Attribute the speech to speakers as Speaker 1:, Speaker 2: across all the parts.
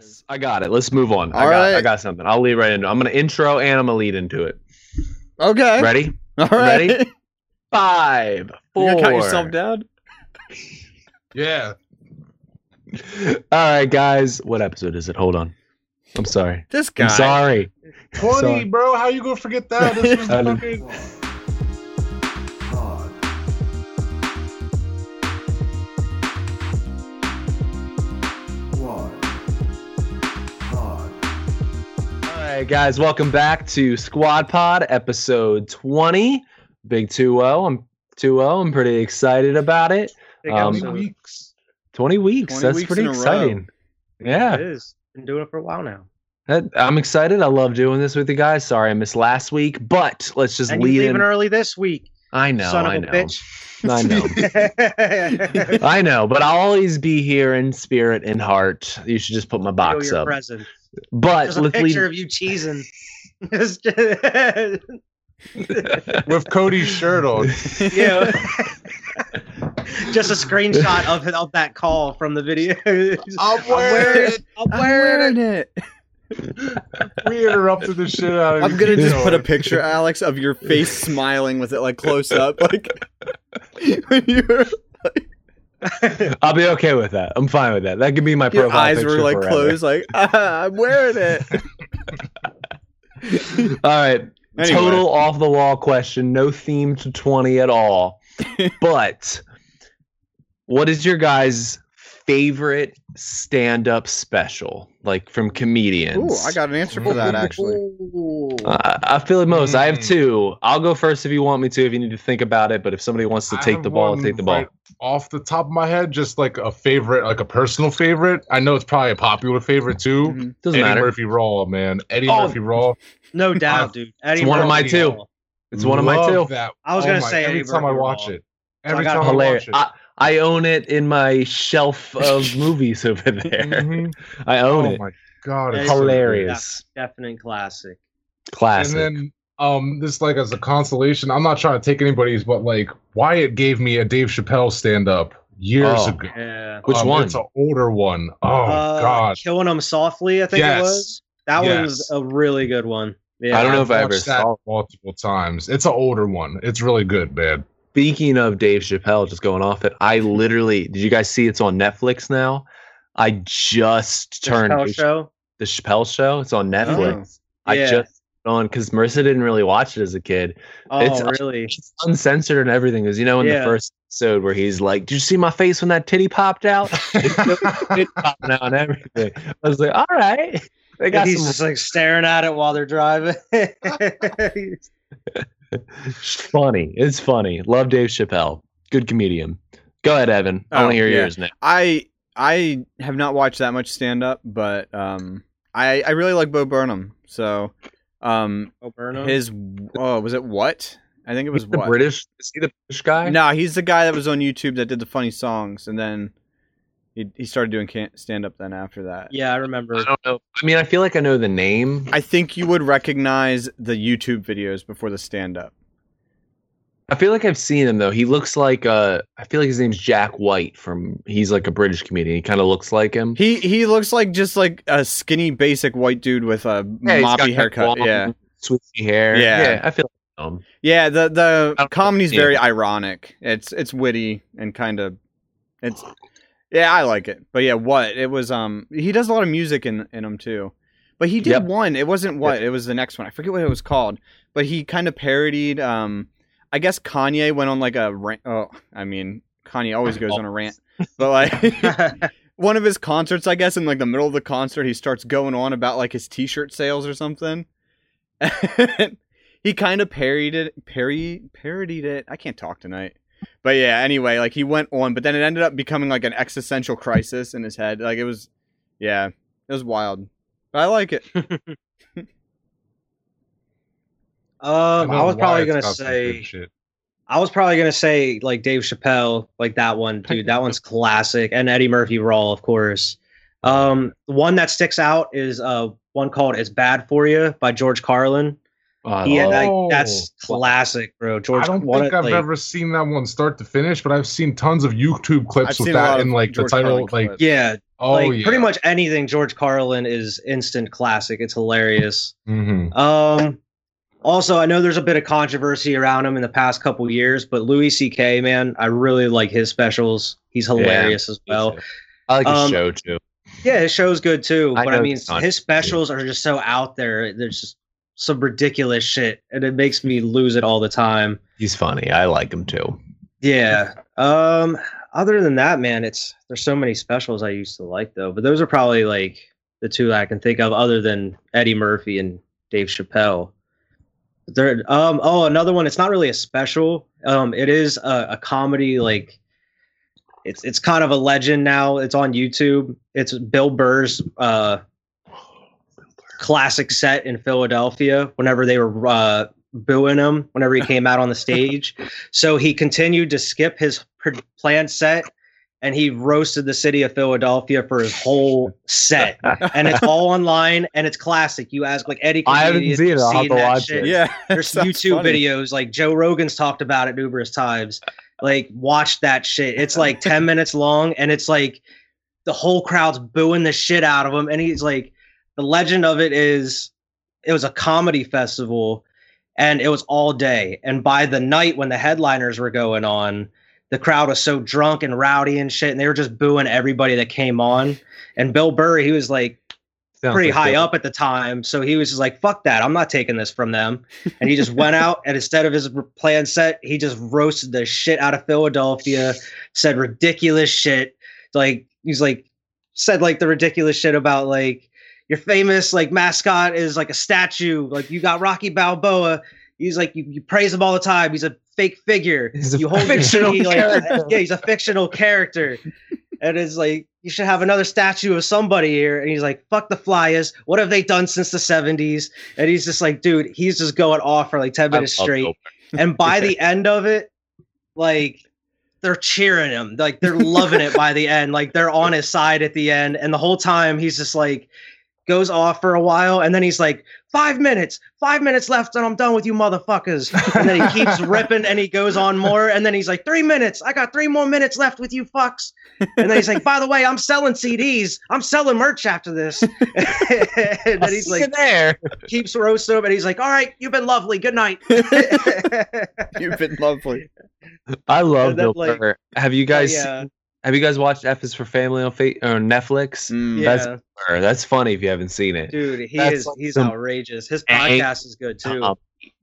Speaker 1: Yes, I got it. Let's move on. I
Speaker 2: All
Speaker 1: got, I got something. I'll lead right into. it. I'm gonna intro and I'm gonna lead into it.
Speaker 2: Okay.
Speaker 1: Ready?
Speaker 2: All right.
Speaker 1: Ready? Five,
Speaker 2: You
Speaker 1: four.
Speaker 2: gonna count yourself down?
Speaker 3: Yeah.
Speaker 1: All right, guys. What episode is it? Hold on. I'm sorry.
Speaker 2: This guy.
Speaker 1: I'm sorry.
Speaker 3: 20,
Speaker 1: Sorry.
Speaker 3: bro. How you gonna forget that? This was
Speaker 1: I
Speaker 3: fucking.
Speaker 1: Right, guys. Welcome back to Squad Pod, episode 20. Big 2-0. I'm 2-0. I'm pretty excited about it.
Speaker 4: Big
Speaker 1: Um,
Speaker 4: episode.
Speaker 3: weeks.
Speaker 1: 20 weeks.
Speaker 2: 20
Speaker 1: That's
Speaker 2: weeks
Speaker 1: pretty
Speaker 2: in a row.
Speaker 1: exciting. Yeah.
Speaker 4: It is. Been doing it for a while now.
Speaker 1: That, I'm excited. I love doing this with you guys. Sorry I missed last week, but let's just
Speaker 4: and you
Speaker 1: lead
Speaker 4: leaving
Speaker 1: in.
Speaker 4: early this week.
Speaker 1: I know.
Speaker 4: son of
Speaker 1: I
Speaker 4: a
Speaker 1: know.
Speaker 4: bitch.
Speaker 1: I know. I know, but I'll always be here in spirit and heart. You should just put my
Speaker 4: Feel
Speaker 1: box
Speaker 4: your
Speaker 1: up.
Speaker 4: present.
Speaker 1: But
Speaker 4: There's a
Speaker 1: let's
Speaker 4: picture
Speaker 1: lead.
Speaker 4: of you cheesing.
Speaker 3: With Cody's shirt on.
Speaker 4: yeah. Just a screenshot of of that call from the video.
Speaker 3: I'm wearing it.
Speaker 4: I'm
Speaker 2: I'm
Speaker 4: wearing
Speaker 2: wearing
Speaker 4: it.
Speaker 2: it.
Speaker 3: We interrupted the shit out of
Speaker 2: I'm
Speaker 3: you.
Speaker 2: gonna
Speaker 3: Keep
Speaker 2: just put a picture, Alex, of your face smiling with it like close up, like when you're
Speaker 1: I'll be okay with that. I'm fine with that. That could be my profile.
Speaker 2: your
Speaker 1: eyes
Speaker 2: were like
Speaker 1: forever.
Speaker 2: closed, like ah, I'm wearing it.
Speaker 1: All right.
Speaker 2: Anyway.
Speaker 1: Total off the wall question. No theme to 20 at all. but what is your guys' favorite stand up special? Like from comedians?
Speaker 2: Ooh, I got an answer for that actually.
Speaker 1: Uh, I feel it most. I have
Speaker 3: Mm.
Speaker 1: two. I'll go first if you want me to, if you need to think about it. But if somebody wants to
Speaker 3: I
Speaker 1: take the ball,
Speaker 3: one
Speaker 1: take the ball.
Speaker 3: right off the top of my head, just like a favorite, like a personal favorite. I know it's probably a popular favorite too.
Speaker 2: Mhm.
Speaker 1: Doesn't matter.
Speaker 3: Eddie
Speaker 1: matter.
Speaker 3: Murphy Raw, man. Eddie
Speaker 1: Oh.
Speaker 3: Murphy Raw.
Speaker 4: No doubt, dude. Eddie
Speaker 1: one of my two.
Speaker 4: Hall.
Speaker 1: It's one of my two.
Speaker 3: That.
Speaker 4: I was
Speaker 3: Oh
Speaker 4: gonna
Speaker 3: my-
Speaker 4: say
Speaker 3: every
Speaker 4: Eddie
Speaker 3: time I watch
Speaker 4: Raw.
Speaker 3: it. Every
Speaker 4: got
Speaker 3: time I watch it.
Speaker 1: I, I own it in my shelf of movies over there.
Speaker 3: Mhm.
Speaker 1: I own
Speaker 3: Oh
Speaker 1: it.
Speaker 3: Oh my god, it's
Speaker 4: hilarious!
Speaker 3: so good.
Speaker 4: Definite classic.
Speaker 1: Classic.
Speaker 3: And then um this like as a consolation, I'm not trying to take anybody's, but like Wyatt gave me a Dave Chappelle stand up years
Speaker 1: Oh.
Speaker 3: ago.
Speaker 4: Yeah.
Speaker 1: Which
Speaker 3: Um,
Speaker 1: one?
Speaker 3: It's an older one. Oh
Speaker 4: Uh,
Speaker 3: god.
Speaker 4: Killing them softly, I think
Speaker 3: Yes.
Speaker 4: it was. That one was a really good one. Yeah.
Speaker 1: I don't know if I
Speaker 3: watched
Speaker 1: ever
Speaker 3: that
Speaker 1: saw it.
Speaker 3: multiple times. It's an older one. It's really good, man.
Speaker 1: Speaking of Dave Chappelle, just going off it, I mm-hmm. literally did you guys see it's on Netflix now? I just
Speaker 4: The
Speaker 1: turned
Speaker 4: Chappelle show.
Speaker 1: the Chappelle show. It's on oh, Netflix. I
Speaker 4: Yeah.
Speaker 1: just on because Marissa didn't really watch it as a kid.
Speaker 4: Oh,
Speaker 1: it's-
Speaker 4: really?
Speaker 1: It's uncensored and everything. Because you know in the first episode where he's like, "Did you see my face when that titty popped out?" It's popping out and everything. I was like, "All right." They
Speaker 4: And
Speaker 1: got
Speaker 4: he's
Speaker 1: some
Speaker 4: just like staring at it while they're driving.
Speaker 1: funny. It's funny. Love Dave Chappelle. Good comedian. Go ahead, Evan. I
Speaker 2: Oh,
Speaker 1: want to hear
Speaker 2: yeah.
Speaker 1: yours now.
Speaker 2: I I have not watched that much stand up, but um I I really like Bo Burnham. So um
Speaker 4: oh, Burnham.
Speaker 2: his oh was it what? I think it was
Speaker 1: He's the
Speaker 2: what?
Speaker 1: British. Is he the British guy?
Speaker 2: No, he's the guy that was on YouTube that did the funny songs, and then he he started doing stand up. Then after that,
Speaker 4: yeah, I remember.
Speaker 1: I don't know. I mean, I feel like I know the name.
Speaker 2: I think you would recognize the YouTube videos before the stand up.
Speaker 1: I feel like I've seen him though. He looks like uh I feel like his name's Jack White from he's like a British comedian. He kind of looks like him.
Speaker 2: He he looks like just like a skinny basic white dude with a
Speaker 1: Yeah, he's got
Speaker 2: haircut.
Speaker 1: long,
Speaker 2: Yeah,
Speaker 1: Swoopy hair.
Speaker 2: Yeah.
Speaker 1: I feel like him.
Speaker 2: yeah. The the
Speaker 1: don't
Speaker 2: comedy's
Speaker 1: know.
Speaker 2: very ironic. It's it's witty and kind of it's yeah. I like it. But yeah, what it was um he does a lot of music in in them too. But he did
Speaker 1: Yep.
Speaker 2: one. It wasn't what it was the next one. I forget what it was called. But he kind of parodied. Um, I guess Kanye went on like a rant. Oh, I mean Kanye always goes on a rant. But like one of his concerts, I guess, in like the middle of the concert, he starts going on about like his T-shirt sales or something. he kind of parodied it, parody, parodied it. I can't talk tonight. But yeah, anyway, like he went on, but then it ended up becoming like an existential crisis in his head. Like it was, yeah, it was wild. But I like it.
Speaker 4: um, I was probably gonna say. I was probably gonna say like Dave Chappelle, like that one, dude. That one's classic, and Eddie Murphy Raw, of course. Um, one that sticks out is uh one called "It's Bad for You" by George Carlin.
Speaker 1: Oh, I
Speaker 4: Yeah,
Speaker 1: love-
Speaker 4: like,
Speaker 3: Oh.
Speaker 4: that's classic, bro. George,
Speaker 3: I don't
Speaker 4: one
Speaker 3: think I've
Speaker 4: like-
Speaker 3: ever seen that one start to finish, but I've seen tons of YouTube
Speaker 2: I've
Speaker 3: clips with that
Speaker 2: of
Speaker 3: and like the title,
Speaker 2: Carlin
Speaker 3: like
Speaker 2: clips.
Speaker 4: Yeah,
Speaker 3: Oh
Speaker 4: like
Speaker 3: yeah.
Speaker 4: pretty much anything George Carlin is instant classic. It's hilarious.
Speaker 3: Mhm.
Speaker 4: Um, also, I know there's a bit of controversy around him in the past couple years, but Louis C.K. man, I really like his specials. He's hilarious as well.
Speaker 1: I like his
Speaker 4: Um,
Speaker 1: show too.
Speaker 4: Yeah, his show's good too.
Speaker 1: I
Speaker 4: But I, mean, his
Speaker 1: good.
Speaker 4: specials are just so out there. There's just some ridiculous shit, and it makes me lose it all the time.
Speaker 1: He's funny. I like him too.
Speaker 4: Yeah. Um. Other than that, man, it's there's so many specials I used to like though. But those are probably like the two I can think of, other than Eddie Murphy and Dave Chappelle. There. Um. Oh, another one. It's not really a special. Um. It is a, a comedy. Like, it's it's kind of a legend now. It's on YouTube. It's Bill Burr's uh classic set in Philadelphia. Whenever they were uh, booing him, whenever he came out on the stage. So he continued to skip his pr- planned set and he roasted the city of Philadelphia for his whole set. And it's all online and it's classic. You ask like Eddie.
Speaker 1: I haven't seen it. I'll have
Speaker 4: seen
Speaker 1: to watch
Speaker 4: shit.
Speaker 1: it.
Speaker 2: Yeah,
Speaker 4: There's YouTube
Speaker 2: funny.
Speaker 4: videos like Joe Rogan's talked about it numerous times. Like watch that shit. It's like 10 minutes long and it's like the whole crowd's booing the shit out of him and he's like the legend of it is it was a comedy festival and it was all day and by the night when the headliners were going on the crowd was so drunk and rowdy and shit and they were just booing everybody that came on and Bill Burr he was like
Speaker 1: Sounds
Speaker 4: pretty
Speaker 1: like
Speaker 4: high up at the time. So he was just like, fuck that. I'm not taking this from them. And he just went out and instead of his plan set, he just roasted the shit out of Philadelphia, said ridiculous shit. Like, he's like, said like the ridiculous shit about like, your famous like mascot is like a statue. Like, you got Rocky Balboa. He's like, you, you praise him all the time. He's a fake figure.
Speaker 1: He's a
Speaker 4: you hold
Speaker 1: fictional
Speaker 4: key, like,
Speaker 1: character.
Speaker 4: yeah, he's a fictional character. And it's like, you should have another statue of somebody here. And he's like, fuck the Flyers. What have they done since the 70s? And he's just like, dude, he's just going off for like 10
Speaker 1: I
Speaker 4: minutes straight. And by the end of it, like, they're cheering him. Like, they're loving it by the end. Like, they're on his side at the end. And the whole time, he's just like, goes off for a while. And then he's like, five minutes, five minutes left, and I'm done with you motherfuckers. And then he keeps ripping and he goes on more. And then he's like, three minutes. I got three more minutes left with you fucks. And then he's like, by the way, I'm selling CDs. I'm selling merch after this. and then he's like,
Speaker 1: there.
Speaker 4: keeps roasting him. And he's like, all right, you've been lovely. Good night.
Speaker 2: You've been lovely.
Speaker 1: I love
Speaker 4: And then,
Speaker 1: Bill
Speaker 4: like-
Speaker 1: Burr. Have you guys
Speaker 4: yeah.
Speaker 1: seen- have you guys watched F is for Family on fa- or Netflix?
Speaker 2: Mm.
Speaker 4: yeah.
Speaker 1: That's Burr. That's funny if you haven't seen it.
Speaker 4: Dude, he
Speaker 1: That's
Speaker 4: is
Speaker 1: like
Speaker 4: he's outrageous. His
Speaker 1: ang-
Speaker 4: podcast is good too.
Speaker 1: Um,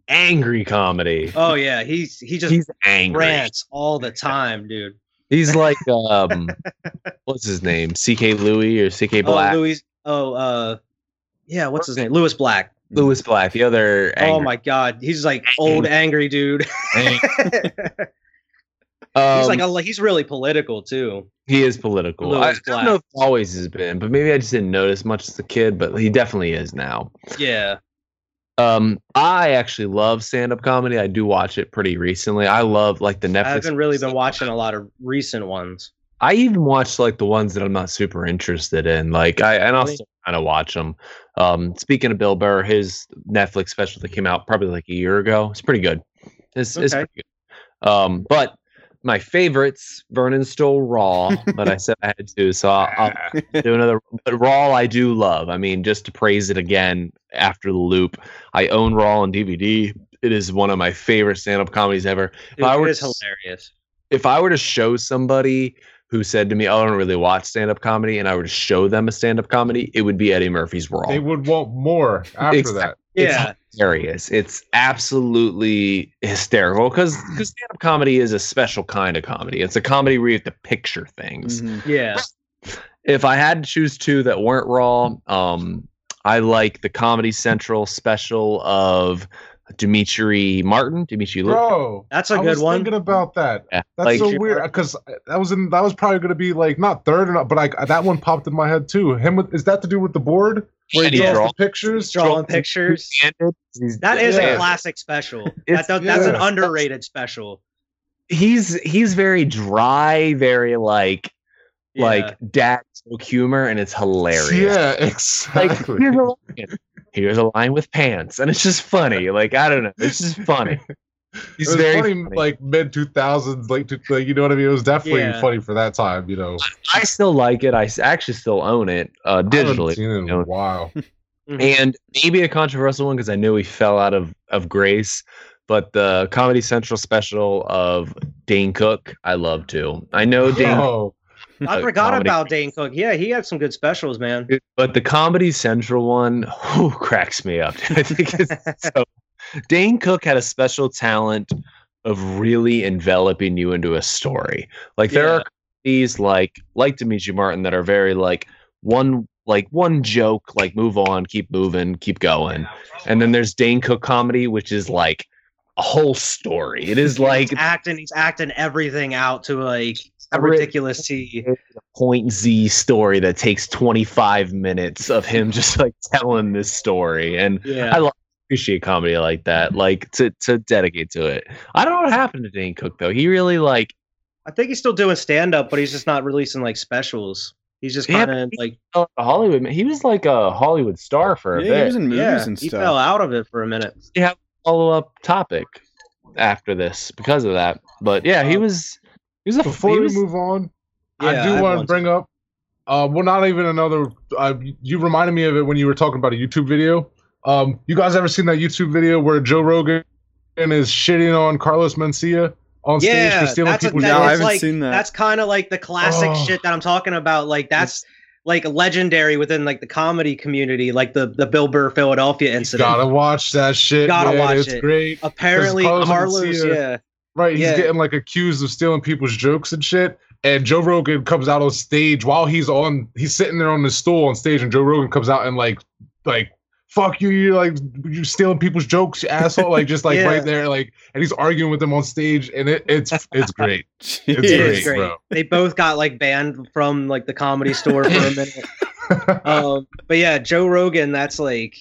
Speaker 1: angry comedy.
Speaker 4: oh yeah, he's he just
Speaker 1: He's angry.
Speaker 4: rants all the time, dude.
Speaker 1: He's like um what's his name? CK Louis or CK Black?
Speaker 4: Oh, Louis. Oh, uh, yeah. What's his name? Lewis Black.
Speaker 1: Lewis Black, the other
Speaker 4: Oh my god, he's like old angry dude.
Speaker 1: Ang-
Speaker 4: he's
Speaker 1: Um,
Speaker 4: like a, he's really political too.
Speaker 1: he is political. I, I don't know if always has been, but maybe I just didn't notice much as a kid, but he definitely is now.
Speaker 4: Yeah.
Speaker 1: Um, I actually love stand-up comedy. I do watch it pretty recently. I love like the Netflix.
Speaker 4: I haven't really been watching a lot of recent ones.
Speaker 1: I even watch like the ones that I'm not super interested in. Like I and I'll still kind of watch them. Um, speaking of Bill Burr, his Netflix special that came out probably like a year ago. It's pretty good. It's it's pretty good. Um, but my favorites, Vernon stole Raw, but I said I had to, so I'll, I'll do another. But Raw, I do love. I mean, just to praise it again after the loop. I own Raw on DVD. It is one of my favorite stand-up comedies ever.
Speaker 4: Dude,
Speaker 1: I were
Speaker 4: is
Speaker 1: to
Speaker 4: hilarious.
Speaker 1: if I were to show somebody who said to me, "Oh, I don't really watch stand-up comedy," and I were to show them a stand-up comedy, it would be Eddie Murphy's Raw.
Speaker 3: They would want more after
Speaker 1: Exactly.
Speaker 3: that.
Speaker 1: It's
Speaker 4: Yeah.
Speaker 1: hilarious. It's absolutely hysterical because stand-up comedy is a special kind of comedy. It's a comedy where you have to picture things.
Speaker 2: Mhm.
Speaker 4: Yeah.
Speaker 1: If I had to choose two that weren't Raw, um, I like the Comedy Central special of Demetri Martin. Demetri Lu-
Speaker 3: Bro,
Speaker 4: That's a
Speaker 3: I
Speaker 4: good
Speaker 3: was
Speaker 4: one.
Speaker 3: thinking about that.
Speaker 1: Yeah,
Speaker 3: That's
Speaker 1: like-
Speaker 3: so weird because that was in that was probably going to be like not third, or not, but I that one popped in my head too. Him with is that to do with the board where he
Speaker 1: Yeah.
Speaker 3: draws
Speaker 1: Draw-
Speaker 3: the pictures?
Speaker 4: Drawing pictures.
Speaker 1: He's-
Speaker 4: That is
Speaker 3: Yeah.
Speaker 4: a classic special.
Speaker 1: It's-
Speaker 4: That, that's an underrated special.
Speaker 1: he's he's very dry, very like
Speaker 4: Yeah.
Speaker 1: like dad joke humor, and it's hilarious.
Speaker 3: Yeah,
Speaker 1: Like
Speaker 3: exactly.
Speaker 1: here's a line, here's a line with pants, and it's just funny. Like I don't know, it's just funny. He's
Speaker 3: it was
Speaker 1: very
Speaker 3: funny,
Speaker 1: funny.
Speaker 3: like mid two thousands, late two, like you know what I mean. It was definitely
Speaker 4: Yeah.
Speaker 3: funny for that time. You know,
Speaker 1: I still like it. I actually still own it uh,
Speaker 3: I
Speaker 1: digitally.
Speaker 3: seen it in
Speaker 1: you know.
Speaker 3: a while.
Speaker 1: and maybe a controversial one because I knew he fell out of of grace. But the Comedy Central special of Dane Cook, I love too. I know Dane,
Speaker 3: Oh,
Speaker 4: I
Speaker 1: uh,
Speaker 4: forgot
Speaker 1: comedy-
Speaker 4: about Dane Cook. Yeah, he had some good specials, man.
Speaker 1: but the Comedy Central one whew, cracks me up. I think it's so. Dane Cook had a special talent of really enveloping you into a story. Like there
Speaker 4: Yeah.
Speaker 1: are comedies like like Demetri Martin that are very like one like one joke, like move on, keep moving, keep going. And then there's Dane Cook comedy, which is like a whole story. It is like
Speaker 4: he's acting. He's acting everything out to like a ridiculous T.
Speaker 1: point Z story that takes 25 minutes of him just like telling this story. And
Speaker 4: Yeah.
Speaker 1: I love appreciate comedy like that, like to to dedicate to it. I don't know what happened to Dane Cook though. He really like
Speaker 4: I think he's still doing stand up, but he's just not releasing like specials. He's just kind of like
Speaker 1: fell out of Hollywood. man. He was like a Hollywood star for a
Speaker 2: Yeah,
Speaker 1: bit.
Speaker 2: he was in movies
Speaker 4: yeah,
Speaker 2: and
Speaker 4: he
Speaker 2: stuff.
Speaker 4: fell out of it for a minute.
Speaker 1: Yeah, Follow up topic after this because of that. But yeah, he
Speaker 4: Um,
Speaker 1: was he was a
Speaker 3: before
Speaker 1: he
Speaker 3: we move on,
Speaker 4: Yeah,
Speaker 3: I do
Speaker 4: have
Speaker 3: want to bring up. Uh, well, not even another. Uh, you reminded me of it when you were talking about a YouTube video. Um, you guys ever seen that YouTube video where Joe Rogan is shitting on Carlos Mencia on stage
Speaker 4: Yeah,
Speaker 3: for stealing
Speaker 4: that's a-
Speaker 3: people's
Speaker 4: that-
Speaker 2: No, I haven't
Speaker 4: like-
Speaker 2: seen that.
Speaker 4: That's kind of like the classic
Speaker 3: Oh.
Speaker 4: shit that I'm talking about. Like that's like legendary within like the comedy community, like the the Bill Burr Philadelphia
Speaker 3: You
Speaker 4: incident.
Speaker 3: gotta watch that shit.
Speaker 4: Gotta
Speaker 3: man.
Speaker 4: watch
Speaker 3: it's
Speaker 4: it.
Speaker 3: great.
Speaker 4: Apparently,
Speaker 3: Carlos
Speaker 4: Carlos,
Speaker 3: Mencia-
Speaker 4: yeah,
Speaker 3: Right, he's
Speaker 4: Yeah.
Speaker 3: getting like accused of stealing people's jokes and shit. And Joe Rogan comes out on stage while he's on, he's sitting there on the stool on stage, and Joe Rogan comes out and like, like, fuck you, you're like, you're stealing people's jokes, you asshole, like just like
Speaker 4: Yeah.
Speaker 3: right there, like, and he's arguing with them on stage, and it, it's it's great. It's
Speaker 4: it
Speaker 3: great,
Speaker 4: great.
Speaker 3: bro.
Speaker 4: They both got like banned from like the comedy store for a minute. um, but yeah, Joe Rogan, that's like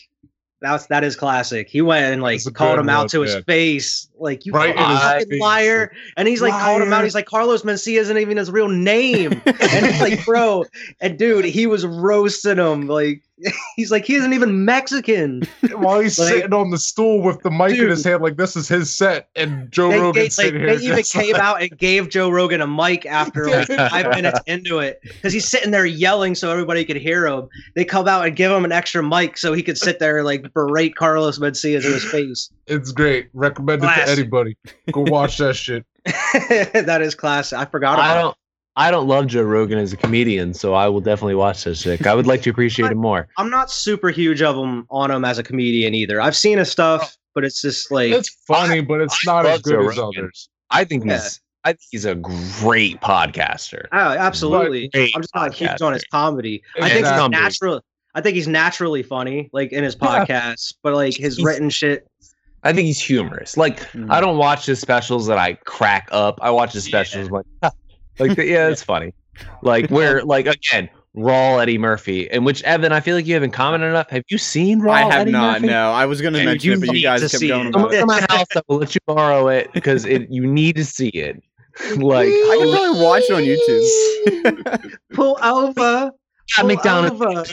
Speaker 4: that's that is classic. He went and like called him out to his
Speaker 3: yeah.
Speaker 4: face, like you
Speaker 3: Right
Speaker 4: fucking
Speaker 3: face,
Speaker 4: liar. And he's like called him out. He's like Carlos Mencia isn't even his real name. and it's like, bro, and dude, he was roasting him. Like he's like he isn't even Mexican.
Speaker 3: While he's
Speaker 4: Like-
Speaker 3: sitting on the stool with the mic in his hand, like this is his set, and Joe
Speaker 4: They,
Speaker 3: Rogan
Speaker 4: gave, like,
Speaker 3: sitting
Speaker 4: they even came
Speaker 3: like-
Speaker 4: out and gave Joe Rogan a mic after like five minutes into it because he's sitting there yelling so everybody could hear him. They come out and give him an extra mic so he could sit there like berate Carlos Mencia to his face.
Speaker 3: It's great. Recommend it to anybody. Go watch that shit.
Speaker 4: that is classic. I forgot about
Speaker 1: I
Speaker 4: it.
Speaker 1: Don't I don't love Joe Rogan as a comedian, so I will definitely watch this shit. I would like to appreciate him more.
Speaker 4: I'm not super huge of him on him as a comedian either. I've seen his stuff, but it's just like
Speaker 3: It's funny, but it's
Speaker 1: I
Speaker 3: not as good
Speaker 1: Joe
Speaker 3: as
Speaker 1: Rogan.
Speaker 3: others.
Speaker 1: I think
Speaker 4: Yeah.
Speaker 1: he's I think he's a great podcaster.
Speaker 4: oh, absolutely. I'm just not huge on his
Speaker 1: podcaster.
Speaker 4: comedy. I think he's
Speaker 3: Exactly.
Speaker 4: natural. I think he's naturally funny, like in his
Speaker 1: Yeah.
Speaker 4: podcasts, but like his
Speaker 1: He's-
Speaker 4: written shit.
Speaker 1: I think he's humorous. Like
Speaker 2: Mm.
Speaker 1: I don't watch his specials that I crack up. I watch his specials like like yeah, it's funny. Like where like again, raw Eddie Murphy, in which Evan, I feel like you haven't commented enough. Have you seen raw Eddie Murphy?
Speaker 2: I have
Speaker 1: Eddie
Speaker 2: not.
Speaker 1: Murphy?
Speaker 2: No, I was going to
Speaker 4: And
Speaker 2: mention
Speaker 4: you
Speaker 2: it, but you guys kept
Speaker 4: see
Speaker 2: going
Speaker 4: it.
Speaker 2: About it.
Speaker 1: my house, I will let you borrow it because it you need to see it. like
Speaker 2: I can probably watch it on YouTube.
Speaker 4: Pull over.
Speaker 1: at
Speaker 4: Pull
Speaker 1: McDonald's.
Speaker 4: over.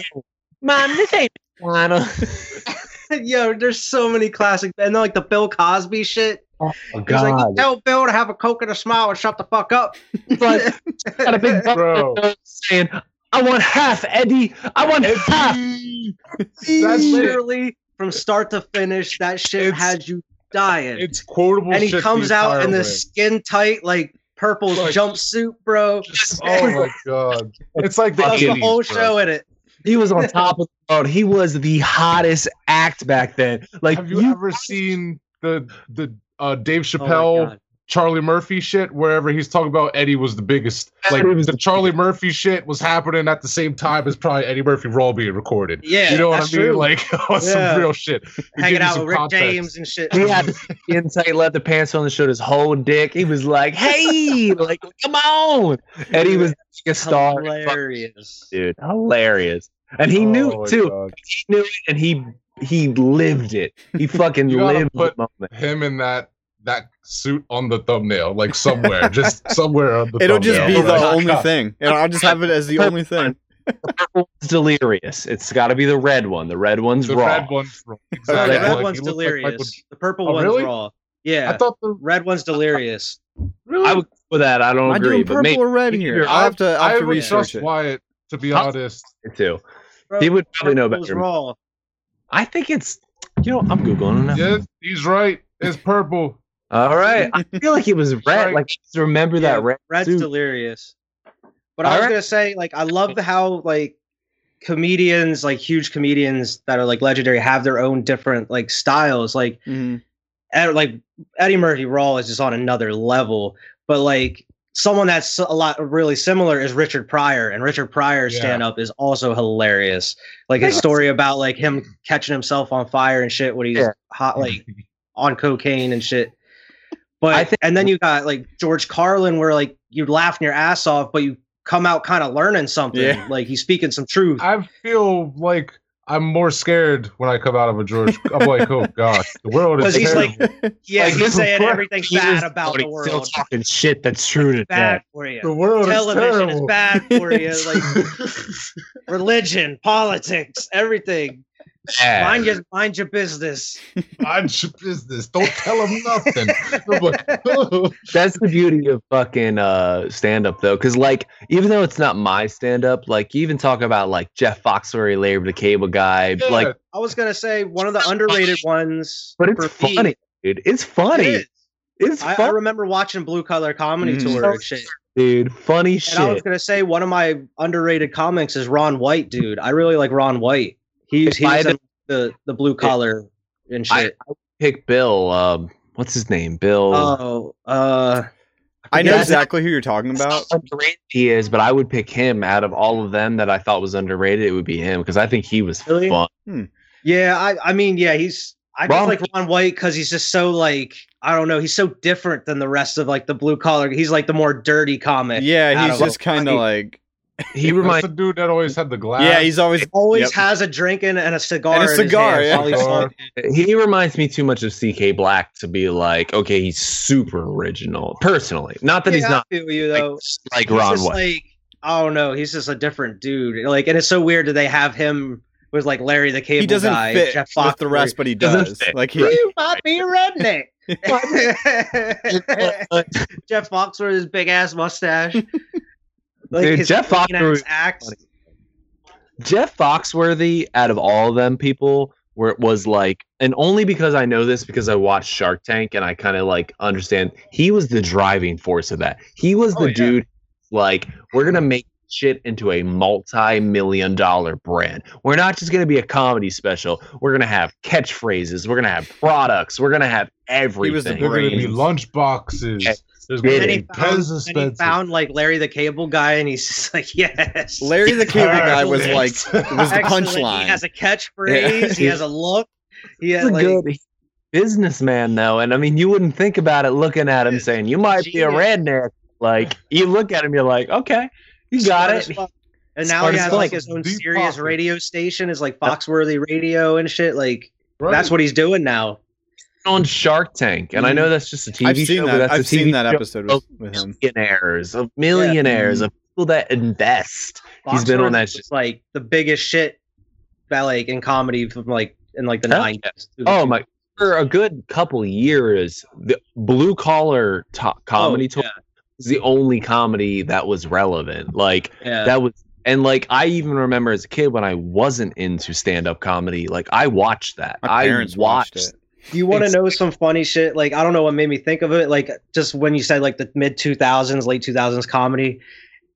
Speaker 1: Man, this ain't McDonald's.
Speaker 4: Yo, there's so many classic, and then like the Bill Cosby shit.
Speaker 1: Oh
Speaker 4: He's like,
Speaker 1: God!
Speaker 4: tell Bill to have a coke and a smile and shut the fuck up.
Speaker 1: But got a big
Speaker 3: Bro.
Speaker 1: bro saying, "I want half, Eddie. I want half."
Speaker 3: That's literally
Speaker 4: literally from start to finish, that shit
Speaker 3: It's-
Speaker 4: had you dying.
Speaker 3: it's quotable.
Speaker 4: and he
Speaker 3: shit
Speaker 4: comes out in
Speaker 3: way.
Speaker 4: this skin tight, like purple
Speaker 3: Like-
Speaker 4: jumpsuit, bro.
Speaker 3: Oh my god! It's like the
Speaker 4: Does the
Speaker 3: 80s,
Speaker 4: whole
Speaker 3: bro.
Speaker 4: show in it.
Speaker 1: He was on top of the world. He was the hottest act back then. Like
Speaker 3: Have you, ever seen the the uh, Dave
Speaker 4: Oh
Speaker 3: Chappelle
Speaker 4: God.
Speaker 3: Charlie Murphy shit? Wherever he's talking about Eddie was the biggest. Like the
Speaker 1: the
Speaker 3: Charlie Murphy shit was happening at the same time as probably Eddie Murphy Raw being recorded.
Speaker 4: Yeah,
Speaker 3: you know what I mean?
Speaker 4: true.
Speaker 3: Like
Speaker 4: Yeah.
Speaker 3: some real shit. To
Speaker 4: hanging out with Rick
Speaker 3: context.
Speaker 4: James and shit.
Speaker 1: He had insight, let the pants on and showed his whole dick. He was like, "Hey, like, come on!" And he was a star,
Speaker 4: hilarious.
Speaker 1: dude, hilarious. And he knew
Speaker 3: Oh
Speaker 1: it too.
Speaker 3: God.
Speaker 1: He knew it, and he he lived it. He fucking
Speaker 3: You
Speaker 1: lived
Speaker 3: put-
Speaker 1: the moment.
Speaker 3: Him in that that suit on the thumbnail, like somewhere, just somewhere on the
Speaker 2: It'll just be the
Speaker 3: Like,
Speaker 2: only thing. And I'll just have it as the only thing.
Speaker 1: It's delirious. It's got to be the red one. The red one's
Speaker 3: The
Speaker 1: raw.
Speaker 3: red one's raw.
Speaker 4: The red
Speaker 3: Like,
Speaker 4: one's
Speaker 3: he looked like
Speaker 4: delirious. The purple
Speaker 3: Oh,
Speaker 4: one's
Speaker 3: really?
Speaker 4: raw. Yeah,
Speaker 3: I thought the
Speaker 4: red one's delirious.
Speaker 3: really.
Speaker 1: I would go with that. I don't
Speaker 2: I
Speaker 1: agree,
Speaker 2: doing
Speaker 1: but
Speaker 2: purple
Speaker 1: maybe
Speaker 2: or red
Speaker 1: maybe
Speaker 2: here? I'll have to. I'll
Speaker 3: I
Speaker 2: have to research it.
Speaker 3: Wyatt to be
Speaker 1: Huh?
Speaker 3: honest.
Speaker 1: too.
Speaker 4: Bro,
Speaker 1: He would probably know
Speaker 4: purple's
Speaker 1: better.
Speaker 4: Raw.
Speaker 1: I think it's. You know, I'm googling it now.
Speaker 3: Yeah, he's right. It's purple.
Speaker 1: All right, I feel like it was red.
Speaker 3: Right.
Speaker 1: Like just remember
Speaker 4: Yeah,
Speaker 1: that red.
Speaker 4: Red's
Speaker 1: suit.
Speaker 4: delirious. But I was
Speaker 1: Alright.
Speaker 4: gonna say, like, I love how like comedians, like huge comedians that are like legendary, have their own different like styles. Like,
Speaker 2: Mhm.
Speaker 4: Ed, like Eddie Murphy Raw is just on another level. But like someone that's a lot really similar is Richard Pryor, and Richard Pryor's
Speaker 3: Yeah.
Speaker 4: stand up is also hilarious. Like his story about like him catching himself on fire and shit when he's
Speaker 1: Yeah.
Speaker 4: hot, like on cocaine and shit. But
Speaker 1: I think-
Speaker 4: and then you got like George Carlin, where like you'd laughing your ass off, but you come out kind of learning something.
Speaker 2: Yeah.
Speaker 4: Like he's speaking some truth.
Speaker 3: I feel like I'm more scared when I come out of a George. I'm like, oh god, the world is
Speaker 4: Because he's like, yeah,
Speaker 1: Like,
Speaker 4: he's
Speaker 1: he's
Speaker 4: saying everything
Speaker 1: He
Speaker 4: bad about the
Speaker 1: he's Still
Speaker 4: world.
Speaker 1: talking shit that's true to
Speaker 4: Bad
Speaker 1: death.
Speaker 4: for you.
Speaker 3: the world
Speaker 4: Television
Speaker 3: is
Speaker 4: is bad for you. Like religion, politics, everything.
Speaker 1: Bad.
Speaker 4: Mind your mind your business.
Speaker 3: Mind your business. Don't tell him nothing.
Speaker 1: That's the beauty of fucking uh stand up though, because like even though it's not my stand up, like you even talk about like Jeff Foxworthy, Larry the Cable Guy,
Speaker 3: yeah,
Speaker 1: like,
Speaker 4: I was gonna say one of the underrated ones.
Speaker 1: but it's
Speaker 4: for me-
Speaker 1: funny, dude. It's funny.
Speaker 4: is.
Speaker 1: It's
Speaker 4: I, I remember watching Blue Collar Comedy
Speaker 2: Mhm.
Speaker 4: Tour and shit.
Speaker 1: dude. Funny
Speaker 4: shit. I was gonna say one of my underrated comics is Ron White, dude. I really like Ron White. He's he's
Speaker 1: had
Speaker 4: the the blue collar and shit.
Speaker 1: I pick Bill. Um, what's his name? Bill.
Speaker 4: oh, uh,
Speaker 2: I know
Speaker 1: Yeah.
Speaker 2: exactly who you're talking about.
Speaker 1: Underrated he is, but I would pick him out of all of them that I thought was underrated. It would be him because I think he was
Speaker 4: Really?
Speaker 1: fun.
Speaker 4: yeah. I I mean, yeah. He's I just like Ron White because he's just so like I don't know. He's so different than the rest of like the blue collar. He's like the more dirty comic.
Speaker 2: Yeah, he's just kind of like.
Speaker 1: He
Speaker 3: That's
Speaker 1: reminds
Speaker 3: the dude that always had the glass.
Speaker 2: Yeah, he's always.
Speaker 4: always
Speaker 2: Yep.
Speaker 4: has a drinking and a cigar.
Speaker 2: And a
Speaker 4: in his
Speaker 2: cigar, yeah.
Speaker 3: Cigar.
Speaker 1: he reminds me too much of CK Black to be like, okay, he's super original. Personally, not that he's not
Speaker 4: I feel you
Speaker 1: like,
Speaker 4: though.
Speaker 1: like
Speaker 4: He's
Speaker 1: Ron
Speaker 4: just like I don't know. He's just a different dude. Like, and it's so weird that they have him with like Larry the Cable
Speaker 2: He doesn't
Speaker 4: guy,
Speaker 2: fit
Speaker 4: Jeff
Speaker 2: with the rest, but he
Speaker 1: Doesn't fit.
Speaker 2: Like he.
Speaker 4: You might be a redneck. Jeff Foxworthy with his big ass mustache. Like
Speaker 1: Dude, Jeff Foxworthy-
Speaker 4: ass act.
Speaker 1: Jeff Foxworthy, out of all of them people, where it was like, and only because I know this because I watched Shark Tank and I kind of like understand, he was the driving force of that. He was oh, the
Speaker 4: Oh, yeah.
Speaker 1: dude, like, we're gonna make shit into a multi-million dollar brand. We're not just gonna be a comedy special. We're gonna have catchphrases. We're gonna have products. We're gonna have everything.
Speaker 2: He was the
Speaker 3: They're gonna be
Speaker 2: brains.
Speaker 3: lunch boxes.
Speaker 1: Yeah.
Speaker 3: There's
Speaker 1: And
Speaker 3: gonna be
Speaker 4: he,
Speaker 3: Pez
Speaker 4: found, and he found like Larry the Cable guy, and he's just like, yes.
Speaker 2: Larry the Cable Guy was like was the punchline.
Speaker 4: He has a catchphrase. He has a look. He
Speaker 1: He's
Speaker 4: has
Speaker 1: a
Speaker 4: like,
Speaker 1: good businessman though, and I mean, you wouldn't think about it looking at him saying you might be a redneck. Like you look at him, you're like, okay, you got it.
Speaker 4: fuck. And now
Speaker 1: Smart
Speaker 4: he
Speaker 1: as
Speaker 4: has
Speaker 1: fuck.
Speaker 4: like his own
Speaker 3: Deep
Speaker 4: serious
Speaker 3: pockets.
Speaker 4: radio station, is like Foxworthy Radio and shit. Like
Speaker 3: Right.
Speaker 4: that's what he's doing now.
Speaker 1: On Shark Tank, and I know mm-hmm. that's just a TV
Speaker 2: I've
Speaker 1: show,
Speaker 2: seen
Speaker 1: but
Speaker 2: that.
Speaker 1: that's
Speaker 2: I've
Speaker 1: a TV
Speaker 2: seen that
Speaker 1: show
Speaker 2: episode
Speaker 1: of
Speaker 2: with, with him.
Speaker 1: millionaires, of millionaires, of mm-hmm. people that invest. He's been on that
Speaker 4: Foxworthy
Speaker 1: shit.
Speaker 4: like the biggest shit that like in comedy from like in like the nineties.
Speaker 1: Oh my! For a good couple years, the blue collar to- oh, comedy tour
Speaker 4: yeah.
Speaker 1: Was the only comedy that was relevant. Like
Speaker 4: yeah.
Speaker 1: that was and like i even remember as a kid when i wasn't into stand-up comedy like i watched that
Speaker 2: My
Speaker 1: i
Speaker 2: parents
Speaker 1: watched,
Speaker 2: watched it.
Speaker 4: you want to know some funny shit? Like I don't know what made me think of it. Like just when you said like the mid two thousands, late two thousands comedy,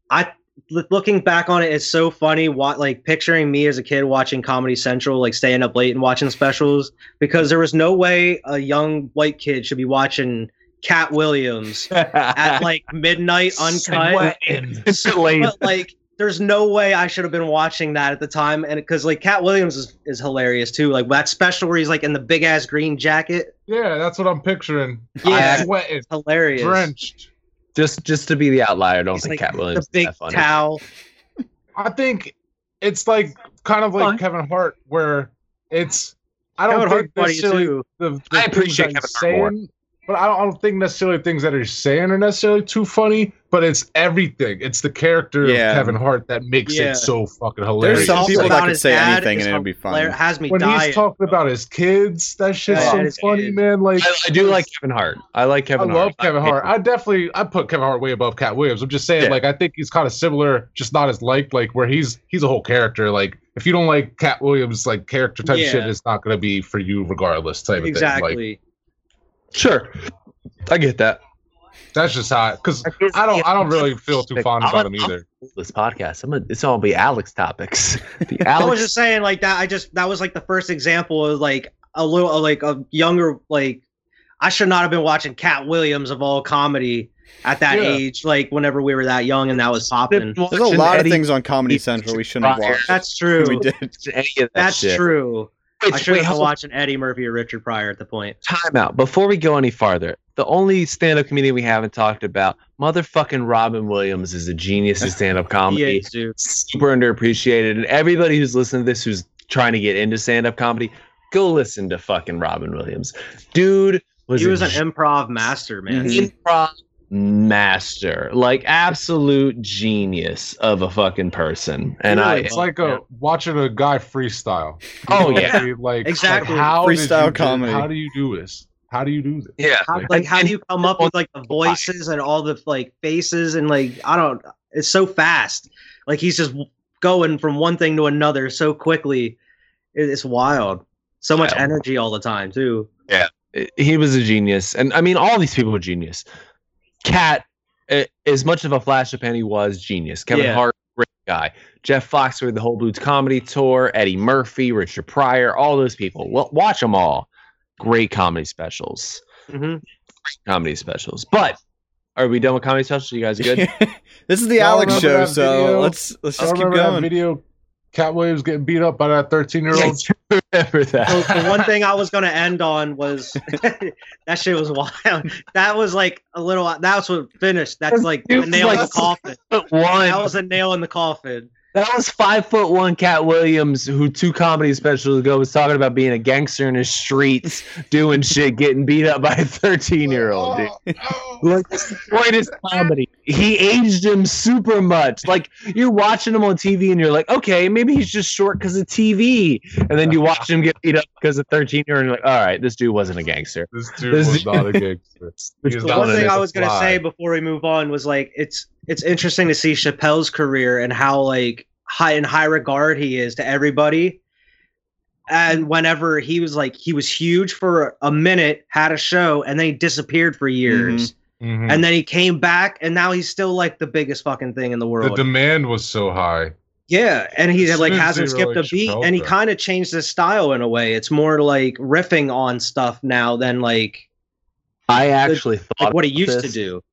Speaker 4: I l- looking back on it, it's so funny. What like picturing me as a kid watching Comedy Central, like staying up late and watching specials because there was no way a young white kid should be watching Katt Williams at like midnight uncut.
Speaker 1: It's
Speaker 4: but like there's no way I should have been watching that at the time, and because like Katt Williams is, is hilarious too. Like that special where he's like in the big ass green jacket,
Speaker 3: Yeah, that's what I'm picturing.
Speaker 4: Yeah.
Speaker 3: I'm sweating,
Speaker 4: hilarious.
Speaker 3: drenched.
Speaker 1: just just to be the outlier i don't
Speaker 4: He's
Speaker 1: think
Speaker 4: like
Speaker 1: katt williams
Speaker 4: the
Speaker 1: is
Speaker 4: big
Speaker 1: that funny
Speaker 4: towel.
Speaker 3: I think it's like kind of like
Speaker 1: Fine.
Speaker 3: Kevin Hart, where it's I don't
Speaker 4: Kevin
Speaker 3: think
Speaker 4: Hart's funny
Speaker 3: necessarily
Speaker 4: too.
Speaker 3: the, the
Speaker 1: I appreciate Kevin Hart more.
Speaker 3: Saying but I don't, I don't think necessarily things that he's saying are necessarily too funny. But it's everything. It's the character
Speaker 2: Yeah.
Speaker 3: of Kevin Hart that makes
Speaker 4: Yeah.
Speaker 3: it so fucking
Speaker 2: There's
Speaker 3: hilarious.
Speaker 2: some people that
Speaker 4: about
Speaker 2: could say anything and it'd be funny.
Speaker 4: hilar- Has me
Speaker 3: when
Speaker 4: dying.
Speaker 3: he's talking about his kids, that shit's
Speaker 4: Yeah,
Speaker 3: so
Speaker 4: his
Speaker 3: funny,
Speaker 4: kids.
Speaker 3: man. Like
Speaker 1: I, I do like Kevin Hart. I like Kevin Hart.
Speaker 3: I
Speaker 1: Hart.
Speaker 3: love Kevin Hart. I definitely I put Kevin Hart way above Katt Williams. I'm just saying,
Speaker 1: Yeah.
Speaker 3: like I think he's kind of similar, just not as liked. Like where he's he's a whole character. Like if you don't like Katt Williams, like character type
Speaker 4: Yeah.
Speaker 3: shit, it's not gonna be for you regardless. Type of thing. Like
Speaker 4: exactly.
Speaker 1: Sure, I get that.
Speaker 3: that's just hot Because I don't I don't really feel too fond about him either.
Speaker 1: This podcast, I'm gonna, it's all be Alex topics. The
Speaker 4: I was just saying like that. I just that was like the first example of like a little like a younger like I should not have been watching Katt Williams of all comedy at that
Speaker 3: Yeah.
Speaker 4: age. Like whenever we were that young and that was popping.
Speaker 2: There's a lot of things on Comedy Central we shouldn't have watched.
Speaker 4: That's true.
Speaker 2: We did.
Speaker 1: Any of that
Speaker 4: That's
Speaker 1: shit.
Speaker 4: true. I should have watching Eddie Murphy or Richard Pryor at the point.
Speaker 1: time out before we go any farther. The only stand-up comedian we haven't talked about, motherfucking Robin Williams, is a genius in stand-up comedy.
Speaker 4: is,
Speaker 1: super underappreciated. And everybody who's listening to this who's trying to get into stand-up comedy, go listen to fucking Robin Williams. Dude was
Speaker 4: He was an improv master, man.
Speaker 1: Improv master, like absolute genius of a fucking person. And
Speaker 3: Yeah,
Speaker 1: I,
Speaker 3: it's like a watching a guy freestyle.
Speaker 1: Oh,
Speaker 3: know,
Speaker 1: yeah.
Speaker 3: like, like
Speaker 4: Exactly.
Speaker 3: how
Speaker 2: Freestyle
Speaker 3: you do-
Speaker 2: comedy.
Speaker 3: How do you do this? How do you do this?
Speaker 1: yeah,
Speaker 4: How,
Speaker 3: Like-
Speaker 4: like, how do you come up with like the voices and all the like faces and like I don't. It's so fast. Like he's just going from one thing to another so quickly. It's wild. So much
Speaker 1: Wild.
Speaker 4: energy all the time too.
Speaker 1: Yeah he was a genius, and I mean, all these people were genius. Katt, as much of a flash of penny was genius. Kevin
Speaker 4: Yeah.
Speaker 1: Hart, great guy. Jeff Foxworthy, the Whole Blues Comedy Tour, Eddie Murphy, Richard Pryor, all those people. Well, watch them all. Great comedy specials.
Speaker 4: hmm
Speaker 1: Comedy specials. But are we done with comedy specials? You guys good?
Speaker 2: this is the
Speaker 3: Y'all
Speaker 2: Alex show, so
Speaker 3: video?
Speaker 2: let's let's
Speaker 3: I
Speaker 2: just keep
Speaker 3: remember that
Speaker 2: going.
Speaker 3: video. Katt Williams getting beat up by that 13 year old.
Speaker 1: remember
Speaker 4: So
Speaker 1: that.
Speaker 4: the one thing I was gonna end on was that shit was wild. That was like a little. That's what finished. That's like a nail in the coffin.
Speaker 1: One.
Speaker 4: That was a nail in the coffin.
Speaker 1: That was five foot one Katt Williams, who two comedy specials ago was talking about being a gangster in the streets, doing shit, getting beat up by a thirteen year old dude. Oh, oh. Like that's the greatest comedy. He aged him super much. Like you're watching him on TV and you're like, okay, maybe he's just short because of TV. And then you watch him get beat up because of 13 year old and you're like, all right, this dude wasn't a gangster.
Speaker 3: This dude
Speaker 1: This
Speaker 3: was
Speaker 1: dude-
Speaker 3: not a gangster.
Speaker 4: The one thing I was gonna
Speaker 3: fly.
Speaker 4: say before we move on was like it's it's interesting to see Chappelle's career and how like high in high regard he is to everybody. And whenever he was like he was huge for a minute, had a show, and then he disappeared for years.
Speaker 3: Mhm.
Speaker 4: And then he came back, and now he's still like the biggest fucking thing in the world.
Speaker 3: the demand was so high.
Speaker 4: yeah, and he
Speaker 3: As
Speaker 4: like hasn't
Speaker 3: he
Speaker 4: skipped a beat,
Speaker 3: Chappelle
Speaker 4: and he kind of changed his style in a way. It's more like riffing on stuff now than like
Speaker 1: I actually thought
Speaker 4: like what he
Speaker 1: about
Speaker 4: used to do.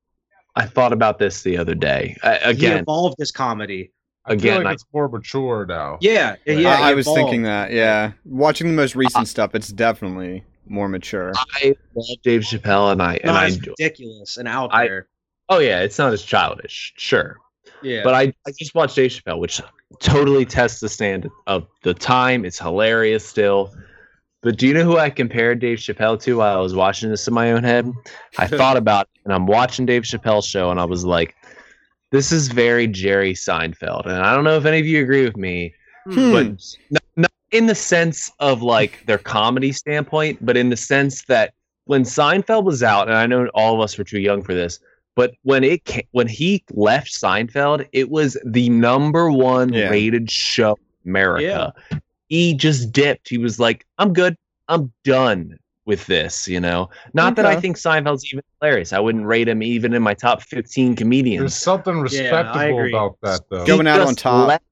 Speaker 1: I thought about this the other day. I,
Speaker 4: He
Speaker 1: again,
Speaker 4: evolved his comedy.
Speaker 3: I
Speaker 1: Again,
Speaker 3: feel like
Speaker 1: I-
Speaker 3: it's more mature now.
Speaker 4: Yeah,
Speaker 3: Like,
Speaker 4: yeah.
Speaker 2: I, I was thinking that. Yeah, watching the most recent stuff, it's definitely more mature.
Speaker 1: I love Dave Chappelle and I and
Speaker 4: Not
Speaker 1: I
Speaker 4: as
Speaker 1: enjoy.
Speaker 4: ridiculous and out
Speaker 1: I-
Speaker 4: there.
Speaker 1: Oh yeah, it's not as childish, sure.
Speaker 4: Yeah,
Speaker 1: But I, I just watched Dave Chappelle, which totally tests the stand of the time. It's hilarious still. But do you know who I compared Dave Chappelle to while I was watching this in my own head? I thought about it, and I'm watching Dave Chappelle's show, and I was like, this is very Jerry Seinfeld. And I don't know if any of you agree with me,
Speaker 2: Hmm.
Speaker 1: but not, not in the sense of like their comedy standpoint, but in the sense that when Seinfeld was out, and I know all of us were too young for this, but when it ca- when he left Seinfeld, it was the number one
Speaker 2: Yeah.
Speaker 1: rated show in America. He just dipped. He was like, "I'm good. I'm done with this." You know, not that I think Seinfeld's even hilarious. I wouldn't rate him even in my top 15 comedians.
Speaker 3: There's something respectable
Speaker 4: agree.
Speaker 3: about that, though.
Speaker 2: Going out on
Speaker 1: just
Speaker 2: top.
Speaker 1: left-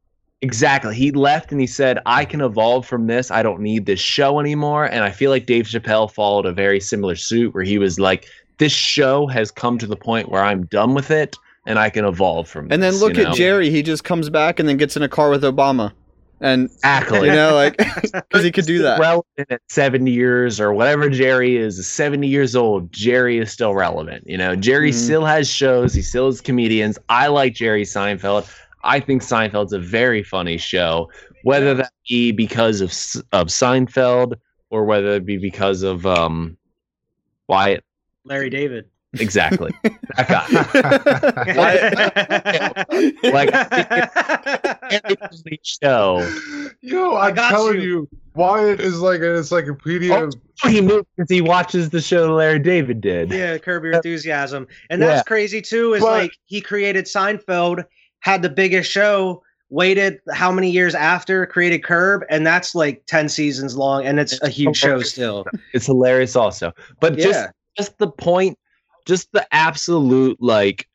Speaker 1: exactly. He left and he said, I can evolve from this. I don't need this show anymore. And I feel like Dave Chappelle followed a very similar suit where he was like, This show has come to the point where I'm done with it and I can evolve from
Speaker 2: And then look
Speaker 1: you
Speaker 2: at
Speaker 1: know?
Speaker 2: Jerry. He just comes back and then gets in a car with Obama, and
Speaker 1: Exactly.
Speaker 2: you know, like because he could do that.
Speaker 1: Relevant at 70 years or whatever Jerry is, 70 years old, Jerry is still relevant. You know, Jerry
Speaker 2: Mhm.
Speaker 1: still has shows, he still has comedians. I like Jerry Seinfeld. I think Seinfeld's a very funny show, whether that be because of of Seinfeld or whether it be because of um Wyatt
Speaker 4: Larry David.
Speaker 1: Exactly. that guy. like every show.
Speaker 3: Yo,
Speaker 4: I
Speaker 3: I'm
Speaker 4: got
Speaker 3: telling
Speaker 4: you.
Speaker 3: you. Wyatt is like an encyclopedia.
Speaker 1: Oh, oh He knew because he watches the show Larry David did.
Speaker 4: yeah, Curb Your uh, Enthusiasm, and that's
Speaker 1: Yeah.
Speaker 4: crazy too. Is
Speaker 3: But-
Speaker 4: like he created Seinfeld, had the biggest show, waited how many years after, created Curb, and that's like ten seasons long, and it's a huge show still.
Speaker 1: It's hilarious also. But just
Speaker 4: Yeah,
Speaker 1: just the point, just the absolute like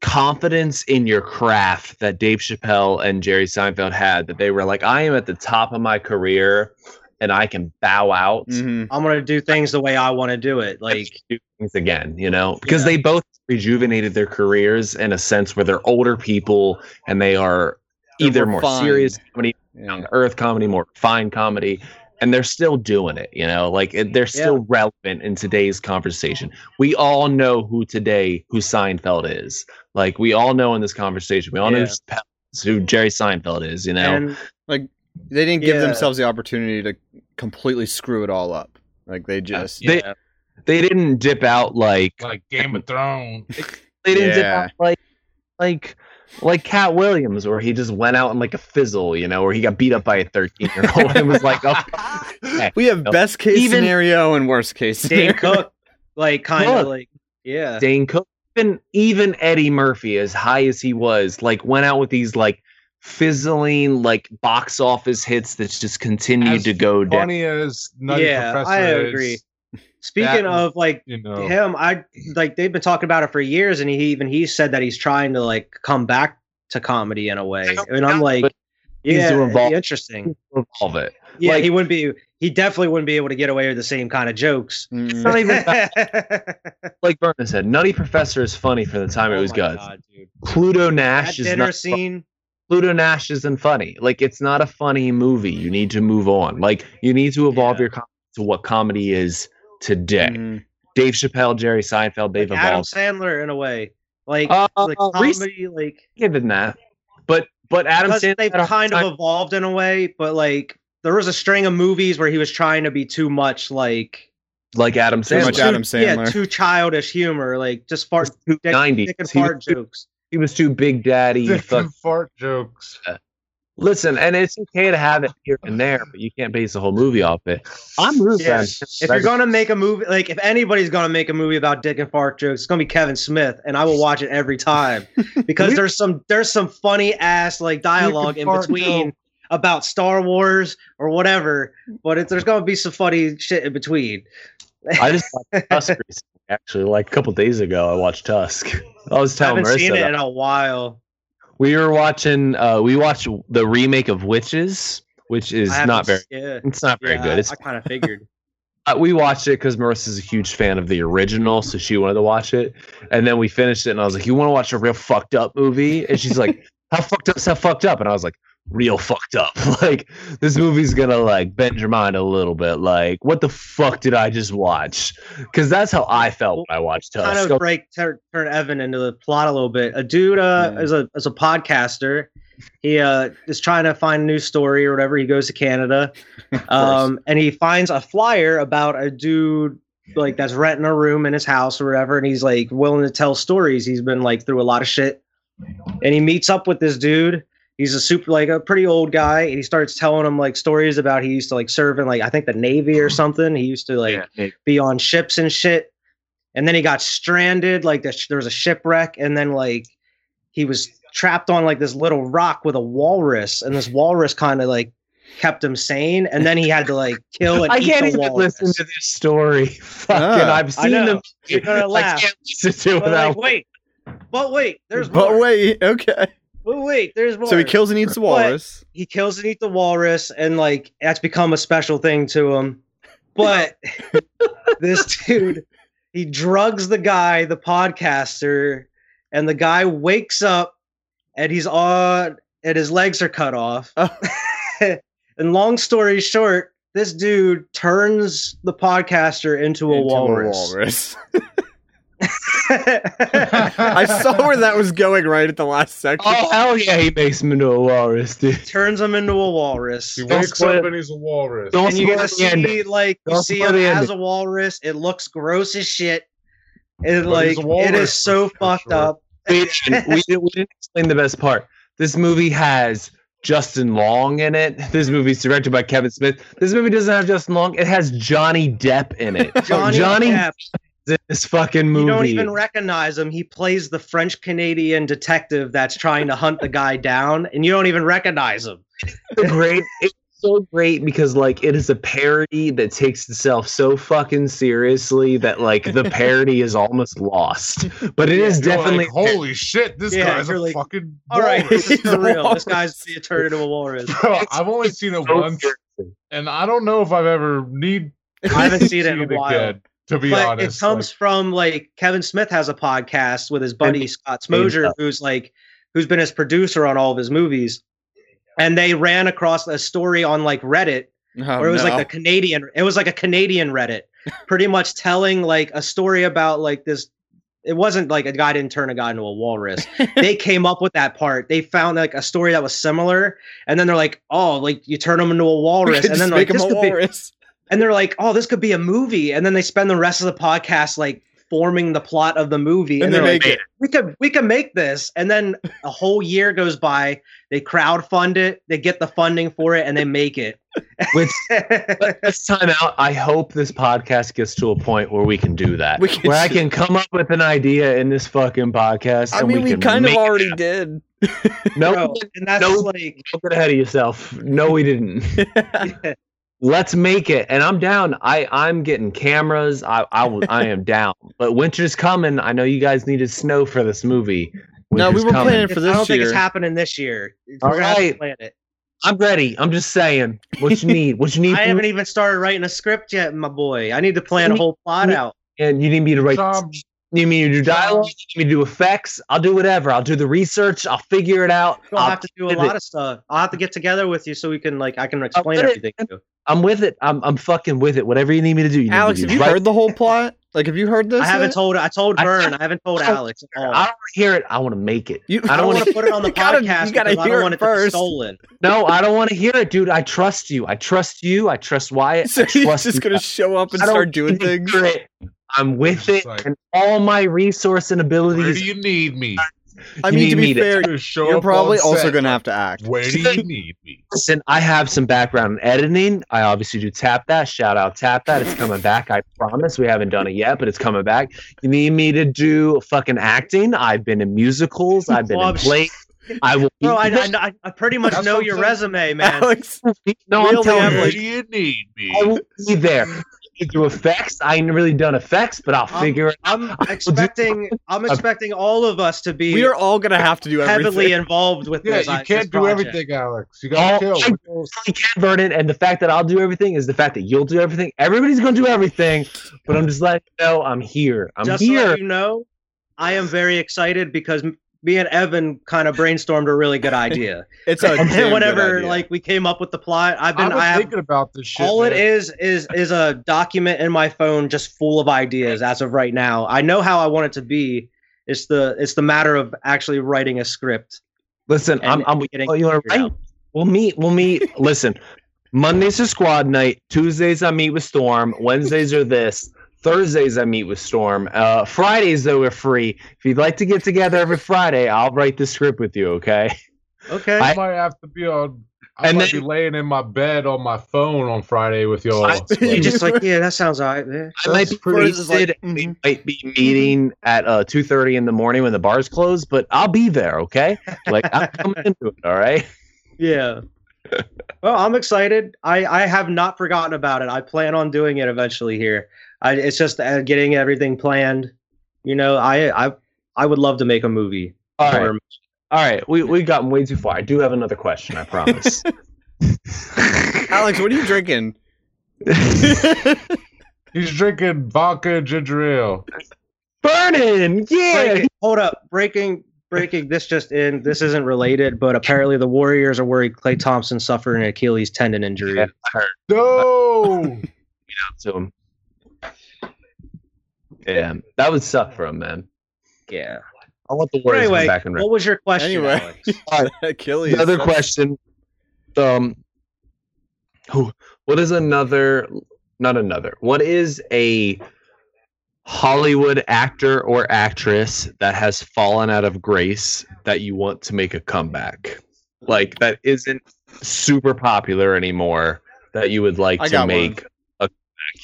Speaker 1: confidence in your craft that Dave Chappelle and Jerry Seinfeld had that they were like, I am at the top of my career and I can bow out
Speaker 2: Mhm.
Speaker 4: I'm gonna do things the way I want to do it. Like
Speaker 1: do things again, you know, because
Speaker 4: Yeah.
Speaker 1: they both rejuvenated their careers in a sense where they're older people and they are
Speaker 2: They're
Speaker 1: either
Speaker 2: more
Speaker 1: more serious comedy,
Speaker 2: Yeah.
Speaker 1: down to earth comedy, more fine comedy, and they're still doing it, you know, like they're still relevant in today's conversation. We all know who today who Seinfeld is. Like we all know in this conversation, we all know
Speaker 4: Yeah.
Speaker 1: who Chappelle who Jerry Seinfeld is, you know.
Speaker 4: and
Speaker 2: They didn't give
Speaker 4: Yeah.
Speaker 2: themselves the opportunity to completely screw it all up. Like they just
Speaker 1: They-
Speaker 4: yeah.
Speaker 1: they didn't dip out like
Speaker 3: like Game of Thrones.
Speaker 1: they didn't dip out like like like Katt Williams, where he just went out in like a fizzle, you know, where he got beat up by a 13 year old and was like, oh, okay.
Speaker 2: we have
Speaker 1: No.
Speaker 2: best case
Speaker 1: Even-
Speaker 2: scenario and worst case
Speaker 4: Dane
Speaker 2: scenario.
Speaker 4: Cook, like kind of like yeah.
Speaker 1: Dane Cook, even, even Eddie Murphy, as high as he was, like went out with these like fizzling like box office hits that just continued
Speaker 3: As
Speaker 1: to go down.
Speaker 3: Funny as Nutty
Speaker 4: Yeah,
Speaker 3: Professor
Speaker 4: I
Speaker 3: is,
Speaker 4: agree. Speaking
Speaker 3: that-
Speaker 4: of like
Speaker 3: you know,
Speaker 4: him, I like they've been talking about it for years, and he even he said that he's trying to like come back to comedy in a way, and I'm like,
Speaker 1: But he's
Speaker 4: yeah,
Speaker 1: doing ball-
Speaker 4: interesting.
Speaker 1: Evolve it.
Speaker 4: Yeah,
Speaker 1: Like-
Speaker 4: he wouldn't be. He definitely wouldn't be able to get away with the same kind of jokes.
Speaker 2: Mm.
Speaker 1: not even like Vernon said, Nutty Professor is funny for the time it
Speaker 4: Oh
Speaker 1: was good.
Speaker 4: God.
Speaker 1: Pluto Nash is
Speaker 4: dinner
Speaker 1: not
Speaker 4: scene.
Speaker 1: Pluto Nash isn't funny. Like it's not a funny movie. You need to move on. Like you need to evolve
Speaker 4: Yeah.
Speaker 1: your comedy to what comedy is today.
Speaker 2: Mhm.
Speaker 1: Dave Chappelle, Jerry Seinfeld, they've
Speaker 4: Adam
Speaker 1: evolved.
Speaker 4: Sandler in a way, like
Speaker 1: Uh,
Speaker 4: like
Speaker 1: recently,
Speaker 4: comedy, like
Speaker 1: given that, but but Adam Sandler
Speaker 4: they've
Speaker 1: had a hard
Speaker 4: kind of evolved in a way, but like there was a string of movies where he was trying to be too much like
Speaker 1: like Adam
Speaker 2: Too
Speaker 1: Sandler.
Speaker 2: much Adam
Speaker 4: Yeah,
Speaker 2: Sandler.
Speaker 4: too childish humor, like just fart,
Speaker 1: Too
Speaker 4: dick,
Speaker 1: 90s.
Speaker 4: dick and
Speaker 1: He was
Speaker 4: fart
Speaker 1: too-
Speaker 4: jokes.
Speaker 1: He was too big daddy.
Speaker 3: dick
Speaker 1: fuck-
Speaker 3: and fart jokes.
Speaker 1: Listen, and it's okay to have it here and there, but you can't base the whole movie off it. I'm rooting
Speaker 4: Yeah. If you're gonna make a movie, like if anybody's gonna make a movie about dick and fart jokes, it's gonna be Kevin Smith, and I will watch it every time because there's some there's some funny ass like dialogue in between
Speaker 3: joke.
Speaker 4: about Star Wars or whatever, but it, there's gonna be some funny shit in between.
Speaker 1: I just watched Tusk recently, actually, like a couple days ago. I watched Tusk. I was
Speaker 4: I
Speaker 1: telling
Speaker 4: haven't
Speaker 1: Marissa
Speaker 4: seen it
Speaker 1: that
Speaker 4: in a while.
Speaker 1: We were watching. Uh, we watched the remake of Witches, which is
Speaker 4: haven't
Speaker 1: very.
Speaker 4: Yeah,
Speaker 1: It's not very
Speaker 4: yeah,
Speaker 1: good.
Speaker 4: I-
Speaker 1: It's
Speaker 4: I, kind of figured.
Speaker 1: uh, we watched it because Marissa's a huge fan of the original, so she wanted to watch it. And then we finished it, and I was like, "You want to watch a real fucked up movie?" And she's like, "How fucked up? How fucked up?" And I was like, "Real fucked up. like this movie's gonna like bend your mind a little bit. Like, what the fuck did I just watch?" Because that's how I felt when I watched
Speaker 4: kind
Speaker 1: Tusk.
Speaker 4: of break turn, turn Evan into the plot a little bit. A dude uh,
Speaker 2: Yeah.
Speaker 4: is a is a podcaster. He uh, is trying to find a new story or whatever. He goes to Canada, um, and he finds a flyer about a dude like that's renting a room in his house or whatever, and he's like willing to tell stories. He's been like through a lot of shit, and he meets up with this dude. He's a super like a pretty old guy, and he starts telling him like stories about he used to like serve in like I think the Navy or something. He used to like
Speaker 1: Yeah.
Speaker 4: be on ships and shit. And then he got stranded. Like the, there was a shipwreck, and then like he was trapped on like this little rock with a walrus, and this walrus kind of like kept him sane. And then he had to like kill and
Speaker 1: I
Speaker 4: eat
Speaker 1: can't
Speaker 4: the
Speaker 1: even
Speaker 4: walrus.
Speaker 1: listen to this story. Fucking,
Speaker 2: Ah,
Speaker 1: I've seen
Speaker 4: know.
Speaker 1: them.
Speaker 4: You're gonna
Speaker 1: I can't listen to it
Speaker 4: like, wait, but wait, there's
Speaker 2: But
Speaker 4: more.
Speaker 2: wait, okay.
Speaker 4: But wait, there's more.
Speaker 2: So he kills and eats the walrus.
Speaker 4: he kills and eats the walrus, and like that's become a special thing to him. But this dude, he drugs the guy, the podcaster, and the guy wakes up and he's on and his legs are cut off.
Speaker 2: Oh.
Speaker 4: and long story short, this dude turns the podcaster into a
Speaker 2: Into
Speaker 4: walrus.
Speaker 2: walrus. I saw where that was going right at the last section.
Speaker 1: Oh hell yeah, he makes him into a walrus, dude.
Speaker 4: turns him into a walrus.
Speaker 3: He
Speaker 1: Don't
Speaker 3: wakes up
Speaker 1: it.
Speaker 3: and he's a walrus.
Speaker 1: Don't
Speaker 4: and you get to
Speaker 1: spoil the ending.
Speaker 4: see like you
Speaker 1: Don't
Speaker 4: see him as
Speaker 1: ending.
Speaker 4: a walrus. It looks gross as shit. It
Speaker 3: But
Speaker 4: like
Speaker 3: he's a
Speaker 4: it
Speaker 3: walrus
Speaker 4: is so fucked
Speaker 3: sure.
Speaker 4: up.
Speaker 1: we didn't, we, didn't, we didn't explain the best part. This movie has Justin Long in it. This movie's directed by Kevin Smith. This movie doesn't have Justin Long. It has Johnny Depp in it.
Speaker 4: Johnny,
Speaker 1: Johnny
Speaker 4: Depp,
Speaker 1: in this fucking movie.
Speaker 4: you don't even recognize him. He plays the French Canadian detective that's trying to hunt the guy down, and you don't even recognize him.
Speaker 1: so great. It's so great because like it is a parody that takes itself so fucking seriously that like the parody is almost lost. But it is
Speaker 3: You're
Speaker 1: definitely
Speaker 3: like, holy shit, this
Speaker 4: Yeah,
Speaker 3: guy's a
Speaker 4: like,
Speaker 3: fucking.
Speaker 4: All right,
Speaker 3: walrus."
Speaker 4: this is for real. This guy's the turned into a walrus.
Speaker 3: Bro, I've only seen it
Speaker 1: so
Speaker 3: once,
Speaker 1: seriously.
Speaker 3: and I don't know if I've ever need.
Speaker 4: I haven't seen it in a
Speaker 3: again,
Speaker 4: while.
Speaker 3: To be
Speaker 4: but
Speaker 3: honest.
Speaker 4: it comes from like Kevin Smith has a podcast with his buddy Scott
Speaker 1: Mosier,
Speaker 4: who's like who's been his producer on all of his movies. And they ran across a story on like Reddit
Speaker 2: Oh,
Speaker 4: where it was
Speaker 2: no.
Speaker 4: like a Canadian it was like a Canadian Reddit, pretty much telling like a story about like this it wasn't like a guy didn't turn a guy into a walrus. they came up with that part. They found like a story that was similar, and then they're like, "Oh, like you turn him into a walrus," and then
Speaker 2: just
Speaker 4: like
Speaker 2: make him
Speaker 4: this
Speaker 2: a
Speaker 4: could be,
Speaker 2: walrus.
Speaker 4: And they're like, "Oh, this could be a movie," and then they spend the rest of the podcast like forming the plot of the movie,
Speaker 2: And
Speaker 4: and,
Speaker 2: they
Speaker 4: they're
Speaker 2: make
Speaker 4: like,
Speaker 2: it.
Speaker 4: "We could, we could make this," and then a whole year goes by. They crowdfund it, they get the funding for it, and they make it.
Speaker 1: Which But this time out, I hope this podcast gets to a point where we can do that.
Speaker 2: We can
Speaker 1: where I
Speaker 2: s-
Speaker 1: can come up with an idea in this fucking podcast.
Speaker 2: I
Speaker 1: and
Speaker 2: mean, we,
Speaker 1: can
Speaker 2: kind of
Speaker 1: make it
Speaker 2: already did.
Speaker 1: No,
Speaker 4: Bro, and that's
Speaker 1: no.
Speaker 4: like,
Speaker 1: don't get ahead of yourself. No, we didn't. Let's make it, and I'm down. I I'm getting cameras. I I I am down. But winter's coming. I know you guys needed snow for this movie.
Speaker 2: No, we were
Speaker 1: coming.
Speaker 2: planning for this I
Speaker 4: don't think it's happening this year.
Speaker 1: All
Speaker 4: We're gonna have to
Speaker 1: right.
Speaker 4: plan it.
Speaker 1: I'm ready. I'm just saying. What you need? What you need?
Speaker 4: I haven't even started writing a script yet, my boy. I need to plan a whole plot out.
Speaker 1: and you need me to write.
Speaker 3: Um,
Speaker 1: You need me to do dialogue? You need me to do effects? I'll do whatever. I'll do the research. I'll figure it out.
Speaker 4: I'll
Speaker 1: I'll
Speaker 4: have to do a
Speaker 1: pivot.
Speaker 4: lot of stuff. I'll have to get together with you so we can like I can explain
Speaker 1: with it,
Speaker 4: everything. to you.
Speaker 1: I'm with it. I'm I'm fucking with it. Whatever you need me to do. You need
Speaker 2: Alex,
Speaker 1: me
Speaker 2: have
Speaker 1: to
Speaker 2: you.
Speaker 1: Right-
Speaker 2: heard the whole plot? Like, have you heard this?
Speaker 4: I haven't
Speaker 2: yet?
Speaker 4: told I told
Speaker 1: I-
Speaker 4: Vern. I haven't told
Speaker 1: I-
Speaker 4: Alex at.
Speaker 1: I don't want to hear it. I want to make it.
Speaker 2: You,
Speaker 1: I
Speaker 4: I
Speaker 1: don't
Speaker 4: don't
Speaker 1: wanna-
Speaker 4: put it on the
Speaker 2: You gotta-
Speaker 4: podcast
Speaker 2: you gotta
Speaker 4: because I
Speaker 2: hear
Speaker 4: don't
Speaker 2: it
Speaker 4: want it to be
Speaker 2: first.
Speaker 4: stolen.
Speaker 1: No, I don't want to hear it, dude. I trust you. I trust you. I trust Wyatt.
Speaker 2: So
Speaker 1: I
Speaker 2: he's just
Speaker 1: you.
Speaker 2: gonna show up and
Speaker 1: I
Speaker 2: start doing things.
Speaker 1: it. I'm with it,
Speaker 3: like-
Speaker 1: and all my resource and
Speaker 3: where
Speaker 1: abilities.
Speaker 3: do you need me?
Speaker 2: I
Speaker 1: You
Speaker 2: mean, to be fair, you're probably also gonna have to act.
Speaker 3: Where do you need me?
Speaker 1: Listen, I have some background in editing. I obviously do tap that. Shout out tap that. It's coming back. I promise. We haven't done it yet, but it's coming back. You need me to do fucking acting? I've been in musicals. I've been in
Speaker 4: I'm
Speaker 1: plays. I will.
Speaker 4: Bro, I, I, I pretty much
Speaker 3: That's
Speaker 4: know your
Speaker 3: saying.
Speaker 4: resume, man.
Speaker 2: Alex,
Speaker 1: no, I'm telling you.
Speaker 3: Where do you need me?
Speaker 1: I will be there. You do effects. I ain't really done effects, but I'll
Speaker 4: Um,
Speaker 1: figure it.
Speaker 4: I'm expecting I'm expecting all of us to be
Speaker 2: we are all gonna have to do
Speaker 4: heavily
Speaker 2: everything.
Speaker 4: involved with
Speaker 3: Yeah,
Speaker 4: this.
Speaker 3: you
Speaker 4: uh,
Speaker 3: can't
Speaker 4: this
Speaker 3: do
Speaker 4: project.
Speaker 3: everything, Alex. You
Speaker 1: All
Speaker 3: gotta kill.
Speaker 1: I really can, Vernon, and the fact that I'll do everything is the fact that you'll do everything. Everybody's gonna do everything, but I'm just letting you know I'm here. I'm
Speaker 4: Just
Speaker 1: here.
Speaker 4: let you know, I am very excited because m- me and Evan kind of brainstormed a really good idea.
Speaker 2: It's a
Speaker 4: and whenever like we came up with the plot, I've been
Speaker 3: I've been
Speaker 4: I have
Speaker 3: thinking about this shit.
Speaker 4: all it
Speaker 3: man.
Speaker 4: is is is a document in my phone just full of ideas as of right now. I know how I want it to be. It's the it's the matter of actually writing a script.
Speaker 1: Listen,
Speaker 4: and
Speaker 1: I'm. I'm
Speaker 4: getting
Speaker 1: oh, you want
Speaker 4: it
Speaker 1: to write? We'll meet. We'll meet. Listen, Mondays are squad night. Tuesdays I meet with Storm. Wednesdays are this. Thursdays I meet with Storm. Uh, Fridays though we're free. If you'd like to get together every Friday, I'll write the script with you. Okay.
Speaker 4: Okay.
Speaker 3: I
Speaker 1: I-
Speaker 3: might have to be on. I
Speaker 1: And
Speaker 3: might
Speaker 1: then-
Speaker 3: be laying in my bed on my phone on Friday with y'all.
Speaker 1: I-
Speaker 4: You're just like, yeah, that sounds all right. Yeah.
Speaker 1: I might be
Speaker 3: That's pretty-
Speaker 1: wasted.
Speaker 2: It's like,
Speaker 1: we
Speaker 2: mhm.
Speaker 1: might be meeting at uh, two thirty in the morning when the bars close, but I'll be there. Okay. Like I'm coming into it. All right.
Speaker 4: Yeah. well, I'm excited. I I have not forgotten about it. I plan on doing it eventually here. I it's just uh, getting everything planned. You know, I I I would love to make a movie.
Speaker 1: All right.
Speaker 4: Or-
Speaker 1: All right. We we've gotten way too far. I do have another question. I promise.
Speaker 2: Alex, what are you drinking?
Speaker 3: He's drinking vodka and ginger ale.
Speaker 1: Burning. Yeah.
Speaker 4: Breaking, hold up. Breaking breaking this just in. This isn't related, but apparently the Warriors are worried Klay Thompson suffered an Achilles tendon injury.
Speaker 1: Yeah, I heard
Speaker 3: No.
Speaker 1: to him. Yeah, that would suck for him, man.
Speaker 4: Yeah.
Speaker 1: I want the
Speaker 4: But
Speaker 1: Warriors to
Speaker 4: anyway,
Speaker 1: come back and
Speaker 4: what was your question?
Speaker 2: Anyway. Achilles.
Speaker 1: Another
Speaker 2: that's-
Speaker 1: question. Um, who? What is another? Not another. What is a Hollywood actor or actress that has fallen out of grace that you want to make a comeback? Like that isn't super popular anymore that you would like
Speaker 2: I
Speaker 1: to
Speaker 2: got
Speaker 1: make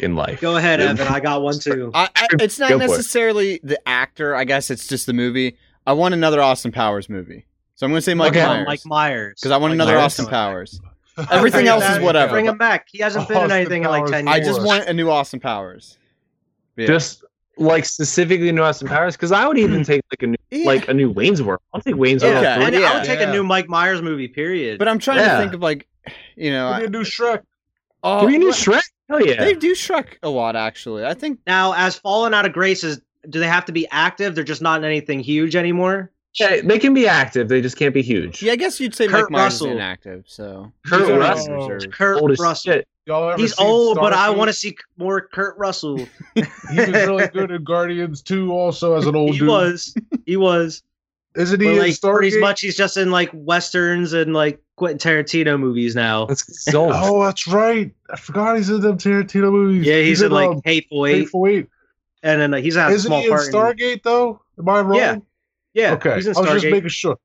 Speaker 1: a in life.
Speaker 4: Go ahead, Evan. I got one too.
Speaker 2: I, I, it's not
Speaker 1: Go for it.
Speaker 2: necessarily the actor. I guess it's just the movie. I want another Austin Powers movie, so I'm going to say Mike
Speaker 1: Okay.
Speaker 2: Myers
Speaker 4: Mike Myers.
Speaker 2: because I want
Speaker 4: Mike
Speaker 2: another
Speaker 1: Myers.
Speaker 2: Austin Powers. Everything else is whatever.
Speaker 4: Bring him back. He hasn't been in
Speaker 3: Austin
Speaker 4: anything in like ten years.
Speaker 2: I just want a new Austin Powers. Yeah.
Speaker 1: Just like specifically New Austin Powers, because I would even take like a new
Speaker 2: Yeah.
Speaker 1: like a new Wayne's World. I'll take Wayne's World.
Speaker 2: Okay.
Speaker 4: and I
Speaker 2: Yeah.
Speaker 4: would take
Speaker 3: Yeah.
Speaker 4: a new Mike Myers movie. Period.
Speaker 2: But I'm trying
Speaker 1: Yeah.
Speaker 2: to think of like, you know,
Speaker 3: Give me a new Shrek.
Speaker 2: oh,
Speaker 1: Give me a new Shrek. Hell yeah.
Speaker 2: They do Shrek a lot, actually. I think
Speaker 4: now, as Fallen Out of Grace is, do they have to be active? They're just not in anything huge anymore.
Speaker 1: Yeah, they can be active. They just can't be huge.
Speaker 2: Yeah, I guess you'd say
Speaker 4: Kurt
Speaker 2: Mike
Speaker 4: Russell.
Speaker 2: is inactive. So
Speaker 1: Kurt
Speaker 2: He's on
Speaker 1: Russell.
Speaker 2: injured.
Speaker 4: Kurt
Speaker 1: Old
Speaker 4: Russell.
Speaker 1: shit.
Speaker 4: He's
Speaker 3: seen
Speaker 4: old, but I want to see more Kurt Russell.
Speaker 3: He was really good in Guardians 2 also as an old
Speaker 4: he
Speaker 3: dude.
Speaker 4: was. He was.
Speaker 3: Isn't he
Speaker 4: But
Speaker 3: in
Speaker 4: like pretty
Speaker 3: Stargate?
Speaker 4: much, he's just in like westerns and like Quentin Tarantino movies now.
Speaker 1: That's.
Speaker 3: Oh, that's right. I forgot he's in them Tarantino movies.
Speaker 4: Yeah, he's, in like
Speaker 3: um,
Speaker 4: Hateful Eight,
Speaker 3: Hateful Eight.
Speaker 4: and then like, he's had a
Speaker 3: Isn't
Speaker 4: small
Speaker 3: he in
Speaker 4: part. in-
Speaker 3: Stargate though? Am I wrong?
Speaker 4: Yeah. yeah,
Speaker 3: Okay.
Speaker 4: he's in
Speaker 3: I was just making sure.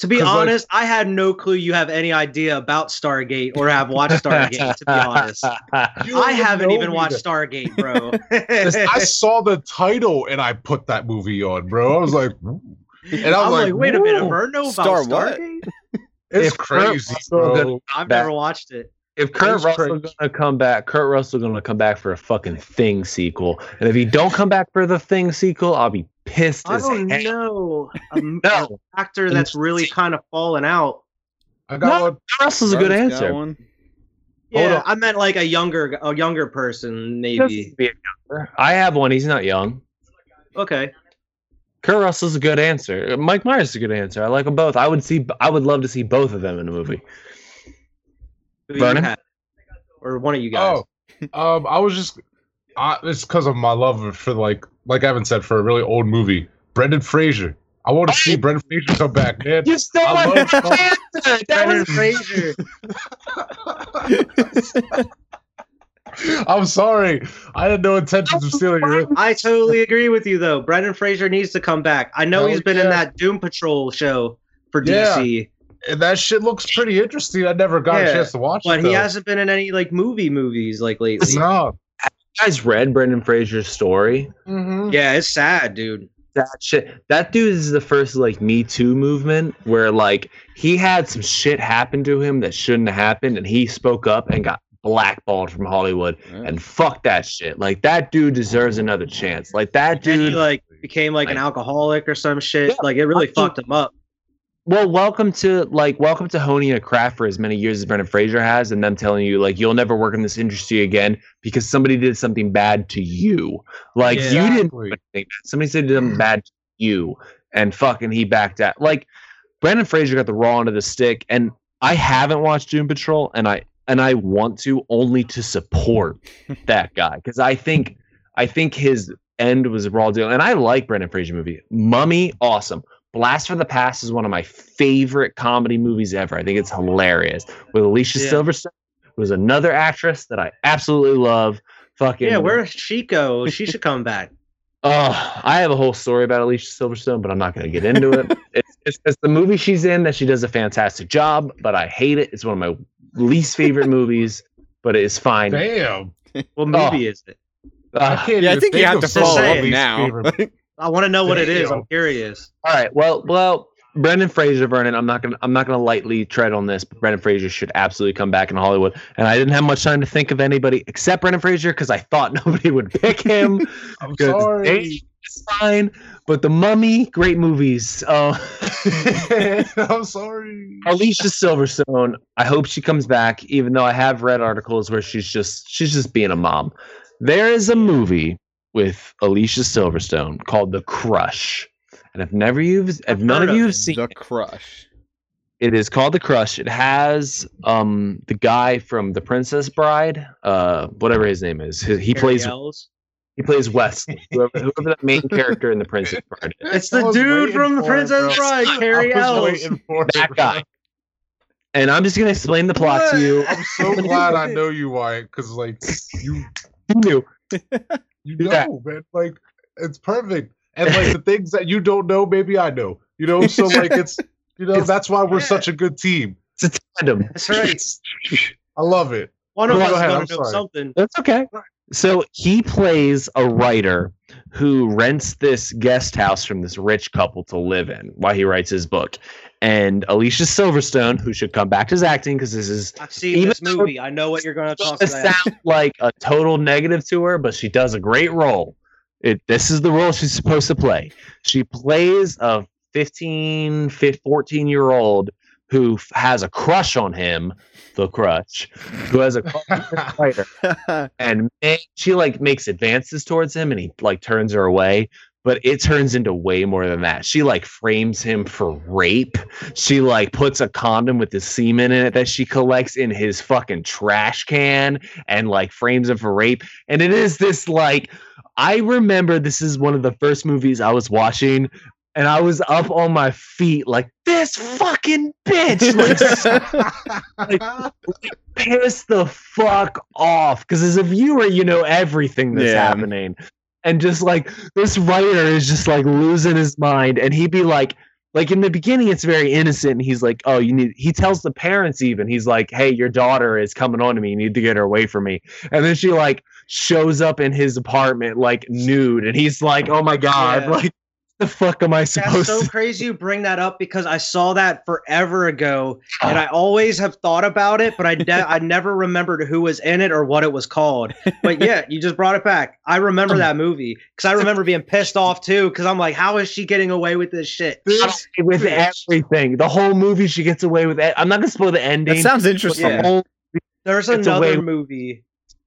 Speaker 4: To be
Speaker 3: 'Cause, like-
Speaker 4: honest, I had no clue you have any idea about Stargate or have watched Stargate. to be honest, I haven't even watched
Speaker 3: then.
Speaker 4: Stargate, bro.
Speaker 3: I saw the title and I put that movie on, bro. I was like, "Ooh." And I
Speaker 4: I'm
Speaker 3: was
Speaker 4: like, wait a minute,
Speaker 3: "Whoa,
Speaker 4: Vern know about
Speaker 2: Star what?
Speaker 4: Stargate?
Speaker 3: It's
Speaker 1: If
Speaker 3: crazy,
Speaker 1: Russell
Speaker 3: bro.
Speaker 1: gonna-
Speaker 4: I've
Speaker 1: Back.
Speaker 4: never watched it.
Speaker 1: if Kurt
Speaker 3: That's
Speaker 1: Russell
Speaker 3: crazy.
Speaker 1: gonna come back, Kurt Russell gonna come back for a fucking Thing sequel. And if he don't come back for the Thing sequel, I'll be pissed
Speaker 4: I
Speaker 1: as
Speaker 4: don't
Speaker 1: hell.
Speaker 4: know a m-
Speaker 1: No,
Speaker 4: actor that's really kind of fallen out.
Speaker 3: I got
Speaker 1: No.
Speaker 3: one.
Speaker 1: Russell's a good answer.
Speaker 2: one.
Speaker 4: Yeah,
Speaker 1: on.
Speaker 4: I meant like a younger, a younger person, maybe.
Speaker 1: be a younger. I have one. He's not young.
Speaker 4: Okay.
Speaker 1: Kurt Russell's a good answer. Mike Myers is a good answer. I like them both. I would see. I would love to see both of them in a movie.
Speaker 4: Who
Speaker 1: Vernon?
Speaker 4: have? Or one of you guys.
Speaker 3: Oh, um, I was just. I, it's because of my love for like, like Evan said, for a really old movie, Brendan Fraser. I want to see Brendan Fraser come back, man.
Speaker 1: You stole
Speaker 3: I
Speaker 1: my
Speaker 3: love-
Speaker 1: answer. That
Speaker 4: Brendan
Speaker 1: was
Speaker 4: Fraser.
Speaker 3: I'm sorry. I had no intentions of stealing your.
Speaker 4: I totally agree with you though. Brendan Fraser needs to come back. I know
Speaker 3: Hell
Speaker 4: he's been in that Doom Patrol show for
Speaker 3: Yeah.
Speaker 4: DC,
Speaker 3: And that shit looks pretty interesting. I never got
Speaker 4: Yeah,
Speaker 3: a chance to watch
Speaker 4: but
Speaker 3: it.
Speaker 4: But
Speaker 3: he
Speaker 4: hasn't been in any like movie movies like lately.
Speaker 3: No.
Speaker 1: you guys read Brendan Fraser's story.
Speaker 3: Mhm.
Speaker 4: Yeah, it's sad, dude.
Speaker 1: That shit. That dude is the first like Me Too movement where like he had some shit happen to him that shouldn't have happened, and he spoke up and got blackballed from Hollywood. And fuck that shit. Like that dude deserves another chance. Like that
Speaker 4: And he
Speaker 1: dude.
Speaker 4: like became like an alcoholic or some shit.
Speaker 1: Yeah,
Speaker 4: like it really
Speaker 1: I think-
Speaker 4: fucked him up.
Speaker 1: Well, welcome to like welcome to honing a craft for as many years as Brendan Fraser has, and them telling you like you'll never work in this industry again because somebody did something bad to you. Like you didn't
Speaker 3: Exactly.
Speaker 1: do anything. Somebody said something bad to you, and fucking he backed out. Like Brendan Fraser got the raw end of the stick, and I haven't watched Doom Patrol, and I and I want to only to support that guy because I think I think his end was a raw deal, and I like Brendan Fraser movie. Mummy, awesome. Blast from the Past is one of my favorite comedy movies ever. I think it's hilarious with Alicia
Speaker 4: Yeah.
Speaker 1: Silverstone, who's another actress that I absolutely love. Fucking
Speaker 4: Yeah, where's Chico? She go? She should come back.
Speaker 1: Oh, I have a whole story about Alicia Silverstone, but I'm not going to get into it. it's, it's, it's the movie she's in that she does a fantastic job, but I hate it. It's one of my least favorite movies, but it is fine.
Speaker 3: Damn.
Speaker 4: What movie is it?
Speaker 3: I
Speaker 1: Uh,
Speaker 3: can't
Speaker 2: Yeah, I think you have to
Speaker 3: some
Speaker 4: follow up
Speaker 2: now.
Speaker 4: I want to know what it is. I'm curious.
Speaker 1: all right. Well, well, Brendan Fraser, Vernon. I'm not gonna I'm not gonna lightly tread on this, but Brendan Fraser should absolutely come back in Hollywood. And I didn't have much time to think of anybody except Brendan Fraser because I thought nobody would pick him.
Speaker 3: I'm
Speaker 1: Good.
Speaker 3: sorry.
Speaker 1: It's fine, but The Mummy, great movies. Uh,
Speaker 3: I'm sorry.
Speaker 1: Alicia Silverstone, I hope she comes back, even though I have read articles where she's just she's just being a mom. There is a movie with Alicia Silverstone called The Crush. And if never you've if
Speaker 4: I've
Speaker 1: none of
Speaker 4: of
Speaker 1: you
Speaker 4: it.
Speaker 1: have seen
Speaker 2: the crush.
Speaker 1: it is called The Crush. It has um the guy from The Princess Bride, uh whatever his name is. He, he plays
Speaker 4: Elwes.
Speaker 1: He plays Wesley, whoever, whoever the main character in The Princess Bride is.
Speaker 4: It's the dude from The
Speaker 3: for it,
Speaker 4: Princess. Bride, Cary
Speaker 3: I was
Speaker 4: Elwes.
Speaker 3: waiting for it,
Speaker 1: That guy. And I'm just gonna explain the plot to you.
Speaker 3: I'm so glad I know you, Wyatt, because like you
Speaker 1: Who knew?
Speaker 3: you
Speaker 1: Yeah.
Speaker 3: know, man. Like it's perfect. And like the things that you don't know, maybe I know. You know, so like it's you know
Speaker 1: It's-
Speaker 3: that's why we're
Speaker 4: yeah.
Speaker 3: such a good team.
Speaker 1: It's a tandem.
Speaker 4: That's right.
Speaker 3: I love it.
Speaker 4: One of
Speaker 3: Go
Speaker 4: us is
Speaker 3: ahead,
Speaker 4: gonna know
Speaker 3: sorry.
Speaker 4: something.
Speaker 1: That's okay. So he plays a writer who rents this guest house from this rich couple to live in while he writes his book. And Alicia Silverstone, who should come back to his acting because this is
Speaker 4: I've seen
Speaker 1: Even
Speaker 4: this movie. I know what you're going to talk about.
Speaker 1: sound like a total negative to her, but she does a great role. It this is the role she's supposed to play. She plays a 15, 15 14 year old who f- has a crush on him, the crutch, who has a crush on and man, she like makes advances towards him and he like turns her away but it turns into way more than that. She like frames him for rape. She like puts a condom with the semen in it that she collects in his fucking trash can and like frames him for rape. And it is this like i remember this is one of the first movies i was watching and i was up on my feet like this fucking bitch! Like piss the fuck off. Because as a viewer you know everything that's
Speaker 2: Yeah.
Speaker 1: happening. And just like this writer is just like losing his mind. And he'd be like like in the beginning it's very innocent. And he's like oh you need he tells the parents even. He's like hey your daughter is coming on to me. You need to get her away from me. And then she like shows up in his apartment like nude. And he's like oh my god
Speaker 4: Yeah.
Speaker 1: like the fuck am i supposed?
Speaker 4: That's so
Speaker 1: to
Speaker 4: crazy you bring that up because I saw that forever ago, and I always have thought about it, but I ne- I never remembered who was in it or what it was called. But yeah, you just brought it back. I remember that movie because I remember being pissed off too because I'm like, how is she getting away with this shit?
Speaker 3: This
Speaker 1: with everything the whole movie she gets away with it i'm not gonna spoil the ending
Speaker 2: that sounds interesting.
Speaker 1: the
Speaker 4: Yeah.
Speaker 1: whole
Speaker 4: There's another
Speaker 1: away-
Speaker 4: movie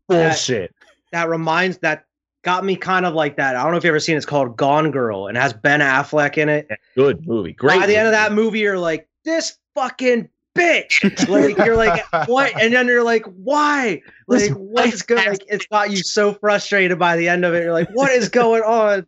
Speaker 1: bullshit
Speaker 4: that reminds that got me kind of like that. I don't know if you've ever seen it. It's called Gone Girl and it has Ben Affleck in it.
Speaker 1: good movie great
Speaker 4: By the end of that movie, you're like, this fucking bitch. Like you're like, what? And then you're like, why? Like
Speaker 1: This
Speaker 4: what's
Speaker 1: white
Speaker 4: good? Like it's got you so frustrated by the end of it. You're like, what is going on?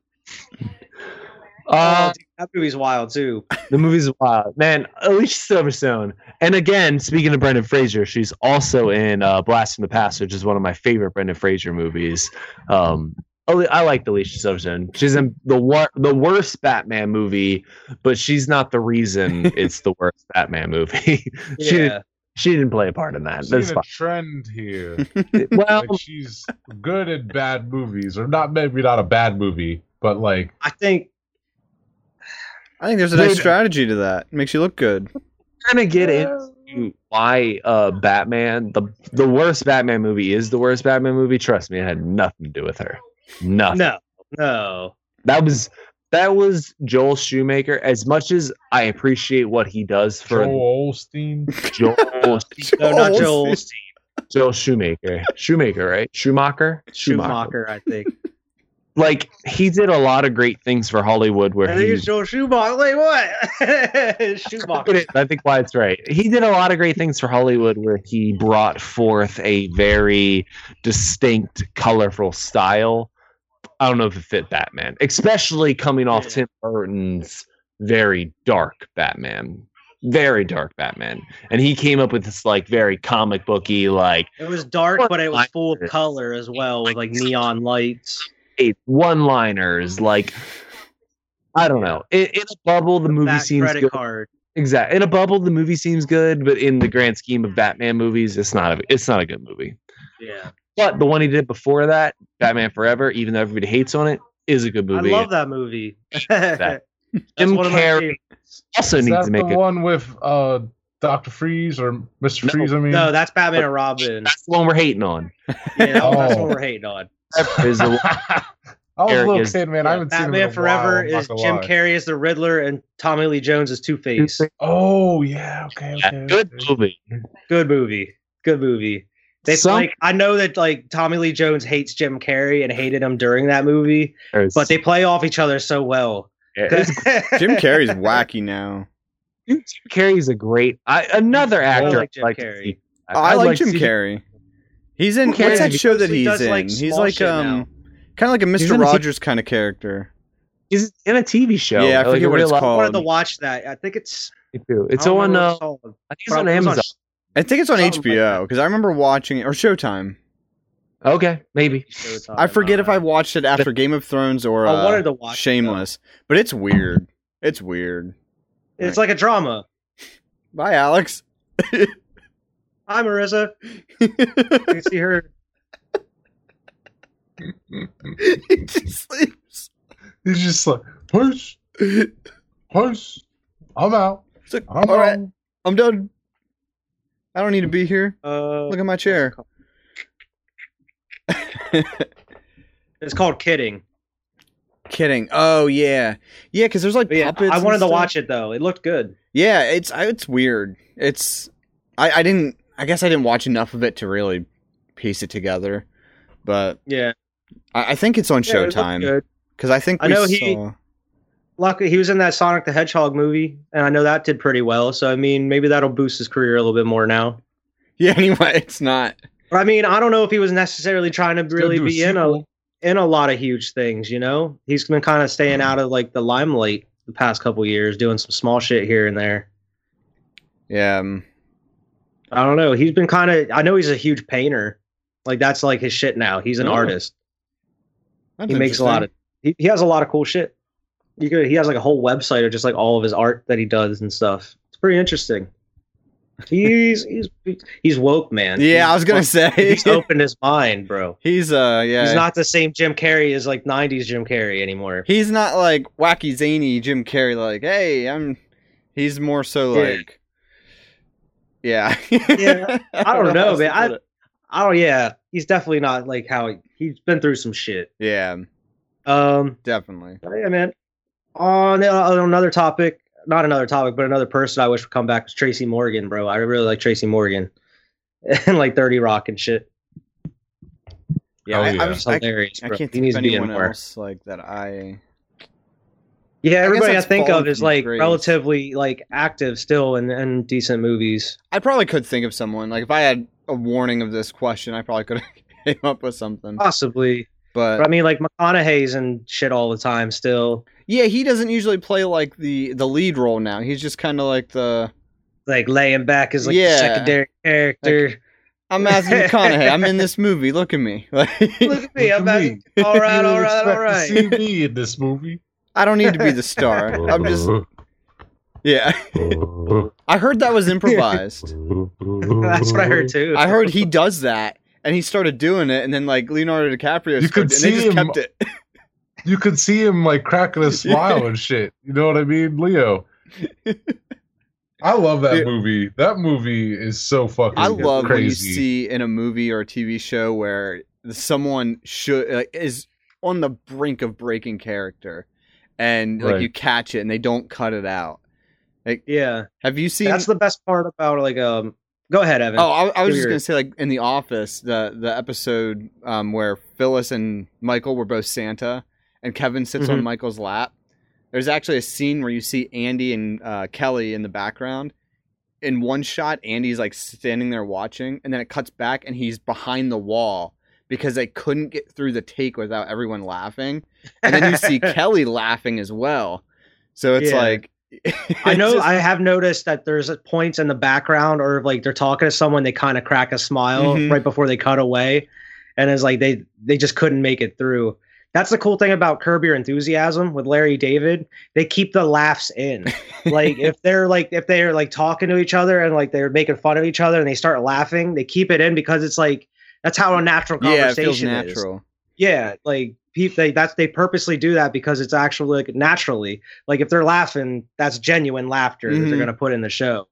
Speaker 1: Uh
Speaker 4: oh, dude, that movie's wild too.
Speaker 1: the movie's wild man alicia silverstone and again speaking of brendan fraser she's also in uh blast from the past which is one of my favorite brendan fraser movies um Ali- I like Alicia Silverstone. She's in the wor- the worst Batman movie, but she's not the reason it's the worst Batman movie. she
Speaker 4: Yeah.
Speaker 1: didn't, she didn't play a part in that.
Speaker 3: I've
Speaker 1: That's
Speaker 3: seen a trend here.
Speaker 1: Well,
Speaker 3: Like she's good in bad movies, or not maybe not a bad movie, but like
Speaker 4: I think
Speaker 2: I think there's a nice
Speaker 1: Dude.
Speaker 2: strategy to that. It makes you look good.
Speaker 1: gonna get into why uh Batman the the worst Batman movie is the worst Batman movie. Trust me, it had nothing to do with her. Nothing.
Speaker 4: no, no.
Speaker 1: That was that was Joel Shoemaker. As much as I appreciate what he does for
Speaker 3: Joel Osteen.
Speaker 1: Joel,
Speaker 4: No, not Joel
Speaker 2: see.
Speaker 1: Joel Shoemaker, Shoemaker, right? Schumacher,
Speaker 4: Schumacher, I think.
Speaker 1: Like he did a lot of great things for Hollywood. Where
Speaker 4: I think
Speaker 1: he
Speaker 4: it's Joel Schumacher. Wait, what? Schumacher.
Speaker 1: I think Wyatt's right. He did a lot of great things for Hollywood where he brought forth a very distinct, colorful style. I don't know if it fit Batman, especially coming off Tim Burton's very dark Batman. Very dark Batman. And he came up with this like very comic booky, like
Speaker 4: It was dark, but it was full of color as well, with like neon lights.
Speaker 1: One liners, like I don't know. In, in a bubble, the movie
Speaker 4: That
Speaker 1: seems
Speaker 4: credit
Speaker 1: good.
Speaker 4: card.
Speaker 1: Exactly. In a bubble, the movie seems good, but in the grand scheme of Batman movies, it's not a it's not a good movie.
Speaker 4: Yeah,
Speaker 1: But the one he did before that, Batman Forever, even though everybody hates on it, is a good movie.
Speaker 4: I love that movie.
Speaker 1: That- Jim
Speaker 4: one of my
Speaker 1: Carrey
Speaker 4: favorites.
Speaker 1: also
Speaker 3: Is
Speaker 1: needs to make
Speaker 3: the
Speaker 1: a
Speaker 3: one with uh Doctor Freeze or Mister
Speaker 1: No.
Speaker 3: Freeze? I mean,
Speaker 4: No, that's Batman and Robin.
Speaker 1: that's the one we're hating on.
Speaker 4: Yeah, that- that's
Speaker 3: Oh.
Speaker 4: what we're hating on.
Speaker 1: Forever is the one-
Speaker 3: I was a little
Speaker 1: is-
Speaker 3: kid, man. I
Speaker 4: Yeah,
Speaker 3: haven't seen
Speaker 4: Batman
Speaker 3: a
Speaker 4: Forever
Speaker 3: while,
Speaker 4: is Jim. Carrey as the Riddler and Tommy Lee Jones is Two Face.
Speaker 3: Oh yeah, okay,
Speaker 1: Yeah, good movie.
Speaker 4: Good movie. Good movie. They
Speaker 1: Some-
Speaker 4: like I know that like Tommy Lee Jones hates Jim Carrey and hated him during that movie,
Speaker 1: There's-
Speaker 4: but they play off each other so well.
Speaker 1: it's-
Speaker 2: Jim Carrey's wacky now.
Speaker 1: Jim Carrey's a great I, another actor.
Speaker 4: like Jim
Speaker 1: I'd
Speaker 4: Carrey.
Speaker 1: see.
Speaker 2: I
Speaker 1: I'd
Speaker 2: like Jim
Speaker 1: see-
Speaker 2: Carrey. He's in what's that show that
Speaker 4: because he
Speaker 2: he's
Speaker 4: does,
Speaker 2: in?
Speaker 4: like,
Speaker 2: he's like um kind of like a Mr.
Speaker 1: in a T-
Speaker 2: Rogers kind of character.
Speaker 1: He's in a TV show.
Speaker 2: Yeah, I
Speaker 1: like
Speaker 2: forget what it's
Speaker 1: life-
Speaker 4: I wanted to watch that. I think it's
Speaker 1: Me too. It's on. Uh,
Speaker 4: it's.
Speaker 1: I think it's on
Speaker 4: Probably- it
Speaker 1: Amazon.
Speaker 2: I think it's on
Speaker 4: Something
Speaker 2: HBO
Speaker 4: that.
Speaker 2: because I remember watching it or Showtime.
Speaker 1: Okay, maybe.
Speaker 4: they
Speaker 2: I forget
Speaker 4: about
Speaker 2: if I watched it after Game of Thrones or
Speaker 4: I
Speaker 2: uh,
Speaker 4: wanted to watch it,
Speaker 2: Shameless, but it's weird. It's weird.
Speaker 4: It's like a drama.
Speaker 2: Bye, Alex.
Speaker 4: Hi, Marissa. You see her.
Speaker 2: he just sleeps.
Speaker 3: He's just like, push, push. I'm out.
Speaker 2: It's like,
Speaker 3: I'm
Speaker 2: all right,
Speaker 3: out.
Speaker 2: I'm done. I don't need to be here.
Speaker 4: Uh,
Speaker 2: Look at my chair.
Speaker 4: It's called Kidding.
Speaker 2: Kidding. Oh yeah, yeah. Because there's like
Speaker 4: But yeah,
Speaker 2: puppets.
Speaker 4: I wanted to watch it though. It looked good.
Speaker 2: Yeah, it's it's weird. It's I I didn't. I guess I didn't watch enough of it to really piece it together. But
Speaker 4: Yeah.
Speaker 2: I, I think it's on
Speaker 4: Yeah,
Speaker 2: Showtime because I think
Speaker 4: I
Speaker 2: we
Speaker 4: know he-
Speaker 2: saw.
Speaker 4: Luckily, he was in that Sonic the Hedgehog movie, and I know that did pretty well. So I mean, maybe that'll boost his career a little bit more now.
Speaker 2: Yeah. Anyway, it's not.
Speaker 4: But I mean, I don't know if he was necessarily trying to really
Speaker 3: do a
Speaker 4: be in a in a lot of huge things. You know, he's been kind of staying out of like the limelight the past couple years, doing some small shit here and there.
Speaker 2: Yeah. um,
Speaker 4: I don't know. He's been kind of. I know he's a huge painter. Like that's like his shit now. He's an
Speaker 2: Oh,
Speaker 4: artist.
Speaker 2: that's
Speaker 4: He makes a lot of. He, he has a lot of cool shit. You could, he has like a whole website of just like all of his art that he does and stuff. It's pretty interesting. He's he's he's woke, man.
Speaker 2: Yeah,
Speaker 4: He's
Speaker 2: I was gonna say
Speaker 4: He's opened his mind, bro.
Speaker 2: He's uh yeah.
Speaker 4: He's not the same Jim Carrey as like '90s Jim Carrey anymore.
Speaker 2: He's not like wacky zany Jim Carrey. Like, hey, I'm. He's more so like. Yeah.
Speaker 4: Yeah, I don't know, man. I-
Speaker 2: put it.
Speaker 4: Oh yeah, he's definitely not like how he, he's been through some shit.
Speaker 2: Yeah,
Speaker 4: Um,
Speaker 2: definitely.
Speaker 4: but yeah, man. On, on another topic, not another topic, but another person I wish would come back is Tracy Morgan, bro. I really like Tracy Morgan, and like Thirty Rock and shit.
Speaker 2: Yeah,
Speaker 3: Oh,
Speaker 2: I,
Speaker 3: yeah.
Speaker 2: I,
Speaker 4: It's
Speaker 2: was, I,
Speaker 4: hilarious,
Speaker 2: I
Speaker 4: bro.
Speaker 2: can't
Speaker 4: he
Speaker 2: think
Speaker 4: needs
Speaker 2: of
Speaker 4: to be in
Speaker 2: anyone else like that. I
Speaker 4: Yeah, everybody I,
Speaker 2: that's
Speaker 4: think of is like
Speaker 2: grace.
Speaker 4: relatively like active still and and decent movies.
Speaker 2: I probably could think of someone. Like if I had a warning of this question, I probably could have came up with something.
Speaker 4: Possibly,
Speaker 2: But
Speaker 4: but I mean, like McConaughey's and shit all the time still.
Speaker 2: yeah, he doesn't usually play like the the lead role now. He's just kind of like the
Speaker 4: Like laying back as like
Speaker 2: Yeah.
Speaker 4: the secondary character.
Speaker 2: I'm Matthew McConaughey. I'm in this movie. Look at me. Like,
Speaker 4: Look at me,
Speaker 3: Look
Speaker 4: I'm
Speaker 3: at
Speaker 4: back.
Speaker 3: me.
Speaker 4: All right,
Speaker 3: You
Speaker 4: all right, all
Speaker 3: expect to
Speaker 4: right.
Speaker 3: See me in this movie.
Speaker 2: I don't need to be the star. I'm just yeah. I heard that was improvised.
Speaker 4: That's what I heard too.
Speaker 2: I heard he does that, and he started doing it, and then like Leonardo DiCaprio,
Speaker 3: You
Speaker 2: started,
Speaker 3: could
Speaker 2: and they
Speaker 3: see
Speaker 2: just
Speaker 3: him-
Speaker 2: kept it.
Speaker 3: You could see him like cracking a smile and shit. You know what I mean, Leo? I love that movie. That movie is so fucking
Speaker 2: I love when you see in a movie or a TV show where someone should uh, is on the brink of breaking character, and like
Speaker 3: Right.
Speaker 2: you catch it and they don't cut it out.
Speaker 4: Like yeah,
Speaker 2: Have you seen?
Speaker 4: that's the best part about like um. Go ahead, Evan.
Speaker 2: Oh, I, I was
Speaker 4: Give
Speaker 2: just
Speaker 4: your-
Speaker 2: gonna say, like in the Office, the the episode um, where Phyllis and Michael were both Santa, and Kevin sits on
Speaker 4: Mhm.
Speaker 2: Michael's lap. There's actually a scene where you see Andy and uh, Kelly in the background. In one shot, Andy's like standing there watching, and then it cuts back, and he's behind the wall because they couldn't get through the take without everyone laughing. And then you see Kelly laughing as well. So it's
Speaker 4: Yeah.
Speaker 2: like
Speaker 4: I know
Speaker 2: just-
Speaker 4: I have noticed that there's points in the background or like they're talking to someone, they kind of crack a smile
Speaker 2: Mhm.
Speaker 4: right before they cut away, and it's like they they just couldn't make it through. That's the cool thing about Curb Your Enthusiasm with Larry David. They keep the laughs in. like if they're like if they're like talking to each other and like they're making fun of each other and they start laughing, they keep it in because it's like that's how a natural
Speaker 2: yeah, it
Speaker 4: conversation
Speaker 2: feels
Speaker 4: is.
Speaker 2: natural.
Speaker 4: Yeah, like people they that's they purposely do that because it's actually like naturally. Like if they're laughing, that's genuine laughter that
Speaker 2: Mhm.
Speaker 4: they're gonna put in the show.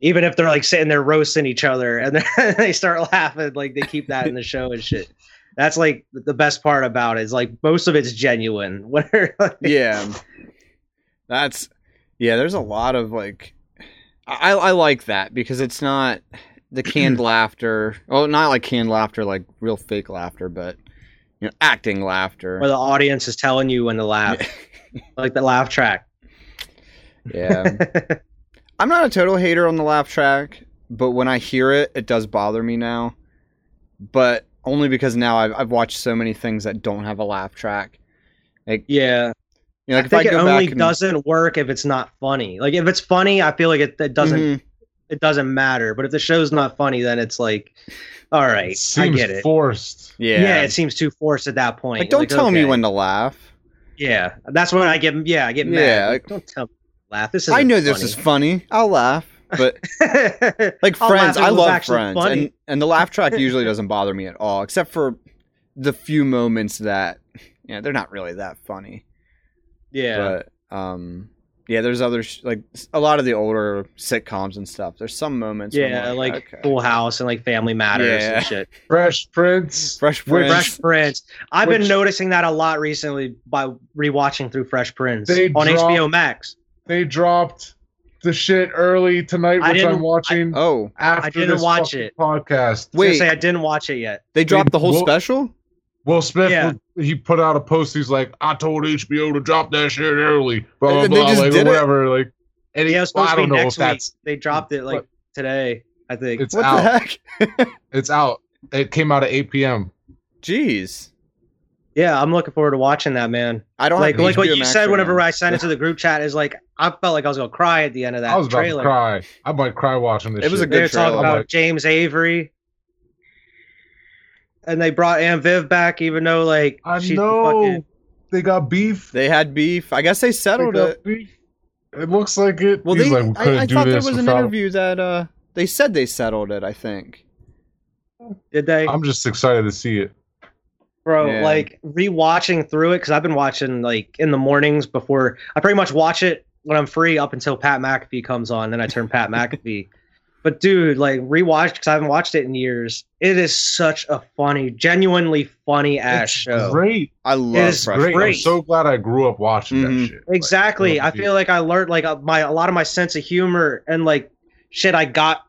Speaker 4: Even if they're like sitting there roasting each other and then they start laughing, like they keep that in the show and shit. That's like the best part about it is like most of it's genuine. Like,
Speaker 2: yeah that's yeah there's a lot of like i i like that because it's not the canned laughter. Oh not like canned laughter like real fake laughter but you know acting laughter.
Speaker 4: Where the audience is telling you when to laugh, like the laugh track.
Speaker 2: yeah. I'm not a total hater on the laugh track but when i hear it it does bother me now. But only because now i've, I've watched so many things that don't have a laugh track. Like
Speaker 4: yeah,
Speaker 2: you know like
Speaker 4: I think
Speaker 2: if i
Speaker 4: it
Speaker 2: go
Speaker 4: only
Speaker 2: back and,
Speaker 4: doesn't work if it's not funny. Like if it's funny, I feel like it, it doesn't
Speaker 2: Mhm.
Speaker 4: It doesn't matter. But if the show's not funny, then it's like, all right,
Speaker 3: It
Speaker 4: I get it.
Speaker 3: forced.
Speaker 2: Yeah.
Speaker 4: Yeah. it seems too forced at that point.
Speaker 2: like, don't tell me when to laugh.
Speaker 4: Yeah, that's when I get. Yeah, I get mad.
Speaker 2: Yeah,
Speaker 4: Like,
Speaker 2: like-
Speaker 4: don't tell me. to Laugh. This is.
Speaker 2: I know this is funny. I'll laugh. But like Friends, I love Friends,
Speaker 4: funny.
Speaker 2: and and the laugh track usually doesn't bother me at all, except for the few moments that yeah they're not really that funny.
Speaker 4: yeah.
Speaker 2: But um, yeah, there's other sh- like a lot of the older sitcoms and stuff. There's some moments. where I'm
Speaker 4: Yeah, like
Speaker 2: okay.
Speaker 4: Full House and like Family Matters
Speaker 2: Yeah.
Speaker 4: and shit.
Speaker 3: Fresh Prince.
Speaker 2: Fresh
Speaker 3: Which-
Speaker 2: Prince.
Speaker 4: Fresh Prince. I've been noticing that a lot recently by rewatching through Fresh Prince on
Speaker 3: dropped-
Speaker 4: HBO Max.
Speaker 3: They dropped the shit early tonight, which I'm watching
Speaker 2: Oh,
Speaker 3: after
Speaker 4: I didn't
Speaker 3: this
Speaker 4: watch it.
Speaker 3: podcast.
Speaker 4: I gonna
Speaker 2: wait,
Speaker 4: say I didn't watch it yet.
Speaker 2: they dropped the whole
Speaker 3: Well-
Speaker 2: special.
Speaker 3: Will Smith,
Speaker 4: Yeah.
Speaker 3: he put out a post. He's like, "I told HBO to drop that shit early." Blah blah
Speaker 2: And they
Speaker 3: blah,
Speaker 2: just
Speaker 3: like
Speaker 2: did it?
Speaker 3: whatever. Like, and he,
Speaker 4: Yeah, it was supposed
Speaker 3: I
Speaker 4: to be
Speaker 3: don't know if
Speaker 4: next week.
Speaker 3: that's
Speaker 4: They dropped it like today, I think.
Speaker 3: it's
Speaker 2: What
Speaker 3: out.
Speaker 2: the heck?
Speaker 3: It's out. It came out at 8 p.m.
Speaker 2: Jeez,
Speaker 4: Yeah, I'm looking forward to watching that, man.
Speaker 2: I don't
Speaker 4: Like
Speaker 2: have
Speaker 4: like what you
Speaker 2: Max
Speaker 4: said whenever
Speaker 2: now.
Speaker 4: I sent it to the group chat is like I felt like I was gonna cry at the end of that
Speaker 3: I was about
Speaker 4: trailer.
Speaker 3: to cry. I might cry watching this.
Speaker 2: It was a good
Speaker 4: They were talking about
Speaker 3: Like-
Speaker 4: James Avery. And they brought Aunt Viv back, even though like
Speaker 3: I
Speaker 4: she's
Speaker 3: know
Speaker 4: fucking
Speaker 3: they got beef.
Speaker 2: They had beef. I guess they
Speaker 3: They
Speaker 2: settled
Speaker 3: got
Speaker 2: it.
Speaker 3: beef. It looks like it.
Speaker 2: Well,
Speaker 3: He's
Speaker 2: they.
Speaker 3: like, we
Speaker 2: I, I thought there
Speaker 3: this
Speaker 2: was an interview that uh they said they settled it. I think.
Speaker 4: did they
Speaker 3: I'm just excited to see it.
Speaker 4: bro
Speaker 2: Yeah.
Speaker 4: like rewatching through it because I've been watching like in the mornings before I pretty much watch it when I'm free up until Pat McAfee comes on, then I turn Pat McAfee. But dude, like rewatched because I haven't watched it in years. It is such a funny, genuinely funny ass
Speaker 3: It's
Speaker 4: show.
Speaker 3: great.
Speaker 2: I love
Speaker 4: is
Speaker 2: Fresh
Speaker 3: Great. I'm so glad I grew up watching
Speaker 2: Mhm.
Speaker 3: that shit. Like,
Speaker 4: Exactly. I feel like I learned like uh, my a lot of my sense of humor and like shit I got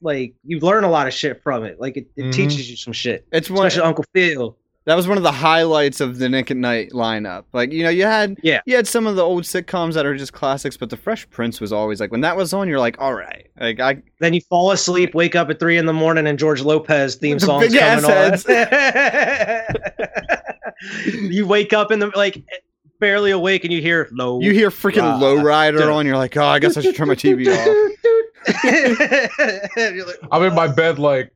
Speaker 4: like you learn a lot of shit from it. Like it, it
Speaker 3: Mhm.
Speaker 4: teaches you some shit.
Speaker 2: It's one.
Speaker 4: Especially Uncle Phil.
Speaker 2: That was one of the highlights of the Nick at Night lineup. Like you know, you had
Speaker 4: Yeah.
Speaker 2: you had some of the old sitcoms that are just classics, but the Fresh Prince was always like when that was on, you're like, all right, like I
Speaker 4: Then you fall asleep, wake up at three in the morning, and George Lopez theme song
Speaker 2: The
Speaker 4: song's
Speaker 2: big ass
Speaker 4: coming on. you wake up in the like barely awake, and you hear low.
Speaker 2: you hear freaking Lowrider
Speaker 4: dude.
Speaker 2: on, you're like, oh, I guess I should turn my TV off.
Speaker 4: You're like,
Speaker 3: I'm in my bed like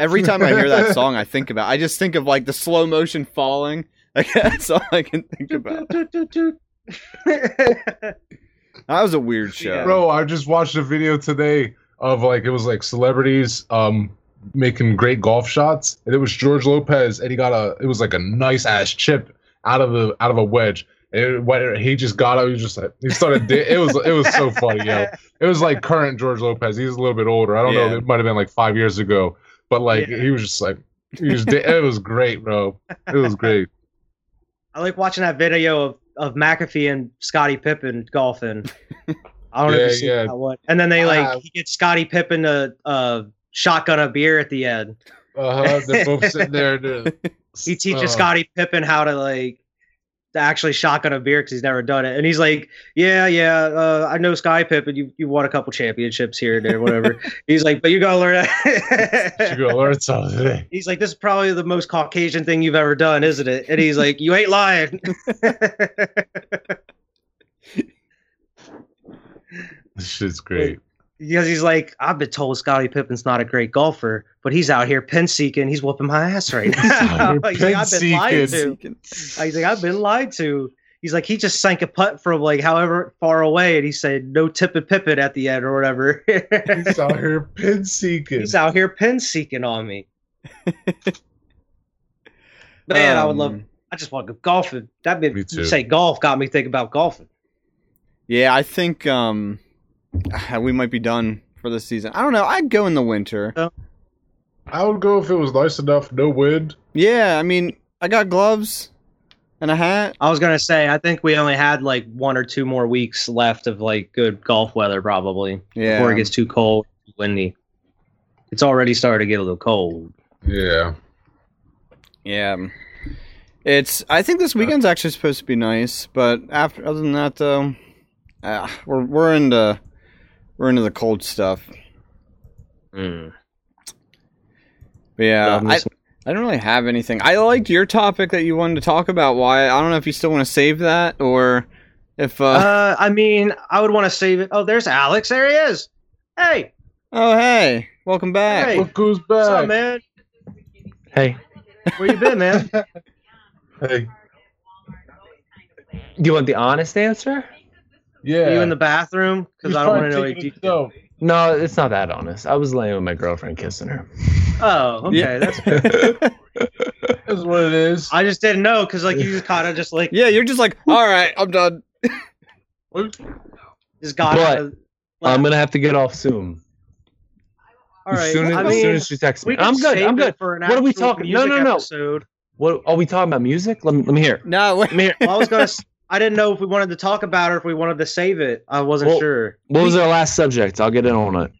Speaker 2: Every time I hear that song, I think about. I just think of like the slow motion falling. Like that's all I can think about. That was a weird show.
Speaker 3: Bro, I just watched a video today of like it was like celebrities um making great golf shots, and it was George Lopez, and he got a it was like a nice ass chip out of the out of a wedge. And it, when he just got out, he was just like he started. Di- it was it was so funny, yo. It was like current George Lopez. He's a little bit older. I don't
Speaker 2: Yeah.
Speaker 3: know. It might have been like five years ago, but like
Speaker 4: Yeah.
Speaker 3: he was just like he was. Di- it was great, bro. It was great.
Speaker 4: I like watching that video of, of McAfee and Scottie Pippen golfing. I don't know if you see
Speaker 3: yeah.
Speaker 4: that one. And then they like
Speaker 3: Uh,
Speaker 4: he gets Scottie Pippen a, uh, shotgun a beer at the end.
Speaker 3: Uh huh. They're both sitting there.
Speaker 4: He teaches
Speaker 3: uh,
Speaker 4: Scottie Pippen how to like actually shotgun a beer because he's never done it. And he's like, "Yeah, yeah, uh, I know Scottie Pippen. You you won a couple championships here and there, whatever." he's like, "But you gotta learn
Speaker 3: You gotta learn something.
Speaker 4: He's like, "This is probably the most Caucasian thing you've ever done, isn't it?" And he's like, "You ain't lying."
Speaker 3: This shit's great.
Speaker 4: Because he's like, I've been told Scottie Pippen's not a great golfer, but he's out here pin seeking. He's whooping my ass right now. he's like, I've been lied to.
Speaker 3: pin-seeking.
Speaker 4: He's like, I've been lied to. He's like, he just sank a putt from like however far away, and he said no tip tipping Pippen at the end or whatever.
Speaker 3: He's out here pin seeking.
Speaker 4: he's out here pin seeking on me. Man, I would love.
Speaker 2: Um,
Speaker 4: I just want to go golfing. That made
Speaker 3: Me
Speaker 4: you
Speaker 3: too.
Speaker 4: say golf got me thinking about golfing.
Speaker 2: Yeah, I think um, we might be done for this season. I don't know. I'd go in the winter.
Speaker 3: I would go if it was nice enough, no wind.
Speaker 2: Yeah, I mean, I got gloves and a hat.
Speaker 4: I was gonna say, I think we only had like one or two more weeks left of like good golf weather, probably.
Speaker 2: Yeah,
Speaker 4: before it gets too cold, windy. It's already starting to get a little cold.
Speaker 3: Yeah.
Speaker 2: yeah. It's. I think this weekend's actually supposed to be nice, but after other than that, though, uh, we're we're into we're into the cold stuff.
Speaker 4: Mm.
Speaker 2: But yeah,
Speaker 4: Love
Speaker 2: I,
Speaker 4: some-
Speaker 2: I don't really have anything. I liked your topic that you wanted to talk about. Why? I don't know if you still want to save that or If uh,
Speaker 4: Uh, I mean, I would want to save it. Oh, there's Alex. There he is. Hey,
Speaker 2: oh hey, welcome back.
Speaker 4: Hey.
Speaker 3: Look who's
Speaker 4: what's up,
Speaker 3: back.
Speaker 4: man?
Speaker 1: Hey,
Speaker 4: Where you been, man?
Speaker 3: Hey,
Speaker 1: do you want the honest answer?
Speaker 3: Yeah.
Speaker 4: Are you in the bathroom? Because I don't want to know any details.
Speaker 1: No, it's not that honest. I was laying with my girlfriend, kissing her.
Speaker 4: Oh, okay.
Speaker 2: Yeah.
Speaker 4: That's.
Speaker 3: That's what it is.
Speaker 4: I just didn't know because like you just kind of just like
Speaker 2: Yeah, you're just like, all right, I'm done.
Speaker 4: just got.
Speaker 1: But-
Speaker 4: out
Speaker 1: I'm gonna have to get off soon.
Speaker 4: all right.
Speaker 1: as soon as,
Speaker 4: I
Speaker 1: as, soon as she texts me, I'm good. I'm good.
Speaker 4: For an
Speaker 1: What are we
Speaker 4: actual
Speaker 1: talking- no, no, no.
Speaker 4: Episode.
Speaker 1: What are we talking about? Music? Let me let me hear.
Speaker 2: No, wait.
Speaker 1: Let me hear.
Speaker 4: Well, I was gonna. S- I didn't know if we wanted to talk about it or if we wanted to save it. I wasn't
Speaker 1: Well,
Speaker 4: sure.
Speaker 1: What was our last subject? I'll get in on it.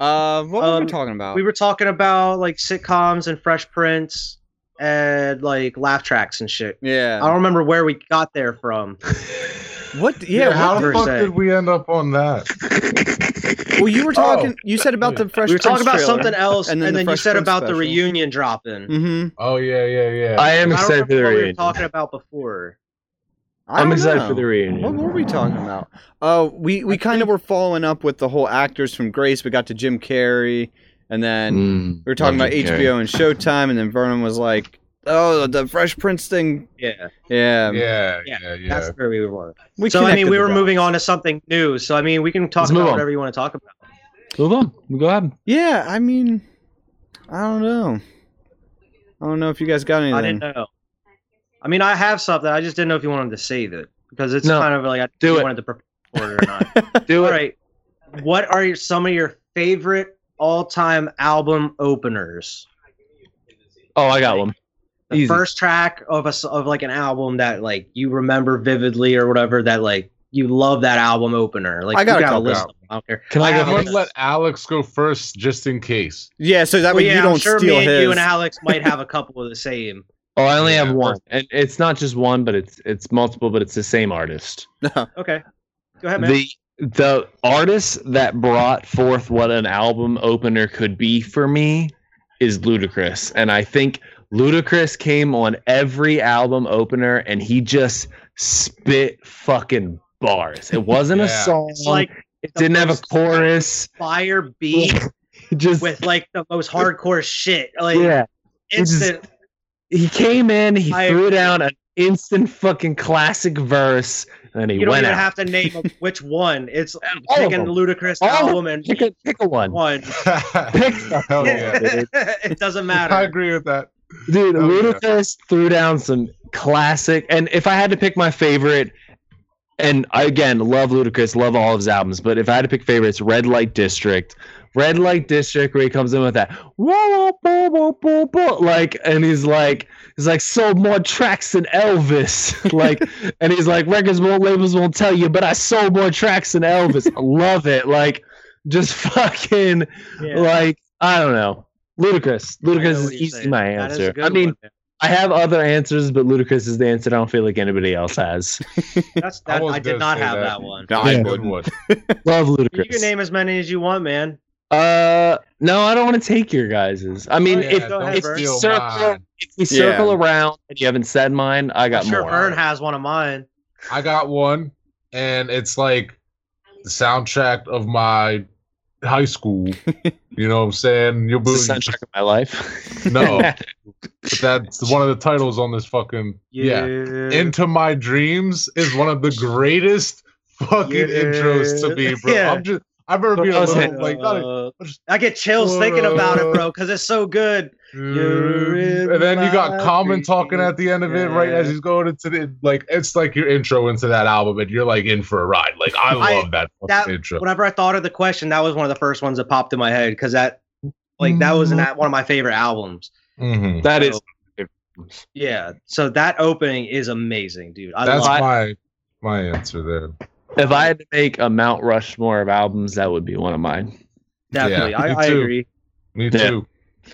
Speaker 2: Uh, what were we
Speaker 4: Um,
Speaker 2: talking about?
Speaker 4: We were talking about like sitcoms and Fresh Prince and like laugh tracks and shit.
Speaker 2: Yeah, I
Speaker 4: don't remember where we got there from.
Speaker 2: What?
Speaker 3: Yeah,
Speaker 2: Yeah.
Speaker 3: how the fuck
Speaker 4: se.
Speaker 3: did we end up on that?
Speaker 2: well, you were talking.
Speaker 3: Oh.
Speaker 2: You said about the fresh.
Speaker 4: we were talking about something else,
Speaker 2: and
Speaker 4: and
Speaker 2: then
Speaker 4: then,
Speaker 2: the
Speaker 4: you said
Speaker 2: Prince
Speaker 4: about the reunion dropping.
Speaker 2: Mm-hmm.
Speaker 3: Oh yeah, yeah, yeah.
Speaker 1: I am
Speaker 4: I
Speaker 1: excited for
Speaker 4: remember
Speaker 1: the
Speaker 4: what we were talking about before.
Speaker 1: I'm excited for the reunion.
Speaker 2: What were we talking about? Oh, we we kind of were following up with the whole actors from Grace. We got to Jim Carrey, and then
Speaker 1: Mm,
Speaker 2: we were talking about
Speaker 1: Jim Carrey.
Speaker 2: HBO and Showtime, and then Vernon was like, "Oh, the Fresh Prince thing."
Speaker 4: Yeah,
Speaker 2: Yeah.
Speaker 3: yeah,
Speaker 4: Yeah,
Speaker 3: yeah, yeah.
Speaker 4: that's where we were.
Speaker 2: We
Speaker 4: so I mean, we were
Speaker 2: dots.
Speaker 4: moving on to something new. So I mean, we can talk
Speaker 1: Let's
Speaker 4: about whatever you want to talk about.
Speaker 1: Move on. Go ahead.
Speaker 2: Yeah, I mean, I don't know. I don't know if you guys got anything.
Speaker 4: I didn't know. I mean, I have something. I just didn't know if you wanted to save it because it's
Speaker 1: No.
Speaker 4: kind of like I
Speaker 1: Do it.
Speaker 4: wanted to prepare for it or not.
Speaker 1: Do
Speaker 4: All
Speaker 1: it.
Speaker 4: right. What are your, some of your favorite all-time album openers?
Speaker 1: Oh, I got one.
Speaker 4: The
Speaker 1: Easy.
Speaker 4: first track of a s- of like an album that like you remember vividly or whatever that like you love that album opener. Like
Speaker 2: I got
Speaker 4: you
Speaker 2: a
Speaker 4: list them. I don't care.
Speaker 1: Can I
Speaker 4: I
Speaker 1: go
Speaker 3: I'm
Speaker 4: have
Speaker 3: gonna
Speaker 1: first?
Speaker 3: let Alex go first, just in case.
Speaker 2: Yeah, so that
Speaker 4: Well,
Speaker 2: way
Speaker 4: yeah,
Speaker 2: you
Speaker 4: I'm
Speaker 2: don't
Speaker 4: sure
Speaker 2: steal
Speaker 4: me and
Speaker 2: his.
Speaker 4: you and Alex might have a couple of the same.
Speaker 1: Oh, I only
Speaker 3: Yeah,
Speaker 1: have one,
Speaker 3: first-
Speaker 1: and it's not just one, but it's it's multiple, but it's the same artist.
Speaker 4: Okay, go ahead, man.
Speaker 1: The the artist that brought forth what an album opener could be for me is Ludacris, and I think Ludacris came on every album opener, and he just spit fucking bars. It wasn't a song.
Speaker 4: it's like
Speaker 1: it didn't have a chorus.
Speaker 4: fire beat
Speaker 1: just
Speaker 4: with like the most hardcore shit. Like
Speaker 1: yeah.
Speaker 4: instant.
Speaker 1: He came in, he
Speaker 4: I
Speaker 1: threw
Speaker 4: agree.
Speaker 1: down an instant fucking classic verse, and then he
Speaker 4: You don't
Speaker 1: went
Speaker 4: even
Speaker 1: out.
Speaker 4: have to name which one. It's
Speaker 1: All of
Speaker 4: picking
Speaker 1: them.
Speaker 4: Ludacris
Speaker 1: All of
Speaker 4: album and
Speaker 1: pick a pick a one.
Speaker 4: one.
Speaker 3: Pick Hell yeah.
Speaker 1: dude.
Speaker 4: it doesn't matter.
Speaker 3: I agree with that.
Speaker 1: Dude,
Speaker 3: Oh, yeah.
Speaker 1: Ludacris threw down some classic. And if I had to pick my favorite, and I again love Ludacris, love all of his albums, but if I had to pick favorites, Red Light District. Red Light District, where he comes in with that, like, and he's like, he's like, sold more tracks than Elvis, like, and he's like, records won't, labels won't tell you, but I sold more tracks than Elvis. I love it, like, just fucking,
Speaker 4: Yeah.
Speaker 1: like, I don't know, Ludacris.
Speaker 4: I know
Speaker 1: Ludacris is
Speaker 4: what you're
Speaker 1: easy
Speaker 4: saying.
Speaker 1: my
Speaker 4: That is a
Speaker 1: answer. I mean,
Speaker 4: one.
Speaker 1: I have other answers, but Ludacris is the answer. I don't feel like anybody else has.
Speaker 4: that's that.
Speaker 3: was
Speaker 4: I, did not have
Speaker 3: that.
Speaker 4: that, one.
Speaker 2: No,
Speaker 1: Yeah.
Speaker 3: Good
Speaker 2: wouldn't.
Speaker 3: one.
Speaker 1: Love
Speaker 4: You can name as many as you want, man.
Speaker 1: Uh, no, I don't want to take your guys's. I mean,
Speaker 4: Oh, yeah,
Speaker 1: if,
Speaker 4: go ahead,
Speaker 1: if we circle, if we circle
Speaker 2: Yeah.
Speaker 1: around and you haven't said mine, I got
Speaker 4: I'm sure
Speaker 1: more.
Speaker 4: Vern has one of mine.
Speaker 3: I got one, and it's like the soundtrack of my high school. you know what I'm saying? You'll be,
Speaker 1: It's the soundtrack of my life.
Speaker 3: No. but that's one of the titles on this fucking yeah. Into My Dreams is one of the greatest fucking
Speaker 4: Yeah.
Speaker 3: intros to me, bro.
Speaker 4: Yeah.
Speaker 3: I'm just I remember being a little
Speaker 1: it?
Speaker 3: like
Speaker 4: Uh, I get chills thinking about it, bro, because it's so good.
Speaker 3: And then you got Common talking at the end of it, right as he's going into the like it's like your intro into that album, and you're like in for a ride. Like I
Speaker 4: I-
Speaker 3: love that, fucking
Speaker 4: that-
Speaker 3: intro.
Speaker 4: Whenever I thought of the question, that was one of the first ones that popped in my head because that, like, that was in that one of my favorite albums.
Speaker 3: Mhm.
Speaker 1: that is.
Speaker 4: Yeah, so that opening is amazing, dude. I
Speaker 3: That's
Speaker 4: love.
Speaker 3: my my answer there.
Speaker 1: If I had to make a Mount Rushmore of albums, that would be one of mine.
Speaker 4: Definitely,
Speaker 3: Yeah,
Speaker 4: I, I agree.
Speaker 3: Me
Speaker 1: Yeah.
Speaker 3: too.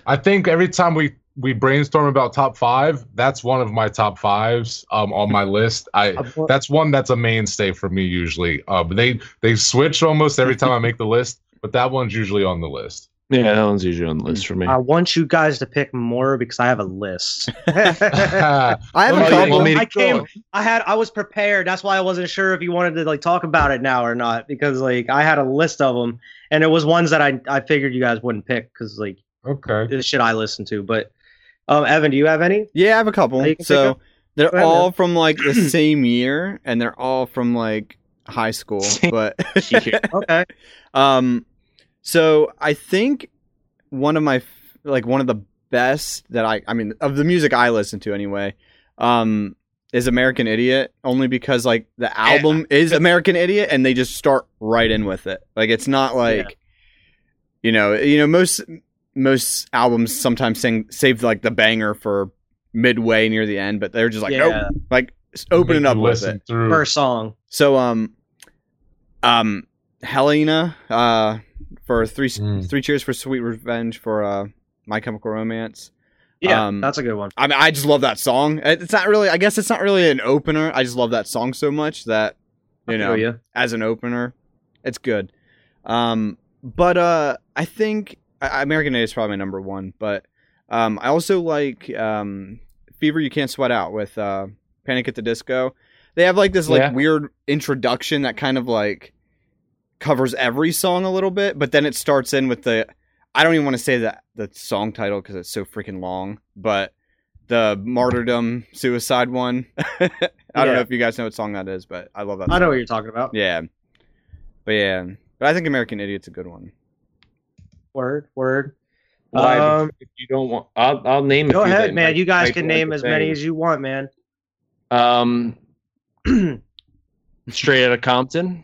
Speaker 3: I think every time we we brainstorm about top five, that's one of my top fives um on my list. I that's one that's a mainstay for me usually. Uh, they they switch almost every time I make the list, but that one's usually on the list.
Speaker 1: Yeah, that one's usually on the list for me.
Speaker 4: I want you guys to pick more because I have a list.
Speaker 2: I have a couple.
Speaker 3: you
Speaker 1: me to
Speaker 4: I came. I had. I was prepared. That's why I wasn't sure if you wanted to like talk about it now or not because like I had a list of them and it was ones that I I figured you guys wouldn't pick because like
Speaker 3: okay.
Speaker 4: the shit I listen to. But um, Evan, do you have any?
Speaker 2: Yeah, I have a couple.
Speaker 4: You can pick
Speaker 2: So they're
Speaker 4: ahead,
Speaker 2: all
Speaker 4: man.
Speaker 2: from like the same year, and they're all from like high school. But
Speaker 4: Okay.
Speaker 2: um, so I think one of my like one of the best that I I mean of the music I listen to anyway, um, is American Idiot. Only because like the album is American Idiot, and they just start right in with it. Like it's not like, you know, you know most most albums sometimes sing save like the banger for midway near the end, but they're just like
Speaker 4: yeah.
Speaker 2: nope, like s- open it up with it.
Speaker 3: Through.
Speaker 4: First song.
Speaker 2: So um um Helena uh for three
Speaker 3: Mm.
Speaker 2: three cheers for sweet revenge for uh My Chemical Romance.
Speaker 4: Yeah,
Speaker 2: Um,
Speaker 4: that's a good one.
Speaker 2: I mean I just love that song. It's not really I guess it's not really an opener. I just love that song so much that you know
Speaker 4: feel ya.
Speaker 2: as an opener it's good. Um but uh I think I- American Idiot is probably my number 1, but um I also like um Fever You Can't Sweat Out with uh Panic at the Disco. They have like this like
Speaker 1: Yeah.
Speaker 2: weird introduction that kind of like covers every song a little bit, but then it starts in with the I don't even want to say that the song title because it's so freaking long, but the martyrdom suicide one. I don't know if you guys know what song that is, but I love that.
Speaker 4: I know what you're talking about.
Speaker 2: Yeah, but yeah, but I think American Idiot's a good one.
Speaker 4: Word, word.
Speaker 1: Why,
Speaker 4: Um,
Speaker 1: if you don't want, I'll, I'll name. a
Speaker 4: Go
Speaker 1: few
Speaker 4: ahead,
Speaker 1: that
Speaker 4: man.
Speaker 1: might-
Speaker 4: You guys can name
Speaker 1: the
Speaker 4: as many as you want, man.
Speaker 1: Um, Straight out of Compton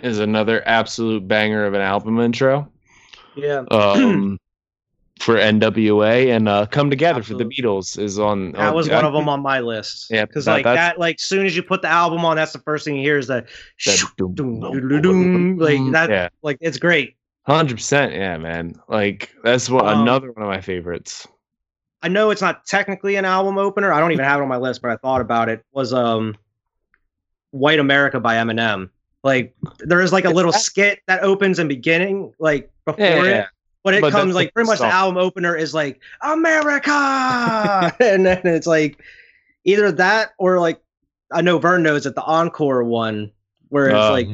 Speaker 1: is another absolute banger of an album intro.
Speaker 4: yeah.
Speaker 1: Um, for NWA and uh, Come Together for the Beatles is on.
Speaker 4: That
Speaker 1: on-
Speaker 4: was
Speaker 1: I
Speaker 4: one of them on my list.
Speaker 1: Yeah,
Speaker 4: because
Speaker 1: that-
Speaker 4: like that, like soon as you put the album on, that's the first thing you hear is that, like that.
Speaker 1: Yeah,
Speaker 4: Like it's great.
Speaker 1: hundred percent. Yeah, man. Like that's what
Speaker 4: Um,
Speaker 1: another one of my favorites.
Speaker 4: I know it's not technically an album opener. I don't even have it on my list, but I thought about it. Was um, White America by Eminem. Like there is like a little skit that opens in beginning, like before
Speaker 1: Yeah,
Speaker 4: it.
Speaker 1: yeah.
Speaker 4: But it
Speaker 1: But
Speaker 4: comes like pretty much the album opener is like America, and then it's like either that or like I know Vern knows it, the encore one where it's
Speaker 1: Oh.
Speaker 4: like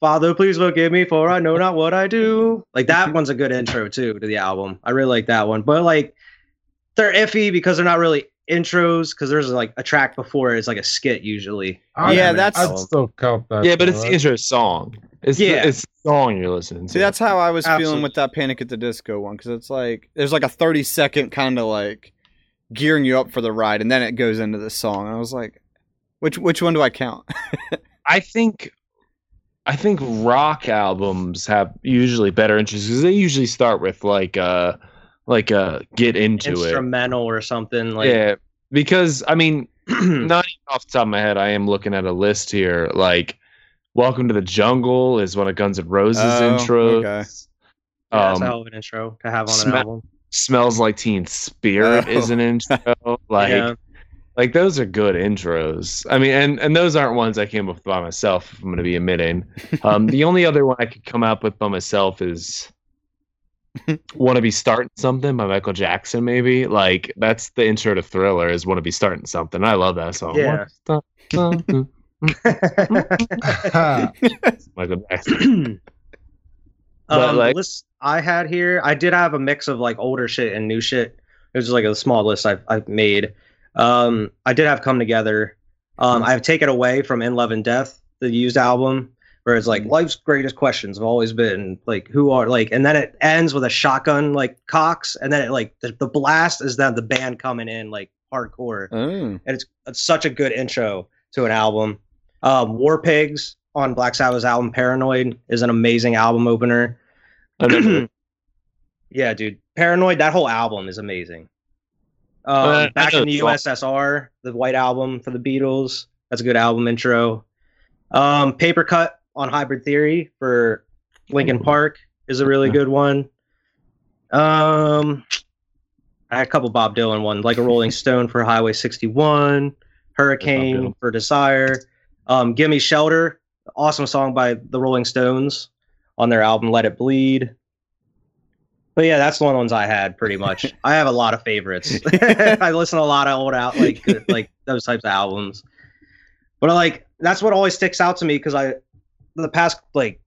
Speaker 4: Father, please forgive me for I know not what I do. Like that one's a good intro too to the album. I really like that one. But like they're iffy because they're not really intros because there's like a track before it's like a skit usually.
Speaker 3: I'd-
Speaker 2: Yeah, that's-
Speaker 3: I'd still count that.
Speaker 1: Yeah, but it's the
Speaker 3: right?
Speaker 1: intro song. It's
Speaker 4: Yeah.
Speaker 1: the, it's the song you're listening to.
Speaker 2: See, that's how I was feeling with that Panic at the Disco one because it's like there's like a 30 second kind of like gearing you up for the ride, and then it goes into the song. I was like, which which one do I count?
Speaker 1: I think I think rock albums have usually better intros because they usually start with like uh like uh get into it.
Speaker 4: Instrumental or something like
Speaker 1: yeah, because I mean, not even off the top of my head, I am looking at a list here. Like, "Welcome to the Jungle" is one of Guns N' Roses'
Speaker 2: Oh,
Speaker 1: intros.
Speaker 2: okay.
Speaker 4: Yeah, that's
Speaker 1: Um,
Speaker 4: a hell of an intro to have on an album.
Speaker 1: "Smells Like Teen Spirit"
Speaker 2: Oh.
Speaker 1: is an intro. Like,
Speaker 4: yeah.
Speaker 1: like those are good intros. I mean, and and those aren't ones I came up with by myself. If I'm going to be admitting, um, the only other one I could come up with by myself is "Want to Be Starting Something" by Michael Jackson. Maybe like that's the intro to Thriller. Is "Want to Be Starting Something." I love that song.
Speaker 4: Yeah.
Speaker 1: Michael Jackson. But,
Speaker 4: um,
Speaker 1: like-
Speaker 4: list I had here, I did have a mix of like older shit and new shit. It was just like a small list I've, I've made. Um, I did have come together. Um, I've taken away from In Love and Death, the used album, where it's like life's greatest questions have always been like who are like, and then it ends with a shotgun like cocks, and then it like the, the blast is then the band coming in like hardcore
Speaker 2: Oh.
Speaker 4: and it's, it's such a good intro to an album. Um, War Pigs on Black Sabbath's album Paranoid is an amazing album opener. Yeah, dude, Paranoid. That whole album is amazing. Um,
Speaker 1: Uh,
Speaker 4: back in the
Speaker 1: the.
Speaker 4: USSR, the White Album for the Beatles. That's a good album intro. Um, Paper Cut on Hybrid Theory for Linkin Park is a really good one. Um, I had a couple Bob Dylan ones, like a Rolling Stone for Highway 61, Hurricane for Desire, um, Gimme Shelter, awesome song by the Rolling Stones on their album Let It Bleed. But yeah, that's the one ones I had pretty much. I have a lot of favorites. I listen to a lot of old out like like those types of albums. But like that's what always sticks out to me because I the past like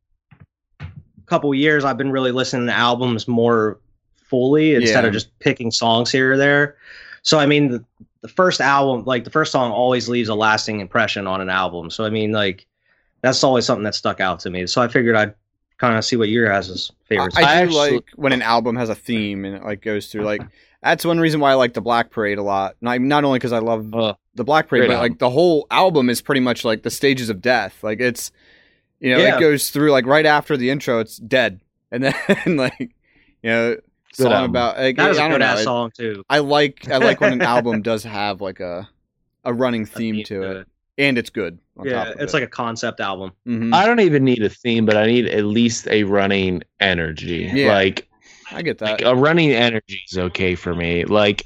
Speaker 4: couple years I've been really listening to albums more fully instead
Speaker 2: Yeah.
Speaker 4: of just picking songs here or there. So I mean the, the first album like the first song always leaves a lasting impression on an album. So I mean like that's always something that stuck out to me. So I figured I'd kind of see what your guys' favorites.
Speaker 2: I. I do
Speaker 1: actually-
Speaker 2: like when an album has a theme and it like goes through like that's one reason why I like the Black Parade a lot. Not not only because I love
Speaker 1: Uh,
Speaker 2: the Black Parade, but
Speaker 1: album.
Speaker 2: like the whole album is pretty much like the stages of death. Like it's you know
Speaker 4: Yeah.
Speaker 2: it goes through like right after the intro, it's dead, and then like you know song
Speaker 1: album.
Speaker 2: about like,
Speaker 4: that is
Speaker 2: I
Speaker 4: a
Speaker 2: don't
Speaker 4: good ass
Speaker 2: it-
Speaker 4: song too.
Speaker 2: I like I like when an album does have like a a running theme
Speaker 4: theme
Speaker 2: to
Speaker 4: to
Speaker 2: it,
Speaker 4: it.
Speaker 2: and it's good. On
Speaker 4: Yeah,
Speaker 2: top of
Speaker 4: it's
Speaker 2: it.
Speaker 4: like a concept album.
Speaker 2: Mhm.
Speaker 1: I don't even need a theme, but I need at least a running energy.
Speaker 2: Yeah.
Speaker 1: Like
Speaker 2: I get that.
Speaker 1: like a running energy is okay for me. Like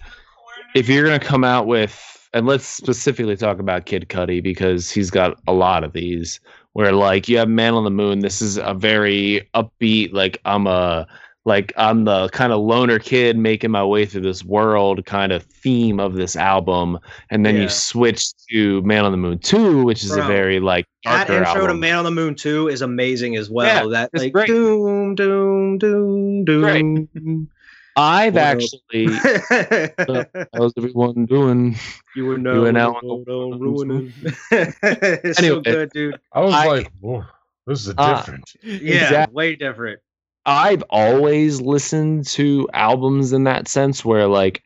Speaker 1: if you're gonna come out with and let's specifically talk about Kid Cudi because he's got a lot of these where like you have Man on the Moon. This is a very upbeat, like I'm a like I'm the kind of loner kid making my way through this world kind of theme of this album. And then
Speaker 4: Yeah.
Speaker 1: you switch to Man on the Moon 2, which is a very like
Speaker 4: That intro to. Man on the Moon 2 is amazing as well. that
Speaker 1: it's
Speaker 4: like
Speaker 1: great.
Speaker 4: doom doom doom doom.
Speaker 1: I've
Speaker 4: What up?
Speaker 1: actually how's everyone doing?
Speaker 4: you were
Speaker 1: You and
Speaker 4: now
Speaker 1: Alan
Speaker 4: don't ruin it. it's so good, dude.
Speaker 3: I was
Speaker 1: I-
Speaker 3: like, Whoa, this is
Speaker 1: Uh,
Speaker 3: different.
Speaker 4: Yeah,
Speaker 1: Exact-
Speaker 4: way different.
Speaker 1: I've always listened to albums in that sense where like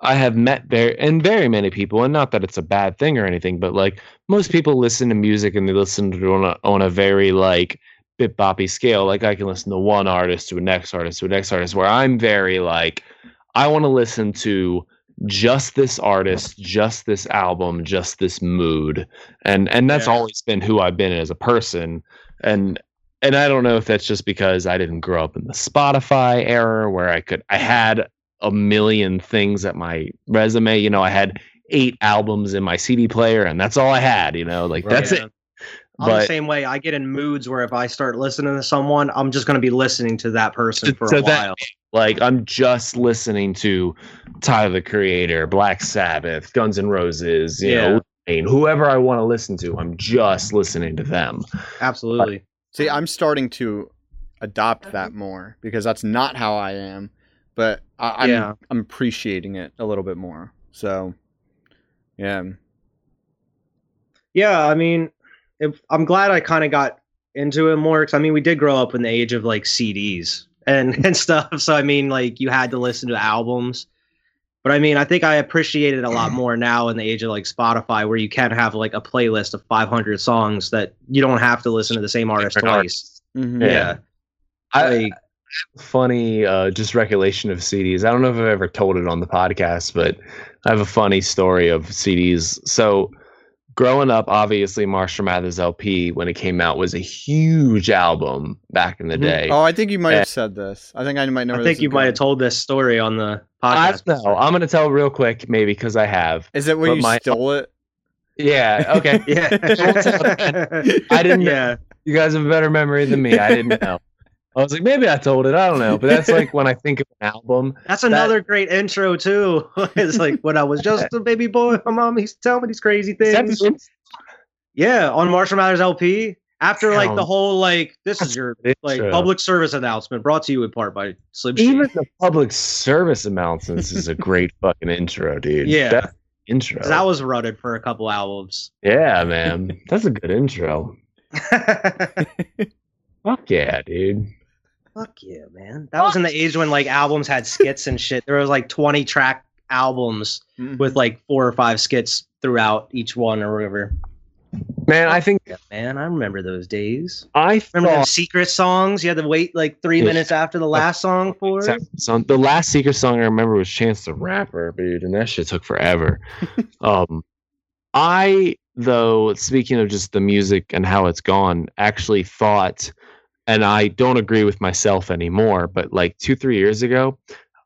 Speaker 1: I have met very and very many people, and not that it's a bad thing or anything, but like most people listen to music and they listen to it on a, on a very like bit boppy scale. Like I can listen to one artist to a next artist to a next artist, where I'm very like I want to listen to just this artist, just this album, just this mood, and and that's
Speaker 4: Yeah.
Speaker 1: always been who I've been as a person, and and I don't know if that's just because I didn't grow up in the Spotify era where I could I had a million things at my resume. You know, I had eight albums in my CD player, and that's all I had. You know, like
Speaker 3: Right.
Speaker 1: that's it.
Speaker 4: I'm the same way. I get in moods where if I start listening to someone, I'm just going to be listening to that person
Speaker 1: To-
Speaker 4: for
Speaker 1: to
Speaker 4: a
Speaker 1: that-
Speaker 4: while.
Speaker 1: like I'm just listening to Tyler the Creator, Black Sabbath, Guns N' Roses, you
Speaker 4: Yeah.
Speaker 1: know, Wayne, whoever I want to listen to. I'm just listening to them.
Speaker 4: Absolutely.
Speaker 2: See, I'm starting to adopt that more because that's not how I am, but I, I'm
Speaker 4: Yeah.
Speaker 2: I'm appreciating it a little bit more. So, yeah,
Speaker 4: Yeah, I mean, if, I'm glad I kind of got into it more because I mean, we did grow up in the age of like CDs and and stuff. So I mean, like you had to listen to albums. But I mean, I think I appreciate it a lot more now in the age of like Spotify, where you can have like a playlist of 500 songs that you don't have to listen to the same artist
Speaker 1: Different
Speaker 4: twice.
Speaker 1: artists.
Speaker 2: Mhm.
Speaker 1: Yeah.
Speaker 4: Yeah,
Speaker 1: I,
Speaker 4: like,
Speaker 1: funny uh, just recollection of CDs. I don't know if I've ever told it on the podcast, but I have a funny story of CDs. So growing up, obviously Marshall Mathers LP when it came out was a huge album back in the
Speaker 4: Mhm.
Speaker 1: day.
Speaker 2: Oh, I think you might
Speaker 1: Yeah.
Speaker 2: have said this. I think I might know.
Speaker 4: I
Speaker 2: where
Speaker 4: think you
Speaker 2: is
Speaker 4: might have told this story on the podcast.
Speaker 1: I
Speaker 4: podcast.
Speaker 1: know. I'm gonna tell real quick, maybe because I have.
Speaker 2: Is it where
Speaker 1: but
Speaker 2: you
Speaker 1: my-
Speaker 2: stole it?
Speaker 1: Yeah. Okay.
Speaker 4: yeah,
Speaker 1: I didn't know.
Speaker 4: Yeah,
Speaker 1: you guys have a better memory than me. I didn't know. I was like, maybe I told it. I don't know. But that's like when I think of an album.
Speaker 4: That's another great intro too. it's like when I was just a baby boy, my mom used to tell me these crazy things. Yeah, on Marshall Mathers LP. After like the whole like this is your like public service announcement brought to you in part by Slim.
Speaker 1: Even the public service announcements is a great fucking intro, dude.
Speaker 4: Yeah.
Speaker 1: That's intro.
Speaker 4: that was running for a couple albums.
Speaker 1: yeah, man. That's a good intro. Fuck yeah, dude.
Speaker 4: Fuck yeah, man. That was in the age when like albums had skits and shit. There was like 20 track albums
Speaker 2: Mhm.
Speaker 4: with like four or five skits throughout each one or whatever.
Speaker 1: Man, I think
Speaker 4: Yeah, man, I remember those days.
Speaker 1: I
Speaker 4: Remember them
Speaker 1: thought
Speaker 4: secret songs? You had to wait like three
Speaker 1: Yeah.
Speaker 4: minutes after the last song for it.
Speaker 1: song, the last secret song I remember was Chance the Rapper, dude, and that shit took forever. um, I though, speaking of just the music and how it's gone, actually thought, and I don't agree with myself anymore, but like two, three years ago,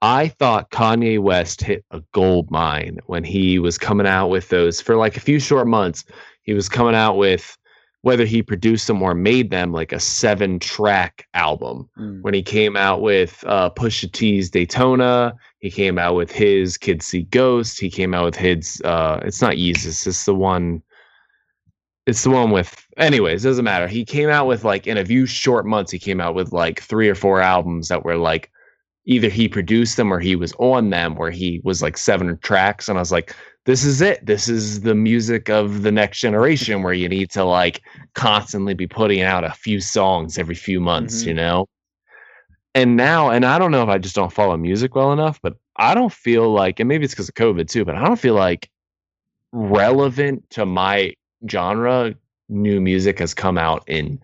Speaker 1: I thought Kanye West hit a gold mine when he was coming out with those for like a few short months. He was coming out with whether he produced them or made them like a seven track album
Speaker 2: Mm.
Speaker 1: when he came out with uh, Pusha T's Daytona. He came out with his Kids See Ghost. He came out with his. Uh, it's not Yeezus. It's the one. It's the one with. Anyways, doesn't matter. He came out with like in a few short months. He came out with like three or four albums that were like either he produced them or he was on them, where he was like seven tracks. And I was like, this is it. This is the music of the next generation, where you need to like constantly be putting out a few songs every few months.
Speaker 2: Mhm.
Speaker 1: You know and now and i don't know if i just don't follow music well enough but i don't feel like and maybe it's because of covid too but i don't feel like relevant to my genre new music has come out in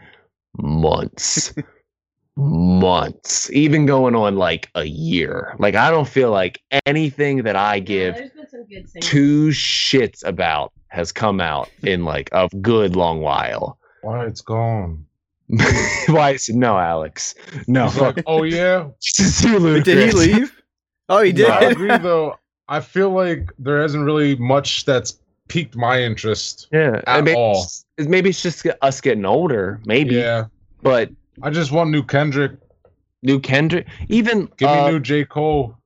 Speaker 1: months months even going on like a year like i don't feel like anything that i give
Speaker 5: there's been some good singles.
Speaker 1: two shits about has come out in like a good long while
Speaker 3: Why it's gone?
Speaker 1: why is no alex no
Speaker 3: like, oh yeah.
Speaker 1: This is too
Speaker 2: Wait, did he leave? Oh, he did.
Speaker 3: No, I agree though. I feel like there isn't really much that's piqued my interest.
Speaker 1: Yeah,
Speaker 3: At
Speaker 1: maybe
Speaker 3: all.
Speaker 1: It's, maybe it's just us getting older, maybe.
Speaker 3: Yeah.
Speaker 1: But
Speaker 3: I just want new Kendrick.
Speaker 1: new Kendrick, even
Speaker 3: Give
Speaker 1: uh,
Speaker 3: me new J. Cole.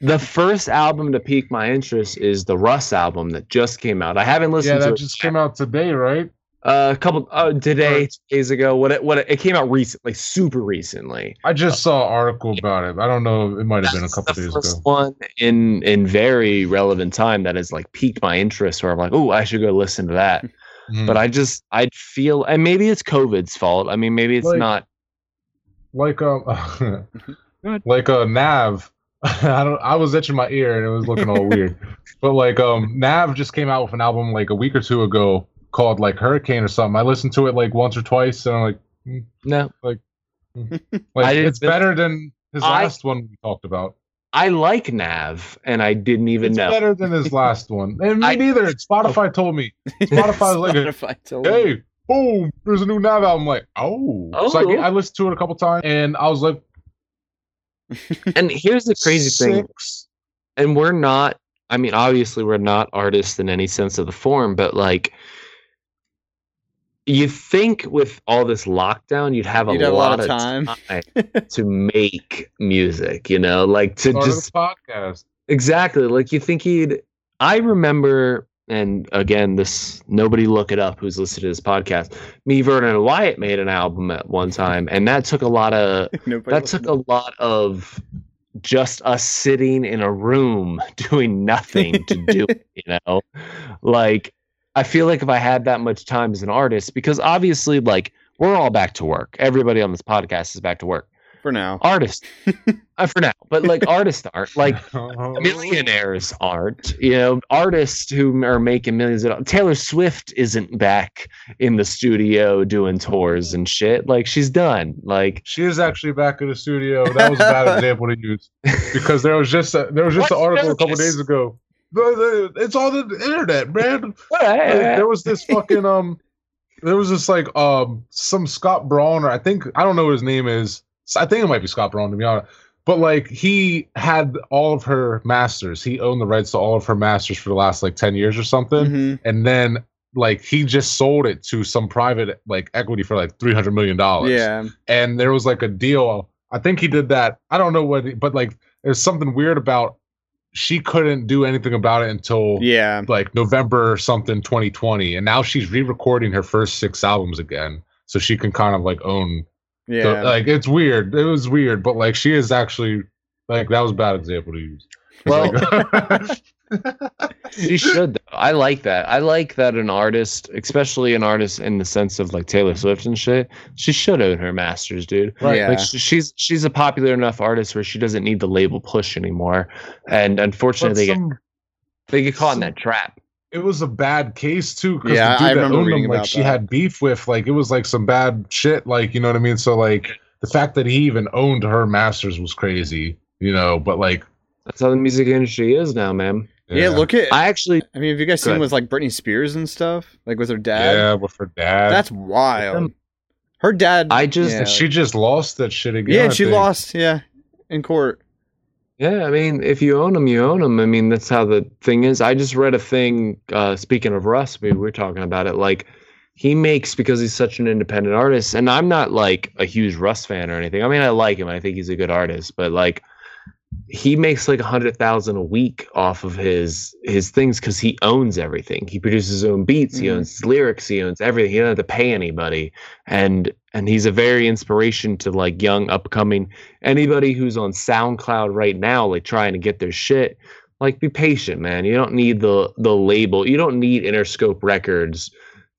Speaker 1: the first album to pique my interest is the Russ album that just came out. I haven't
Speaker 3: Yeah,
Speaker 1: listened to
Speaker 3: that
Speaker 1: it
Speaker 3: just came out today, right?
Speaker 1: Uh, a couple uh, today, two days ago. What it, what it, it came out recently, super recently.
Speaker 3: I just saw an article about it. I don't know. It might have been a
Speaker 1: That's
Speaker 3: couple
Speaker 1: the
Speaker 3: days
Speaker 1: first
Speaker 3: ago.
Speaker 1: one in in very relevant time that has like piqued my interest. Where I'm like, oh, I should go listen to that.
Speaker 3: Mhm.
Speaker 1: But I just I feel, and maybe it's COVID's fault. I mean, maybe it's
Speaker 3: Like-
Speaker 1: not.
Speaker 3: like um, like a Nav. I don't. I was itching my ear and it was looking all weird. But like um, Nav just came out with an album like a week or two ago called like Hurricane or something. I listened to it like once or twice and I'm like, hmm,
Speaker 1: No,
Speaker 3: like hmm.
Speaker 1: I didn't
Speaker 3: it's better than his
Speaker 1: I-
Speaker 3: last one we talked about.
Speaker 1: I like Nav, and I didn't even
Speaker 3: It's
Speaker 1: know.
Speaker 3: better than his last one. And me
Speaker 1: I-
Speaker 3: neither. Spotify told me. Spotify's like,
Speaker 2: Spotify told me.
Speaker 3: hey, boom, there's a new Nav album. I'm like, oh. So I,
Speaker 1: Oh.
Speaker 3: I listened to it a couple times and I was like,
Speaker 1: And here's the crazy thing, and we're not. I mean, obviously, we're not artists in any sense of the form, but like, you think with all this lockdown, you'd have a,
Speaker 2: You'd have
Speaker 1: lot, of time, to make music. You know, like to
Speaker 3: Start
Speaker 1: just
Speaker 3: podcast.
Speaker 1: Exactly. Like you think he'd I remember and again this nobody look it up who's listened to this podcast. Me, Vernon and Wyatt made an album at one time and that took a lot of
Speaker 2: Nobody
Speaker 1: that took a lot of just us sitting in a room doing nothing to do it, you know? Like I feel like if I had that much time as an artist, because obviously like we're all back to work. Everybody on this podcast is back to work.
Speaker 2: for now.
Speaker 1: Artists. uh, for now. But like artists aren't. Like millionaires aren't you know artists who are making millions of dollars taylor swift isn't back in the studio doing tours and shit like she's done like
Speaker 3: She is actually back in the studio. That was a bad example to use because there was just a, there was just an article a couple days ago. The- It's on the internet, man. There was this fucking um, there was this like um some Scott Braun or I think I don't know what his name is. I think it might be Scott Braun to be honest. But like he had all of her masters. He owned the rights to all of her masters for the last like ten years or something.
Speaker 2: Mhm.
Speaker 3: And then like he just sold it to some private like equity for like three hundred million dollars
Speaker 2: Yeah.
Speaker 3: and there was like a deal. I think he did that. I don't know what, but like there's something weird about she couldn't do anything about it until
Speaker 2: Yeah.
Speaker 3: like November or something 2020, and now she's re-recording her first six albums again, so she can kind of like own. the-
Speaker 2: Yeah.
Speaker 3: like it's weird. It was weird, but like she is actually like that was a bad example to use.
Speaker 1: Well-
Speaker 3: Like-
Speaker 1: she should though. i like that i like that an artist especially an artist in the sense of like taylor swift and shit she should own her masters dude
Speaker 3: Right.
Speaker 2: Yeah.
Speaker 1: like she's she's a popular enough artist where she doesn't need the label push anymore and
Speaker 3: but
Speaker 1: unfortunately they get, they get caught in that trap
Speaker 3: it was a bad case too. 'cause
Speaker 2: Yeah,
Speaker 3: the dude
Speaker 2: I
Speaker 3: that
Speaker 2: remember
Speaker 3: owned
Speaker 2: reading
Speaker 3: him, like
Speaker 2: about
Speaker 3: she
Speaker 2: that.
Speaker 3: had beef with, like it was like some bad shit. Like you know what I mean. So like the fact that he even owned her masters was crazy. You know, but like
Speaker 1: that's how the music industry is now man
Speaker 2: yeah. Look at. I,
Speaker 1: actually.
Speaker 2: i mean, have you guys seen
Speaker 1: ahead.
Speaker 2: with like Britney Spears and stuff, like with her dad?
Speaker 3: yeah, with her dad.
Speaker 2: That's wild. Her dad.
Speaker 1: I just-
Speaker 2: yeah,
Speaker 3: she just lost that shit again.
Speaker 2: yeah,
Speaker 3: I
Speaker 2: she
Speaker 3: think.
Speaker 2: lost. Yeah, in court.
Speaker 1: Yeah, I mean, if you own them, you own them. I mean, that's how the thing is. I just read a thing. Uh, speaking of Russ, we were talking about it. Like, he makes because he's such an independent artist. And I'm not like a huge Russ fan or anything. I mean, I like him. I think he's a good artist, but like he makes like a hundred thousand a week off of his his things because he owns everything. He produces his own beats, he
Speaker 2: Mhm.
Speaker 1: owns his lyrics, he owns everything. He doesn't have to pay anybody, and and he's a very inspiration to like young upcoming anybody who's on SoundCloud right now, like trying to get their shit. Like, be patient, man. You don't need the the label. You don't need Interscope Records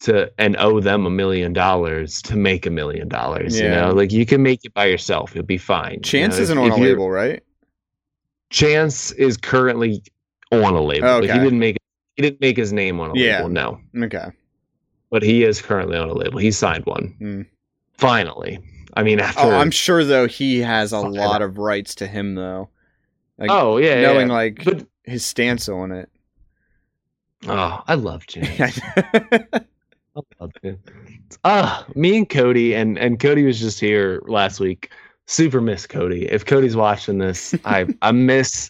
Speaker 1: to and owe them a million dollars to make a million dollars. You know, like you can make it by yourself. You'll be fine. you
Speaker 2: Chance
Speaker 1: know?
Speaker 2: isn't
Speaker 1: If-
Speaker 2: on
Speaker 1: if
Speaker 2: a label, right?
Speaker 1: Chance is currently on a label.
Speaker 2: Oh,
Speaker 1: but he didn't make he didn't make his name on a
Speaker 2: Yeah.
Speaker 1: label. No,
Speaker 2: Okay.
Speaker 1: but he is currently on a label. He signed one
Speaker 2: Hmm.
Speaker 1: finally. I mean, after
Speaker 2: Oh, I'm sure though he has a lot of rights to him though. Like,
Speaker 1: oh yeah,
Speaker 2: knowing
Speaker 1: yeah.
Speaker 2: like
Speaker 1: but
Speaker 2: his stance on it.
Speaker 1: oh, I love Chance. I love him. Ah, me and Cody and and Cody was just here last week. Super miss Cody. If Cody's watching this, I I miss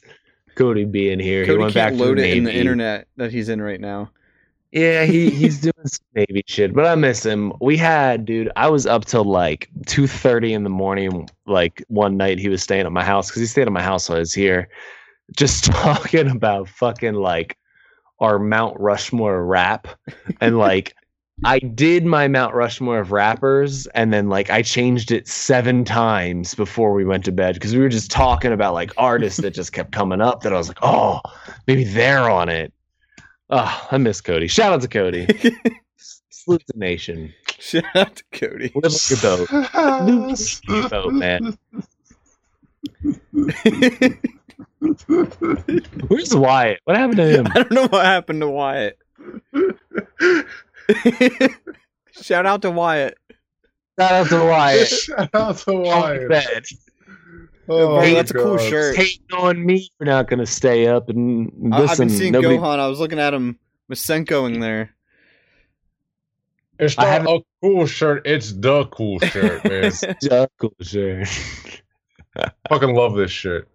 Speaker 1: Cody being here. he went back
Speaker 2: can't
Speaker 1: to
Speaker 2: load it in the internet that he's in right now.
Speaker 1: Yeah, he he's doing some Navy shit, but I miss him. We had, dude. I was up till like two thirty in the morning. Like one night, he was staying at my house because he stayed at my house while I was here, just talking about fucking like our Mount Rushmore rap, and like I did my Mount Rushmore of rappers, and then like I changed it seven times before we went to bed because we were just talking about like artists that just kept coming up that I was like, oh, maybe they're on it. Oh, I miss Cody. Shout out to Cody. Salute the nation.
Speaker 2: Shout out to Cody.
Speaker 1: Live like a boat. Live like boat, man. Where's Wyatt? What happened to him?
Speaker 2: I don't know what happened to Wyatt. Shout out to Wyatt.
Speaker 1: Shout out to Wyatt.
Speaker 3: Shout out to Wyatt. Oh,
Speaker 2: Bro,
Speaker 3: my
Speaker 2: that's a cool
Speaker 3: God.
Speaker 2: shirt.
Speaker 1: Hating on me for not gonna stay up and
Speaker 2: I- I've been seeing
Speaker 1: nobody,
Speaker 2: Gohan. I was looking at him Masenkoing there.
Speaker 3: It's
Speaker 1: I
Speaker 3: not
Speaker 1: haven't-
Speaker 3: a cool shirt. It's the cool shirt, man.
Speaker 1: Yeah, cool, sure.
Speaker 3: Fucking love this shirt.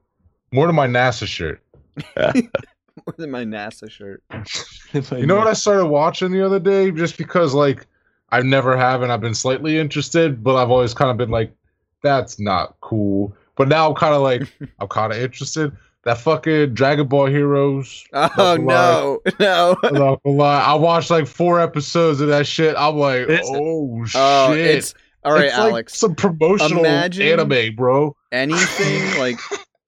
Speaker 3: More than my NASA shirt.
Speaker 2: More than my NASA shirt.
Speaker 3: You know what I started watching the other day? Just because, like, I never have, and I've been slightly interested, but I've always kind of been like, that's not cool. But now I'm kind of like, I'm kind of interested. That fucking Dragon Ball Heroes.
Speaker 2: Oh
Speaker 3: Not
Speaker 2: no, no.
Speaker 3: I'm not gonna lie. I watched like four episodes of that shit. I'm like,
Speaker 1: It's-
Speaker 3: oh, oh shit.
Speaker 2: Oh, it's all right,
Speaker 3: It's like
Speaker 2: Alex.
Speaker 3: some promotional
Speaker 2: Imagine-
Speaker 3: anime, bro.
Speaker 2: anything like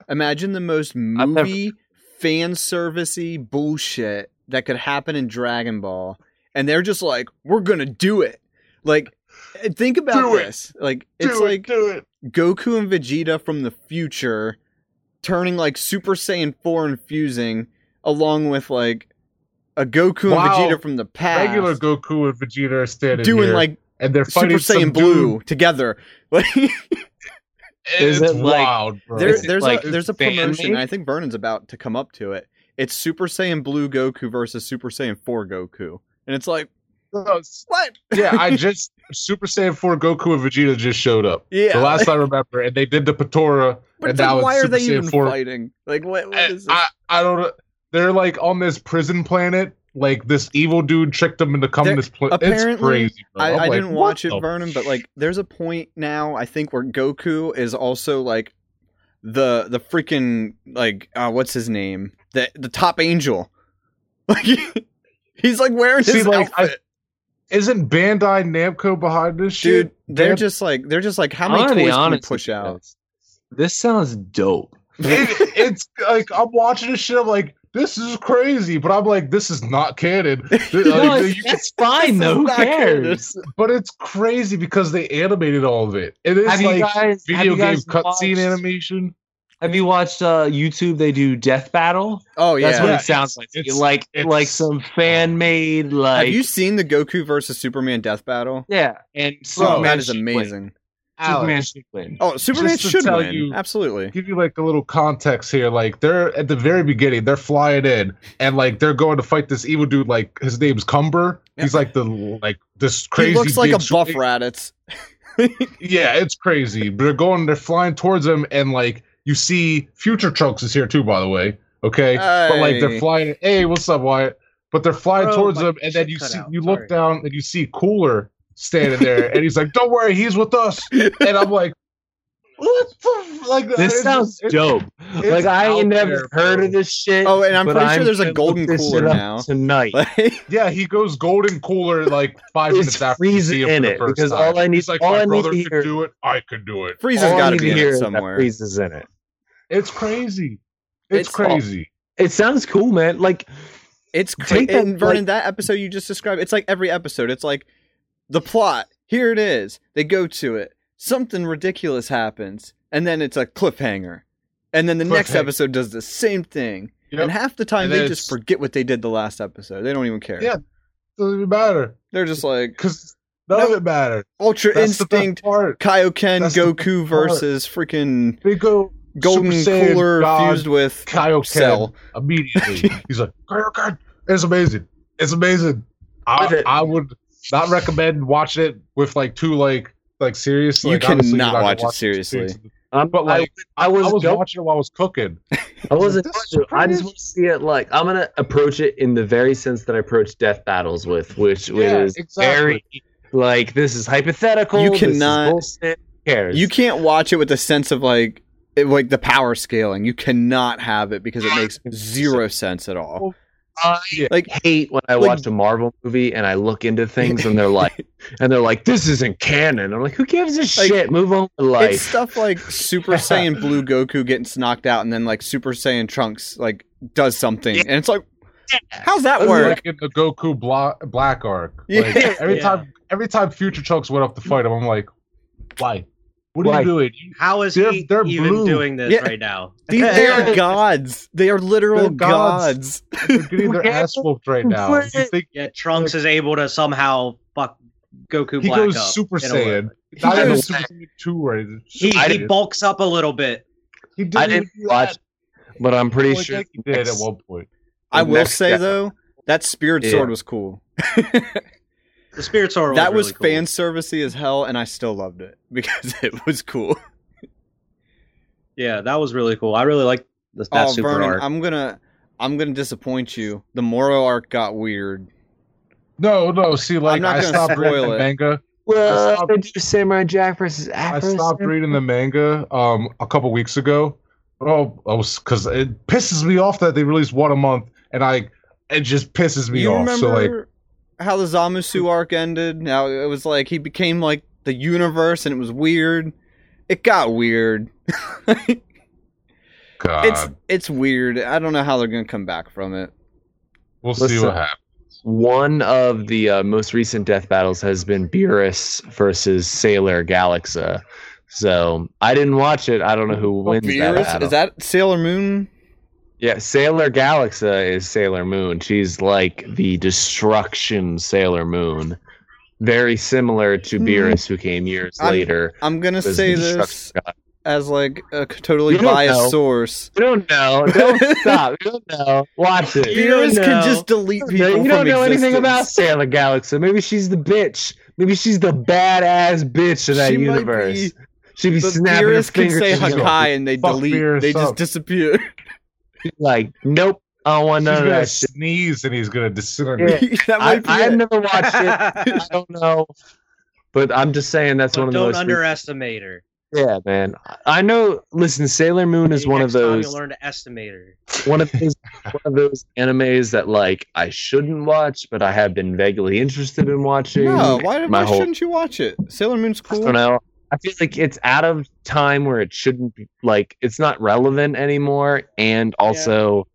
Speaker 2: imagine the most
Speaker 1: never-
Speaker 2: movie fan servicey bullshit that could happen in Dragon Ball, and they're just like, "We're gonna do it." Like, think about
Speaker 3: Do it.
Speaker 2: this. Like,
Speaker 3: Do
Speaker 2: it's
Speaker 3: it,
Speaker 2: like
Speaker 3: do it.
Speaker 2: Goku and Vegeta from the future turning like Super Saiyan four and fusing, along with like a Goku
Speaker 3: Wow.
Speaker 2: and Vegeta from the past,
Speaker 3: Regular Goku and Vegeta are standing
Speaker 2: doing
Speaker 3: here,
Speaker 2: like
Speaker 3: and they're
Speaker 2: Super
Speaker 3: fighting some
Speaker 2: Saiyan Blue
Speaker 3: dude.
Speaker 2: together. Like.
Speaker 1: Is
Speaker 3: It's
Speaker 1: it like-
Speaker 3: wild, bro.
Speaker 2: There,
Speaker 1: Is
Speaker 2: there's
Speaker 1: like
Speaker 2: a there's a promotion.
Speaker 1: made?
Speaker 2: I think Vernon's about to come up to it. It's Super Saiyan Blue Goku versus Super Saiyan 4 Goku, and it's like what?
Speaker 3: yeah, I just Super Saiyan 4 Goku and Vegeta just showed up.
Speaker 2: Yeah.
Speaker 3: The last I remember, and they did the Potara,
Speaker 2: but
Speaker 3: and
Speaker 2: then
Speaker 3: now
Speaker 2: why are
Speaker 3: Super
Speaker 2: they
Speaker 3: Saiyan
Speaker 2: even
Speaker 3: 4.
Speaker 2: fighting? Like what? What
Speaker 3: I,
Speaker 2: this?
Speaker 3: I, I don't know. They're like on this prison planet. Like this evil dude tricked them into coming
Speaker 2: There-
Speaker 3: this planet. It's
Speaker 2: apparently,
Speaker 3: crazy.
Speaker 2: I,
Speaker 3: I'm like,
Speaker 2: didn't watch it, Vernon, but like there's a point now I think where Goku is also like the the freaking like uh, what's his name the the top angel. Like he's like wearing
Speaker 3: See,
Speaker 2: his
Speaker 3: like, I-
Speaker 2: outfit.
Speaker 3: Isn't Bandai Namco behind this
Speaker 2: Dude,
Speaker 3: shit?
Speaker 2: they're
Speaker 3: Ban-
Speaker 2: just like they're just like how
Speaker 1: I'm
Speaker 2: many
Speaker 1: gonna be
Speaker 2: toys can we push out?
Speaker 1: This sounds dope.
Speaker 3: it, it's like I'm watching this shit. I'm like, this is crazy, but I'm like, this is not canon. Like,
Speaker 1: No,
Speaker 3: you
Speaker 1: it's,
Speaker 3: can-
Speaker 1: it's fine though. Who
Speaker 2: not
Speaker 1: cares?
Speaker 3: but it's crazy because they animated all of it. It is
Speaker 1: Have you
Speaker 3: like
Speaker 1: guys
Speaker 3: video game cutscene animation.
Speaker 1: Have you watched uh, YouTube? They do Death Battle.
Speaker 2: Oh yeah.
Speaker 1: That's what
Speaker 3: Yeah,
Speaker 1: it sounds
Speaker 3: it's-
Speaker 1: like.
Speaker 3: it's-
Speaker 1: like
Speaker 3: it's-
Speaker 1: like some fan made like
Speaker 2: Have you seen the Goku versus Superman death battle?
Speaker 1: yeah, and
Speaker 2: Bro,
Speaker 1: Superman
Speaker 2: that is
Speaker 1: should win.
Speaker 2: amazing.
Speaker 1: Superman should win.
Speaker 2: Oh, Superman
Speaker 3: to
Speaker 2: should
Speaker 3: tell
Speaker 2: win.
Speaker 3: you-
Speaker 2: Absolutely.
Speaker 3: give you like a little context here. Like they're at the very beginning, they're flying in, and like they're going to fight this evil dude. Like his name's Cumber. He's like the like this crazy.
Speaker 2: he looks like a
Speaker 3: big
Speaker 2: buff
Speaker 3: shooting-
Speaker 2: Raditz.
Speaker 3: Yeah, it's crazy. But they're going, they're flying towards him, and like you see, Future Trunks is here too. By the way, okay, but like they're flying. Hey, what's up, Wyatt? but they're flying
Speaker 4: Bro,
Speaker 3: towards him, and then you see
Speaker 4: out,
Speaker 3: you look down and you see Cooler standing there, and he's like, "Don't worry, he's with us." And I'm like, "What the f-? like?"
Speaker 1: Uh, this
Speaker 3: it's
Speaker 1: sounds
Speaker 3: it's-
Speaker 1: dope.
Speaker 3: it's
Speaker 1: Like I ain't never
Speaker 3: there,
Speaker 1: heard
Speaker 3: bro.
Speaker 1: of this shit.
Speaker 2: Oh, and I'm
Speaker 1: but
Speaker 2: pretty sure there's a golden cooler now.
Speaker 1: tonight.
Speaker 2: Like,
Speaker 3: Yeah, he goes golden cooler like five minutes after you
Speaker 1: Frieza
Speaker 3: see
Speaker 1: in
Speaker 3: for the
Speaker 1: it,
Speaker 3: first
Speaker 1: because
Speaker 3: time.
Speaker 1: all I need-
Speaker 3: He's like,
Speaker 1: all
Speaker 3: my
Speaker 1: I need
Speaker 3: brother
Speaker 1: to
Speaker 3: could
Speaker 1: hear-
Speaker 3: do it. I could do it.
Speaker 2: Frieza's
Speaker 1: All I
Speaker 2: got to be in
Speaker 1: hear
Speaker 2: it
Speaker 1: is that
Speaker 2: somewhere.
Speaker 1: Frieza's in it.
Speaker 3: It's crazy. It's,
Speaker 2: It's-
Speaker 3: crazy.
Speaker 1: It sounds cool, man. Like
Speaker 2: It's
Speaker 1: Take
Speaker 2: crazy. And Vernon,
Speaker 1: like-
Speaker 2: that episode you just described, it's like every episode. It's like the plot. Here it is. They go to it. Something ridiculous happens, and then it's a cliffhanger. And then the next episode does the same thing.
Speaker 3: Yep.
Speaker 2: And half the time
Speaker 3: And
Speaker 2: they just forget what they did the last episode. They don't even care.
Speaker 3: Yeah. Doesn't even matter
Speaker 2: They're just like
Speaker 3: because none of it mattered.
Speaker 2: Ultra
Speaker 3: That's
Speaker 2: Instinct. Kaioken,
Speaker 3: That's
Speaker 2: Goku versus freaking
Speaker 3: They go
Speaker 2: Golden
Speaker 3: Super Saiyan
Speaker 2: Cooler
Speaker 3: God,
Speaker 2: fused with
Speaker 3: Kaioken
Speaker 2: Cell.
Speaker 3: immediately. He's like, Kaioken. It's amazing. It's amazing. I, I would not recommend watching it with like two like like seriously.
Speaker 2: You
Speaker 3: like, obviously,
Speaker 2: cannot
Speaker 3: you're not
Speaker 2: watch it seriously.
Speaker 1: I'm,
Speaker 3: But like,
Speaker 1: I, I was,
Speaker 3: I was
Speaker 1: go-
Speaker 3: watching it while I was cooking.
Speaker 1: I wasn't.
Speaker 3: This is
Speaker 1: going to. I just want to see it. Like I'm gonna approach it in the very sense that I approach death battles with, which
Speaker 3: Yeah,
Speaker 1: is
Speaker 3: exactly.
Speaker 1: very like this is hypothetical.
Speaker 2: You cannot-
Speaker 1: cares?
Speaker 2: You can't watch it with a sense of like it, like the power scaling. You cannot have it because it makes zero sense at all.
Speaker 1: I
Speaker 2: Like
Speaker 1: hate when I
Speaker 2: Like-
Speaker 1: watch a Marvel movie and I look into things and they're like, and they're like, this isn't canon. I'm like, who gives a
Speaker 2: Like,
Speaker 1: shit? Move on with
Speaker 2: it's stuff like Super Saiyan Blue Goku getting knocked out, and then like Super Saiyan Trunks like does something, and it's like, how's that work?
Speaker 3: Like in the Goku Bla- Black arc.
Speaker 2: Yeah.
Speaker 3: Like, every
Speaker 4: Yeah.
Speaker 3: time, every time Future Trunks went up to fight him, I'm like, why? What are
Speaker 1: Why?
Speaker 3: you doing?
Speaker 4: How is
Speaker 3: They're-
Speaker 4: he
Speaker 3: they're
Speaker 4: even
Speaker 3: blue.
Speaker 4: doing this
Speaker 2: Yeah.
Speaker 4: right now?
Speaker 2: These they are gods. They are literal
Speaker 3: They're gods.
Speaker 2: gods.
Speaker 3: They're getting their ass whooped right now. You think
Speaker 4: Yeah, Trunks is able to somehow fuck Goku
Speaker 3: he
Speaker 4: Black
Speaker 3: goes
Speaker 4: up
Speaker 3: Super
Speaker 4: in.
Speaker 3: Saiyan?
Speaker 2: He
Speaker 3: Not even
Speaker 2: goes-
Speaker 3: Super Saiyan two, right?
Speaker 4: He, he
Speaker 3: Saiyan.
Speaker 4: bulks up a little bit.
Speaker 3: He
Speaker 1: I didn't watch, but I'm pretty
Speaker 3: Well,
Speaker 1: sure
Speaker 3: he did at one point.
Speaker 2: I will say
Speaker 1: guy-
Speaker 2: though, that Spirit Sword was cool.
Speaker 4: The Spirit Sword.
Speaker 2: that was
Speaker 4: really cool.
Speaker 2: fan servicey as hell, and I still loved it because it was cool.
Speaker 4: Yeah, that was really cool. I really like the, that
Speaker 2: oh,
Speaker 4: super
Speaker 2: Vernon,
Speaker 4: arc.
Speaker 2: I'm gonna, I'm gonna disappoint you. The Moro arc got weird.
Speaker 3: No, no. See, like
Speaker 2: not
Speaker 3: I stopped reading
Speaker 2: spoil
Speaker 3: the manga.
Speaker 1: Well,
Speaker 3: stopped-
Speaker 1: they do Samurai Jack versus
Speaker 3: I stopped
Speaker 1: Samurai.
Speaker 3: reading the manga um a couple weeks ago. Oh, I was because it pisses me off that they released one a month, and I it just pisses me
Speaker 2: you
Speaker 3: off.
Speaker 2: remember
Speaker 3: So like,
Speaker 2: how the Zamasu arc ended? Now it was like he became like the universe, and it was weird. It got weird.
Speaker 3: God,
Speaker 2: it's it's weird. I don't know how they're gonna come back from it.
Speaker 3: we'll see what happens.
Speaker 1: One of the uh, most recent death battles has been Beerus versus Sailor Galaxia. So I didn't watch it. I don't know who wins that
Speaker 2: Beerus?
Speaker 1: battle.
Speaker 2: Is that Sailor Moon?
Speaker 1: Yeah, Sailor Galaxia is Sailor Moon. She's like the destruction Sailor Moon. Very similar to
Speaker 2: Hmm.
Speaker 1: Beerus, who came years
Speaker 2: I'm-
Speaker 1: later.
Speaker 2: I'm gonna say this
Speaker 1: god.
Speaker 2: as like a totally biased
Speaker 1: know.
Speaker 2: source.
Speaker 1: You don't know. Don't stop. You don't know. Watch it.
Speaker 2: Beerus can just delete people
Speaker 1: you don't know anything about Sailor Galaxia. Maybe she's the bitch. Maybe she's the badass bitch of that
Speaker 2: She
Speaker 1: universe.
Speaker 2: be,
Speaker 1: She'd be snapping her
Speaker 2: Beerus can say Hakai and they delete.
Speaker 3: Beerus
Speaker 2: they just
Speaker 3: up.
Speaker 2: disappear.
Speaker 1: like, nope, I don't want
Speaker 3: He's
Speaker 1: none of
Speaker 3: gonna
Speaker 1: that shit.
Speaker 3: sneeze and he's gonna disintegrate.
Speaker 2: that
Speaker 1: I,
Speaker 2: might be
Speaker 1: I've
Speaker 2: it.
Speaker 1: never watched it. I don't know, but I'm just saying that's
Speaker 4: But
Speaker 1: one of the
Speaker 4: don't
Speaker 1: most.
Speaker 4: underestimate her.
Speaker 1: yeah, man. I know. Listen, Sailor Moon is
Speaker 4: Maybe
Speaker 1: one of
Speaker 4: next time
Speaker 1: those.
Speaker 4: You'll learn to estimate her.
Speaker 1: one of those one of those animes that like I shouldn't watch, but I have been vaguely interested in watching.
Speaker 2: No, why,
Speaker 1: my
Speaker 2: why
Speaker 1: whole-
Speaker 2: shouldn't you watch it? Sailor Moon's
Speaker 1: I
Speaker 2: cool.
Speaker 1: don't know. I feel like it's out of time where it shouldn't be like it's not relevant anymore, and also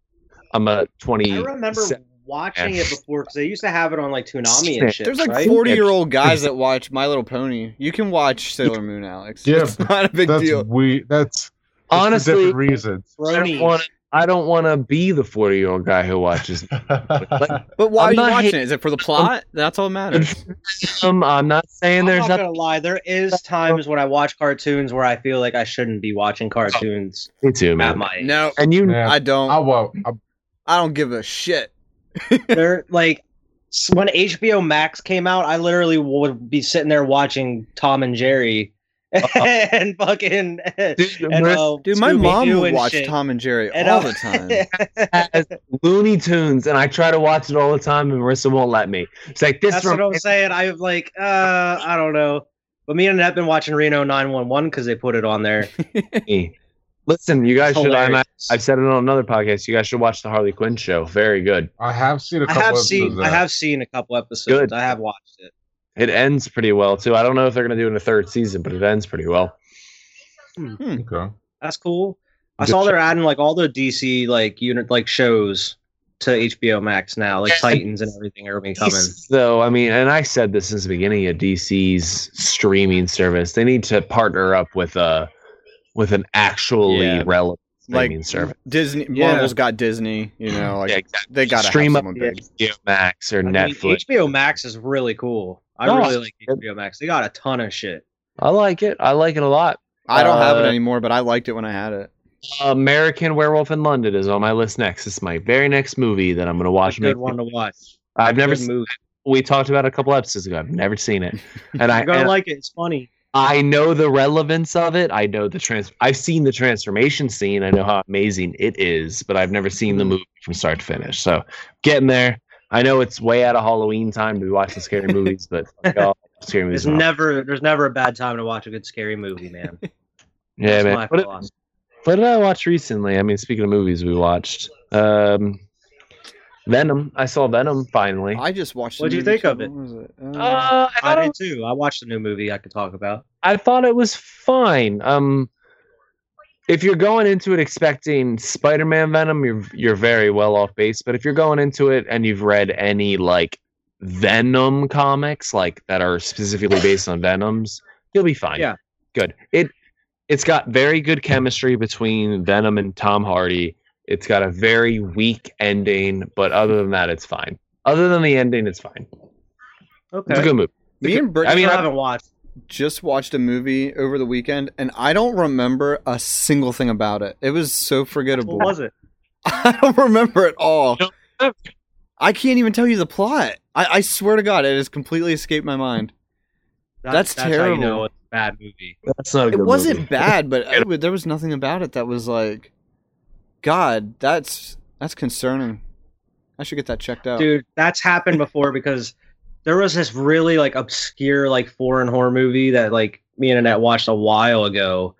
Speaker 1: I'm a twenty.
Speaker 4: I remember watching
Speaker 1: Yeah.
Speaker 4: it eh. before because they used to have it on like Toonami and shit.
Speaker 2: There's like
Speaker 4: right?
Speaker 2: 40 year old guys that watch My Little Pony. You can watch Sailor Moon, Alex.
Speaker 3: Yeah,
Speaker 2: it's not a big
Speaker 3: That's
Speaker 2: deal.
Speaker 3: we. That's it's for
Speaker 1: Honestly,
Speaker 3: different reasons.
Speaker 1: I don't
Speaker 4: Bronies.
Speaker 1: want. I don't want to be the forty year old guy who watches.
Speaker 2: But why
Speaker 1: I'm
Speaker 2: are you watching
Speaker 1: hate-
Speaker 2: it? Is it for the plot? That's all that matters.
Speaker 1: I'm not saying
Speaker 4: I'm
Speaker 1: there's
Speaker 4: not
Speaker 1: nothing.
Speaker 4: gonna lie. There is times when I watch cartoons where I feel like I shouldn't be watching cartoons
Speaker 1: Me too, man.
Speaker 4: my age.
Speaker 2: No,
Speaker 1: And you,
Speaker 3: Yeah.
Speaker 2: I don't.
Speaker 3: I won't. I,
Speaker 2: I don't give a shit.
Speaker 4: They're like when HBO Max came out, I literally would be sitting there watching Tom and Jerry and fucking and, uh,
Speaker 2: Dude, my mom
Speaker 4: Scooby-Doo
Speaker 2: would watch
Speaker 4: shit.
Speaker 2: Tom and Jerry
Speaker 4: And,
Speaker 2: all
Speaker 4: uh,
Speaker 2: the time.
Speaker 1: has Looney Tunes, and I try to watch it all the time, and Marissa won't let me. It's like this
Speaker 4: That's what I'm saying. I was like, uh, I don't know. But me and Annette been watching Reno 911 because they put it on there.
Speaker 1: Listen, you guys should. I'm,
Speaker 4: Hilarious.
Speaker 1: I've said it on another podcast. You guys should watch the Harley Quinn show. Very good.
Speaker 3: I have seen a couple.
Speaker 4: have
Speaker 3: episodes
Speaker 4: seen
Speaker 3: of
Speaker 4: I have seen a couple episodes.
Speaker 1: Good.
Speaker 4: I have watched it.
Speaker 1: It ends pretty well too. I don't know if they're gonna do it in a third season, but it ends pretty well. Hmm. Hmm.
Speaker 3: Okay.
Speaker 4: That's cool. I
Speaker 1: Good
Speaker 4: saw
Speaker 1: show.
Speaker 4: they're adding like all the DC like unit like shows to HBO Max now, like Titans and everything are coming.
Speaker 1: So I mean, and I said this since the beginning of DC's streaming service. They need to partner up with a with an actually
Speaker 2: Yeah.
Speaker 1: relevant
Speaker 2: like
Speaker 1: streaming service.
Speaker 2: Disney,
Speaker 4: Yeah.
Speaker 2: Marvel's got Disney. You know, like
Speaker 1: Yeah, exactly.
Speaker 2: they gotta
Speaker 1: Stream
Speaker 2: have
Speaker 1: up
Speaker 2: big.
Speaker 1: HBO Max or
Speaker 4: I mean,
Speaker 1: Netflix.
Speaker 4: HBO Max is really cool. I
Speaker 1: No,
Speaker 4: really like HBO Max. They got a ton of shit.
Speaker 1: I like it. I like it a lot.
Speaker 2: I don't have it
Speaker 1: Uh,
Speaker 2: anymore, but I liked it when I had it.
Speaker 1: American Werewolf in London is on my list next. It's my very next movie that I'm going to watch.
Speaker 4: It's a good
Speaker 1: Make-
Speaker 4: one to watch.
Speaker 1: I've never.
Speaker 4: Good
Speaker 1: Seen,
Speaker 4: movie.
Speaker 1: we talked about it a couple episodes ago. I've never seen it, and I
Speaker 4: You're gonna like it. It's funny.
Speaker 1: I know the relevance of it. I know the trans. I've seen the transformation scene. I know how amazing it is, but I've never seen
Speaker 4: Mm-hmm.
Speaker 1: the movie from start to finish. So getting there. I know it's way out of Halloween time to be watching scary movies, but y'all, scary movies.
Speaker 4: There's never there's never a bad time to watch a good scary movie, man.
Speaker 1: yeah,
Speaker 4: That's
Speaker 1: man. What, what did I watch recently? I mean, speaking of movies, we watched um, Venom. I saw Venom finally.
Speaker 2: I just watched. What
Speaker 4: do you think of it?
Speaker 2: It? Uh,
Speaker 1: Uh, I,
Speaker 4: I
Speaker 1: thought
Speaker 4: did
Speaker 1: it,
Speaker 4: too. I watched a new movie I could talk about.
Speaker 1: I thought it was fine. Um, if you're going into it expecting Spider-Man Venom, you're you're very well off base. But if you're going into it and you've read any like Venom comics, like that are specifically based on Venoms, you'll be fine.
Speaker 4: Yeah.
Speaker 1: good. It it's got very good chemistry between Venom and Tom Hardy. It's got a very weak ending, but other than that, it's fine. Other than the ending, it's fine. It's a
Speaker 4: Okay.
Speaker 1: good movie.
Speaker 2: me and Britt
Speaker 1: I mean,
Speaker 4: I
Speaker 1: I-
Speaker 4: haven't watched.
Speaker 2: just watched a movie over the weekend, and I don't remember a single thing about it. It was so forgettable.
Speaker 4: What was it?
Speaker 2: I don't remember at all. I can't even tell you the plot. I, I swear to God, it has completely escaped my mind. That's
Speaker 4: How you
Speaker 2: terrible.
Speaker 4: know it's a bad movie.
Speaker 1: That's not a
Speaker 2: It wasn't
Speaker 1: movie.
Speaker 2: bad, but it, there was nothing about it that was like, God, that's that's concerning. I should get that checked out.
Speaker 4: Dude, that's happened before because there was this really like obscure like foreign horror movie that like me and Annette watched a while ago.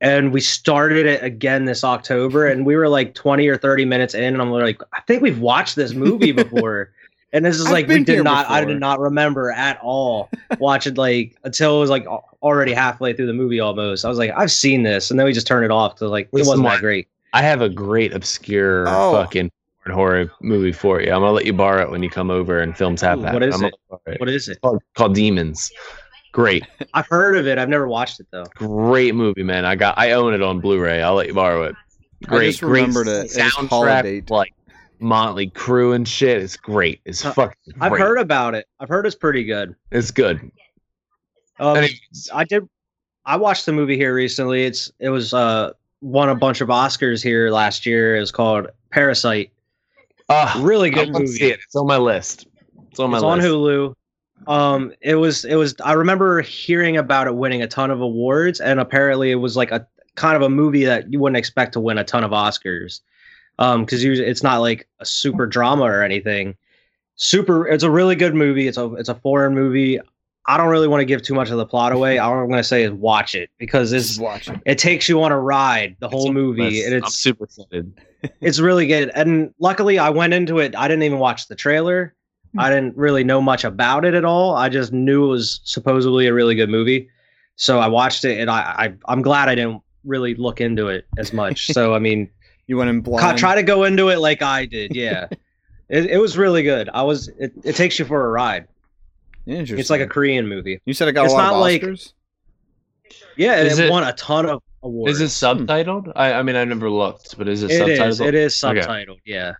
Speaker 4: And we started it again this October and we were like 20 or 30 minutes in and I'm like, I think we've watched this movie before. and this is
Speaker 2: I've
Speaker 4: like we did
Speaker 2: here
Speaker 4: not I did not remember at all watching like until it was like already halfway through the movie almost. I was like, I've seen this, and then we just turned it off because like it wasn't that great.
Speaker 1: I have a great obscure
Speaker 2: Oh.
Speaker 1: fucking horror movie for you. I'm gonna let you borrow it when you come over and films Tap
Speaker 4: Ooh,
Speaker 1: Hat.
Speaker 4: what is
Speaker 1: I'm
Speaker 4: it?
Speaker 1: let you borrow it.
Speaker 4: What is it?
Speaker 1: It's called, called Demons. Great,
Speaker 4: I've heard of it. I've never watched it though.
Speaker 1: great movie, man. I got I own it on Blu-ray. I'll let you borrow it. Great,
Speaker 2: just remembered it. It was
Speaker 1: soundtrack,
Speaker 2: Holiday.
Speaker 1: like Motley Crue and shit. It's great. It's
Speaker 4: Uh,
Speaker 1: fucking.
Speaker 4: I've heard about it. I've heard it's pretty good.
Speaker 1: It's good.
Speaker 4: Um,
Speaker 1: Anyways,
Speaker 4: I did. I watched the movie here recently. It's it was uh won a bunch of Oscars here last year. It was called Parasite.
Speaker 1: ah,
Speaker 4: Really good
Speaker 1: to see
Speaker 4: movie.
Speaker 1: it. It's on my list. It's on my
Speaker 4: It's on. Hulu. Um, it was it was. I remember hearing about it winning a ton of awards, and apparently it was like a kind of a movie that you wouldn't expect to win a ton of Oscars. Um, because it's not like a super drama or anything. Super. It's a really good movie. It's a it's a foreign movie. I don't really want to give too much of the plot away. All I'm going to say is watch it because it's
Speaker 2: Just watch it.
Speaker 4: it takes you on a ride the whole movie and
Speaker 1: I'm
Speaker 4: it's
Speaker 1: super excited.
Speaker 4: it's really good. And luckily i went into it i didn't even watch the trailer. Hmm. I didn't really know much about it at all. I just knew it was supposedly a really good movie. So i watched it and i, I i'm glad i didn't really look into it as much. So i mean
Speaker 2: You went in blind.
Speaker 4: try to go into it like i did yeah. It, it was really good. I was it, it takes you for a ride
Speaker 2: Interesting.
Speaker 4: it's like a korean movie
Speaker 2: You said it got
Speaker 4: it's
Speaker 2: a lot
Speaker 4: not
Speaker 2: of
Speaker 4: like-
Speaker 2: Oscars.
Speaker 4: yeah
Speaker 1: Is
Speaker 4: it,
Speaker 1: it-
Speaker 4: won a ton of awards
Speaker 1: Is it subtitled? I, I mean, I never looked, but is it,
Speaker 4: it
Speaker 1: subtitled?
Speaker 4: is it is
Speaker 1: Okay.
Speaker 4: subtitled yeah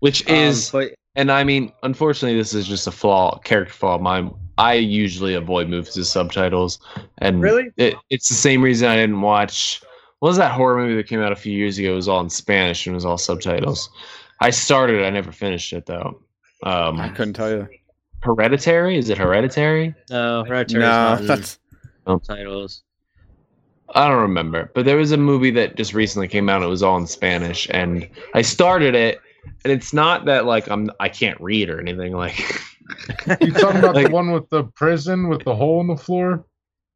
Speaker 1: Which
Speaker 4: Um,
Speaker 1: is,
Speaker 4: but
Speaker 1: and I mean, unfortunately, this is just a flaw, character flaw of mine. I usually avoid movies with subtitles, and
Speaker 4: Really?
Speaker 1: it, it's the same reason I didn't watch. What was that horror movie that came out a few years ago? It was all in Spanish and it was all subtitles. I started, I never finished it though. Um,
Speaker 2: I couldn't tell you.
Speaker 1: Hereditary? Is it Hereditary?
Speaker 4: no Hereditary's
Speaker 2: No,
Speaker 4: not in
Speaker 2: that's
Speaker 4: subtitles.
Speaker 1: I don't remember, but there was a movie that just recently came out. It was all in Spanish, and I started it, and it's not that like I'm I can't read or anything. Like,
Speaker 3: You talking about
Speaker 1: Like-
Speaker 3: the one with the prison with the hole in the floor?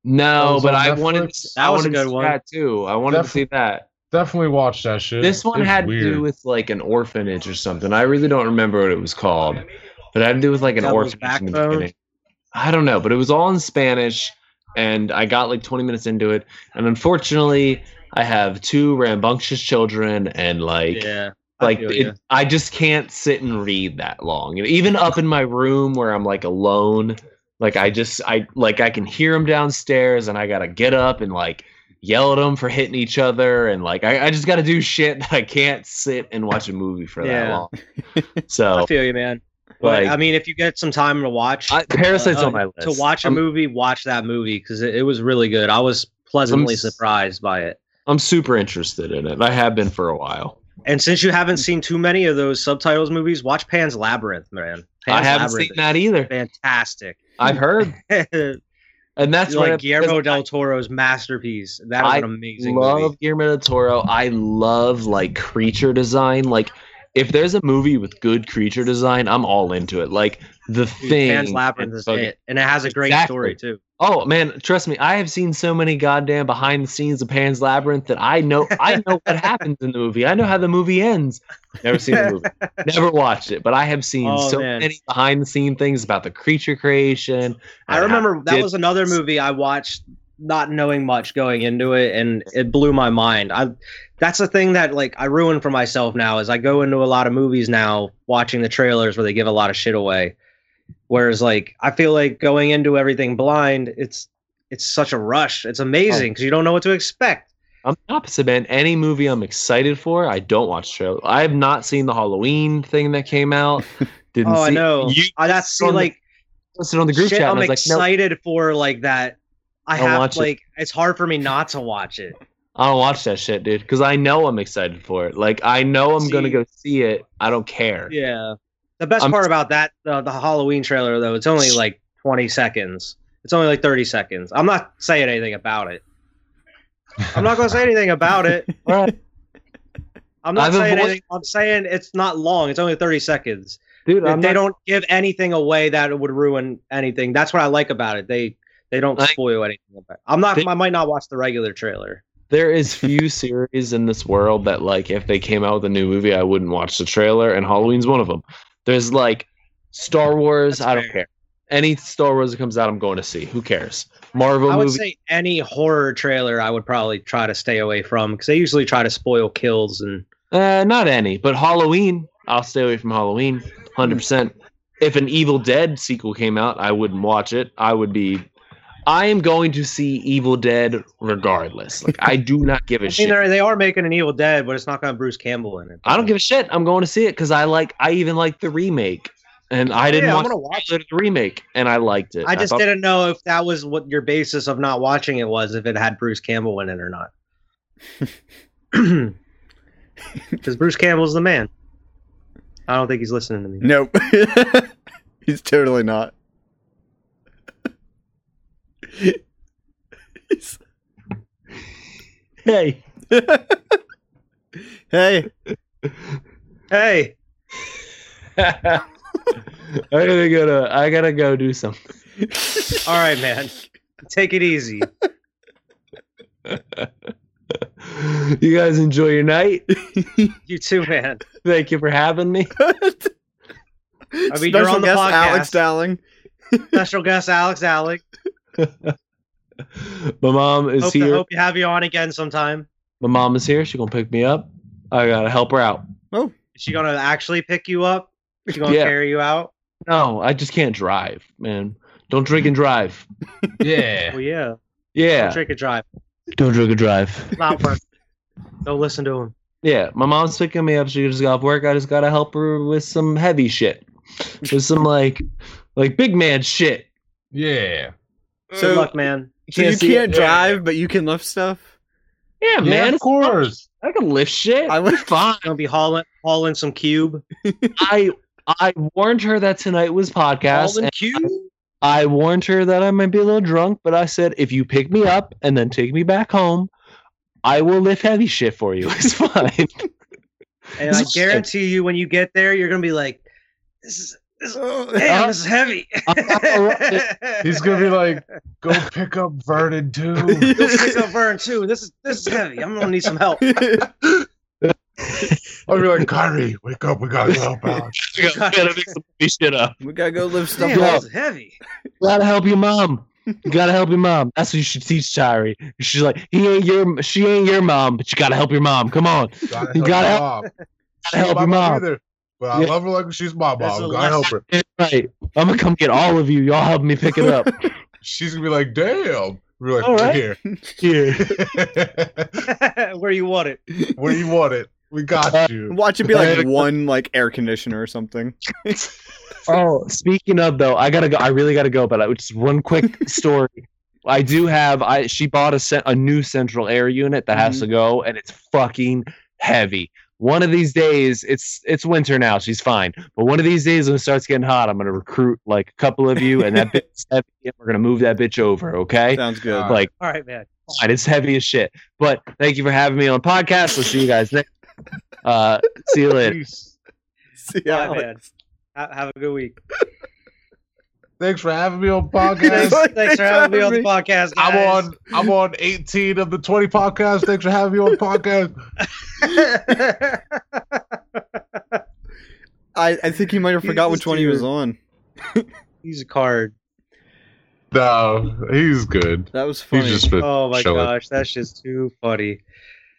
Speaker 1: no, but
Speaker 3: on
Speaker 1: I wanted
Speaker 3: Netflix?
Speaker 1: I
Speaker 4: That was a
Speaker 1: wanted to
Speaker 4: good
Speaker 1: see
Speaker 4: one.
Speaker 1: that too. I wanted to see that.
Speaker 3: Definitely watch that shit.
Speaker 1: This one
Speaker 3: It's
Speaker 1: had to do with like an orphanage or something. I really don't remember what it was called, but it had to do with like an
Speaker 4: Devil's
Speaker 1: orphanage in the beginning. I don't know, but it was all in Spanish, and I got like 20 minutes into it, and unfortunately, I have two rambunctious children, and like
Speaker 4: Yeah. I
Speaker 1: like
Speaker 4: feel
Speaker 1: it. I just can't sit and read that long. And even up in my room where I'm like alone, like I just I like I can hear them downstairs, and I gotta get up and like yell at them for hitting each other, and like I, I just gotta do shit that I can't sit and watch a movie for that long. So
Speaker 4: I feel you, man. But
Speaker 1: like
Speaker 4: I mean, if you get some time to watch,
Speaker 1: I, Parasite's
Speaker 4: uh,
Speaker 1: on my list.
Speaker 4: to watch a
Speaker 1: I'm,
Speaker 4: movie, watch that movie because it, it was really good. I was pleasantly
Speaker 1: s-
Speaker 4: surprised by it.
Speaker 1: I'm super interested in it. I have been for a while.
Speaker 4: And since you haven't seen too many of those subtitles movies, watch Pan's Labyrinth, man. Pan's
Speaker 1: I haven't
Speaker 4: Labyrinth
Speaker 1: seen that either.
Speaker 4: Fantastic.
Speaker 1: I've heard, and that's
Speaker 4: like Guillermo del Toro's masterpiece. That was
Speaker 1: I
Speaker 4: an amazing
Speaker 1: love
Speaker 4: movie.
Speaker 1: Guillermo del Toro. I love like creature design. Like if there's a movie with good creature design, I'm all into it. Like the
Speaker 4: Dude,
Speaker 1: thing.
Speaker 4: Pan's Labyrinth
Speaker 1: and
Speaker 4: is
Speaker 1: fucking-
Speaker 4: it, and it has a great
Speaker 1: Exactly.
Speaker 4: story too.
Speaker 1: Oh man, trust me, I have seen so many goddamn behind the scenes of Pan's Labyrinth that I know I know what happens in the movie. I know how the movie ends. Never seen the movie. Never watched it, but I have seen
Speaker 4: Oh,
Speaker 1: so
Speaker 4: man.
Speaker 1: many behind the scene things about the creature creation.
Speaker 4: I remember that was another movie I watched not knowing much going into it and it blew my mind. I that's the thing that like I ruin for myself now is I go into a lot of movies now watching the trailers where they give a lot of shit away. Whereas like I feel like going into everything blind, it's it's such a rush. It's amazing oh. because you don't know what to expect.
Speaker 1: I'm the opposite, man. Any movie I'm excited for, I don't watch trailer. I have not seen the Halloween thing that came out. Oh, Didn't
Speaker 4: Oh, I know.
Speaker 1: You
Speaker 4: I that's see like
Speaker 1: posted on the group
Speaker 4: shit
Speaker 1: chat.
Speaker 4: I'm
Speaker 1: and I was like, no,
Speaker 4: excited for like that. I
Speaker 1: Don't
Speaker 4: have
Speaker 1: watch it.
Speaker 4: like it's hard for me not to watch it.
Speaker 1: I don't watch that shit, dude, because I know I'm excited for it. Like I know I'm gonna go see it. I don't care.
Speaker 4: Yeah. The best
Speaker 1: I'm-
Speaker 4: part about that, uh, the Halloween trailer, though, it's only like 20 seconds. It's only like 30 seconds. I'm not saying anything about it. I'm not going to say anything about it.
Speaker 1: All right,
Speaker 4: I'm not
Speaker 1: I've
Speaker 4: saying
Speaker 1: avoided-
Speaker 4: anything. I'm saying it's not long. It's only 30 seconds.
Speaker 1: dude.
Speaker 4: They don't give anything away that would ruin anything. That's what I like about it. They they don't
Speaker 1: Like-
Speaker 4: spoil anything. I'm not.
Speaker 1: They-
Speaker 4: I might not watch the regular trailer.
Speaker 1: There is few series in this world that like if they came out with a new movie, I wouldn't watch the trailer, and Halloween's one of them. There's like Star Wars.
Speaker 4: That's
Speaker 1: I don't
Speaker 4: fair.
Speaker 1: care. Any Star Wars that comes out, I'm going to see. Who cares? Marvel
Speaker 4: I would
Speaker 1: movie.
Speaker 4: say any horror trailer I would probably try to stay away from because they usually try to spoil kills and
Speaker 1: Uh, not any, but Halloween. I'll stay away from Halloween, hundred percent. If an Evil Dead sequel came out, I wouldn't watch it. I would be. I am going to see Evil Dead regardless. Like I do not give a
Speaker 4: I mean,
Speaker 1: shit.
Speaker 4: they're, making an Evil Dead, but it's not going to Bruce Campbell in it.
Speaker 1: I don't give a shit. I'm going to see it because I like. I even like the remake, and I didn't
Speaker 4: Yeah,
Speaker 1: watch,
Speaker 4: gonna watch
Speaker 1: the remake, and I liked it.
Speaker 4: I just
Speaker 1: thought-
Speaker 4: didn't know if that was what your basis of not watching it was, if it had Bruce Campbell in it or not. Because Bruce Campbell's the man. I don't think he's listening to me.
Speaker 2: Nope. He's totally not. He's-
Speaker 1: Hey,
Speaker 2: hey,
Speaker 4: Hey,
Speaker 1: I gotta go. To, I gotta go do something.
Speaker 4: all right, man. Take it easy.
Speaker 1: you guys enjoy your night.
Speaker 4: You too, man.
Speaker 1: Thank you for having me.
Speaker 4: I mean, you're on the
Speaker 2: guest
Speaker 4: podcast.
Speaker 2: Alex Dowling.
Speaker 4: Special guest Alex Alec.
Speaker 1: My mom is
Speaker 4: Hope to
Speaker 1: here.
Speaker 4: hope you have you on again sometime.
Speaker 1: My mom is here. She gonna pick me up. I gotta help her out.
Speaker 4: Oh, Is she gonna actually pick you up? Is she gonna
Speaker 1: Yeah.
Speaker 4: carry you out?
Speaker 1: No, I just can't drive, man. Don't drink and drive.
Speaker 3: Yeah.
Speaker 4: Well, yeah.
Speaker 1: Yeah, Don't
Speaker 4: Drink and drive.
Speaker 1: don't drink and drive.
Speaker 4: Not work. Don't listen to him.
Speaker 1: Yeah, my mom's picking me up. She just got off work. I just gotta help her with some heavy shit, with some like, like big man shit.
Speaker 3: Yeah.
Speaker 4: Good
Speaker 2: So-
Speaker 4: luck, man.
Speaker 2: So you
Speaker 1: see
Speaker 2: can't
Speaker 1: it.
Speaker 2: drive, but you can lift stuff.
Speaker 1: Yeah,
Speaker 3: Yeah,
Speaker 1: man.
Speaker 3: of course.
Speaker 1: I can lift shit.
Speaker 2: I
Speaker 1: I
Speaker 2: would-
Speaker 1: fine.
Speaker 4: Gonna be hauling hauling some cube.
Speaker 1: I I warned her that tonight was podcast.
Speaker 4: Hauling
Speaker 1: and
Speaker 4: cube.
Speaker 1: I warned her that I might be a little drunk, but I said, if you pick me up and then take me back home, I will lift heavy shit for you. It's fine.
Speaker 4: And I
Speaker 1: is-
Speaker 4: guarantee you, when you get there, you're gonna be like, "This is, this, oh. damn, uh-huh. this is heavy." Uh-huh.
Speaker 3: He's gonna be like, "Go pick up Vernon too."
Speaker 4: "Go pick up Vern too. This is this is heavy. I'm gonna need some help."
Speaker 3: I'll be like, "Kyrie, wake up! We gotta go help out."
Speaker 1: You gotta pick some heavy shit up.
Speaker 2: we gotta go lift stuff
Speaker 4: Damn,
Speaker 1: up.
Speaker 4: this is heavy.
Speaker 1: You gotta help your mom. You gotta help your mom. That's what you should teach Tyree. She's like, he ain't your, she ain't your mom, but you gotta help your mom. Come on,
Speaker 3: Gotta
Speaker 1: You gotta help-
Speaker 3: mom.
Speaker 1: gotta help your mom.
Speaker 3: either, but I
Speaker 1: Yeah.
Speaker 3: love her like she's my
Speaker 4: That's
Speaker 3: mom.
Speaker 4: a
Speaker 3: Gotta help her.
Speaker 1: Right. I'm gonna come get all of you. Y'all help me pick it up.
Speaker 3: She's gonna be like, "Damn." We're like,
Speaker 1: All right.
Speaker 3: here.
Speaker 1: Here.
Speaker 4: Where you want it?
Speaker 3: Where you want it? We got
Speaker 1: Uh,
Speaker 3: you."
Speaker 2: Watch it be like one like air conditioner or something.
Speaker 1: Oh, speaking of though, I gotta go. I really gotta go. But I, just one quick story. I do have. I she bought a cen- a new central air unit that has to go, and it's fucking heavy. One of these days, it's it's winter now. She's fine. But one of these days, when it starts getting hot, I'm gonna recruit like a couple of you, and that bit's heavy. And we're gonna move that bitch over. Okay.
Speaker 2: Sounds good.
Speaker 1: Like,
Speaker 4: All right, man.
Speaker 1: fine, it's heavy as shit. But thank you for having me on the podcast. We'll see you guys next. Uh, see you later.
Speaker 3: Peace.
Speaker 2: See
Speaker 4: All right,
Speaker 2: Alex.
Speaker 4: man. Have a good week.
Speaker 3: Thanks for having me on podcast.
Speaker 4: Thanks, thanks for having me on the podcast.
Speaker 3: I'm on. I'm on 18 of the 20 podcasts. Thanks for having me on the podcast.
Speaker 2: I, I think he might have forgot which one he was on.
Speaker 4: He's a card.
Speaker 3: No, he's good.
Speaker 2: That was
Speaker 3: He's
Speaker 2: funny.
Speaker 3: just
Speaker 4: Oh my
Speaker 3: chilling.
Speaker 4: gosh, that's just too funny.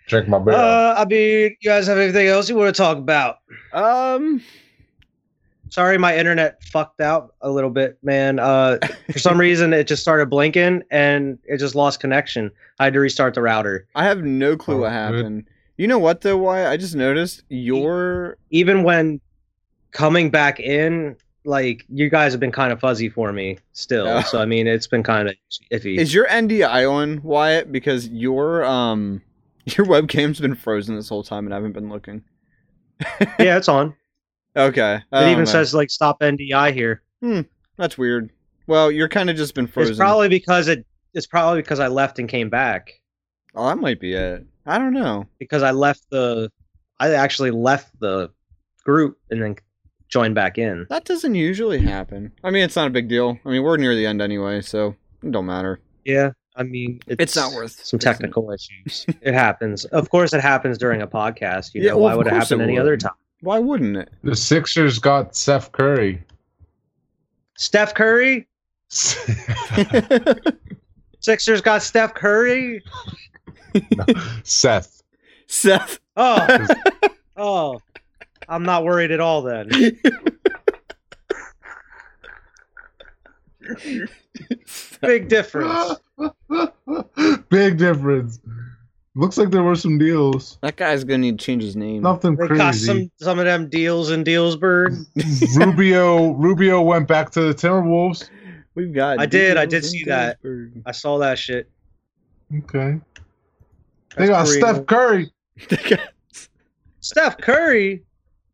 Speaker 3: Check my beer.
Speaker 4: Uh, I mean, you guys have anything else you want to talk about?
Speaker 2: um,
Speaker 4: Sorry, my internet fucked out a little bit, man. Uh, for some reason, it just started blinking and it just lost connection. I had to restart the router.
Speaker 2: I have no clue
Speaker 3: Oh,
Speaker 2: what
Speaker 3: good.
Speaker 2: happened. You know what though? Why I just noticed your
Speaker 4: Even when coming back in, like you guys have been kind of fuzzy for me still.
Speaker 2: Yeah.
Speaker 4: So I mean, it's been kind of iffy.
Speaker 2: is your NDI on Wyatt because your um your webcam's been frozen this whole time and I haven't been looking.
Speaker 4: yeah, it's on.
Speaker 2: Okay,
Speaker 4: It even
Speaker 2: know.
Speaker 4: says like stop NDI here. Hmm.
Speaker 2: That's weird. Well, you're kind of just been frozen.
Speaker 4: It's probably because it. It's probably because I left and came back.
Speaker 2: oh, that might be it. I don't know.
Speaker 4: Because I left the. I actually left the group and then joined back in.
Speaker 2: That doesn't usually happen. I mean, it's not a big deal. I mean, we're near the end anyway, so it don't matter.
Speaker 4: Yeah, I mean, it's,
Speaker 2: It's not worth
Speaker 4: some technical issues. it happens. Of course, it happens during a podcast. You
Speaker 2: Yeah,
Speaker 4: know,
Speaker 2: well,
Speaker 4: why would it happen
Speaker 2: it
Speaker 4: any
Speaker 2: would.
Speaker 4: other time?
Speaker 2: Why wouldn't it?
Speaker 3: the Sixers got Seth Curry.
Speaker 4: Steph Curry. Sixers got Steph Curry.
Speaker 3: Seth.
Speaker 2: Seth.
Speaker 4: Oh, oh, I'm not worried at all then. Big difference.
Speaker 3: Big difference. Looks like there were some deals.
Speaker 2: That guy's gonna need to change his name.
Speaker 3: Nothing
Speaker 4: They got
Speaker 3: crazy.
Speaker 4: some some of them deals in Dealsburg.
Speaker 3: Rubio Rubio went back to the Timberwolves.
Speaker 2: We've got.
Speaker 4: I did, I did see that.
Speaker 2: Pittsburgh.
Speaker 4: I saw that shit.
Speaker 3: Okay. They got
Speaker 4: pretty-
Speaker 3: Steph Curry.
Speaker 4: Steph Curry.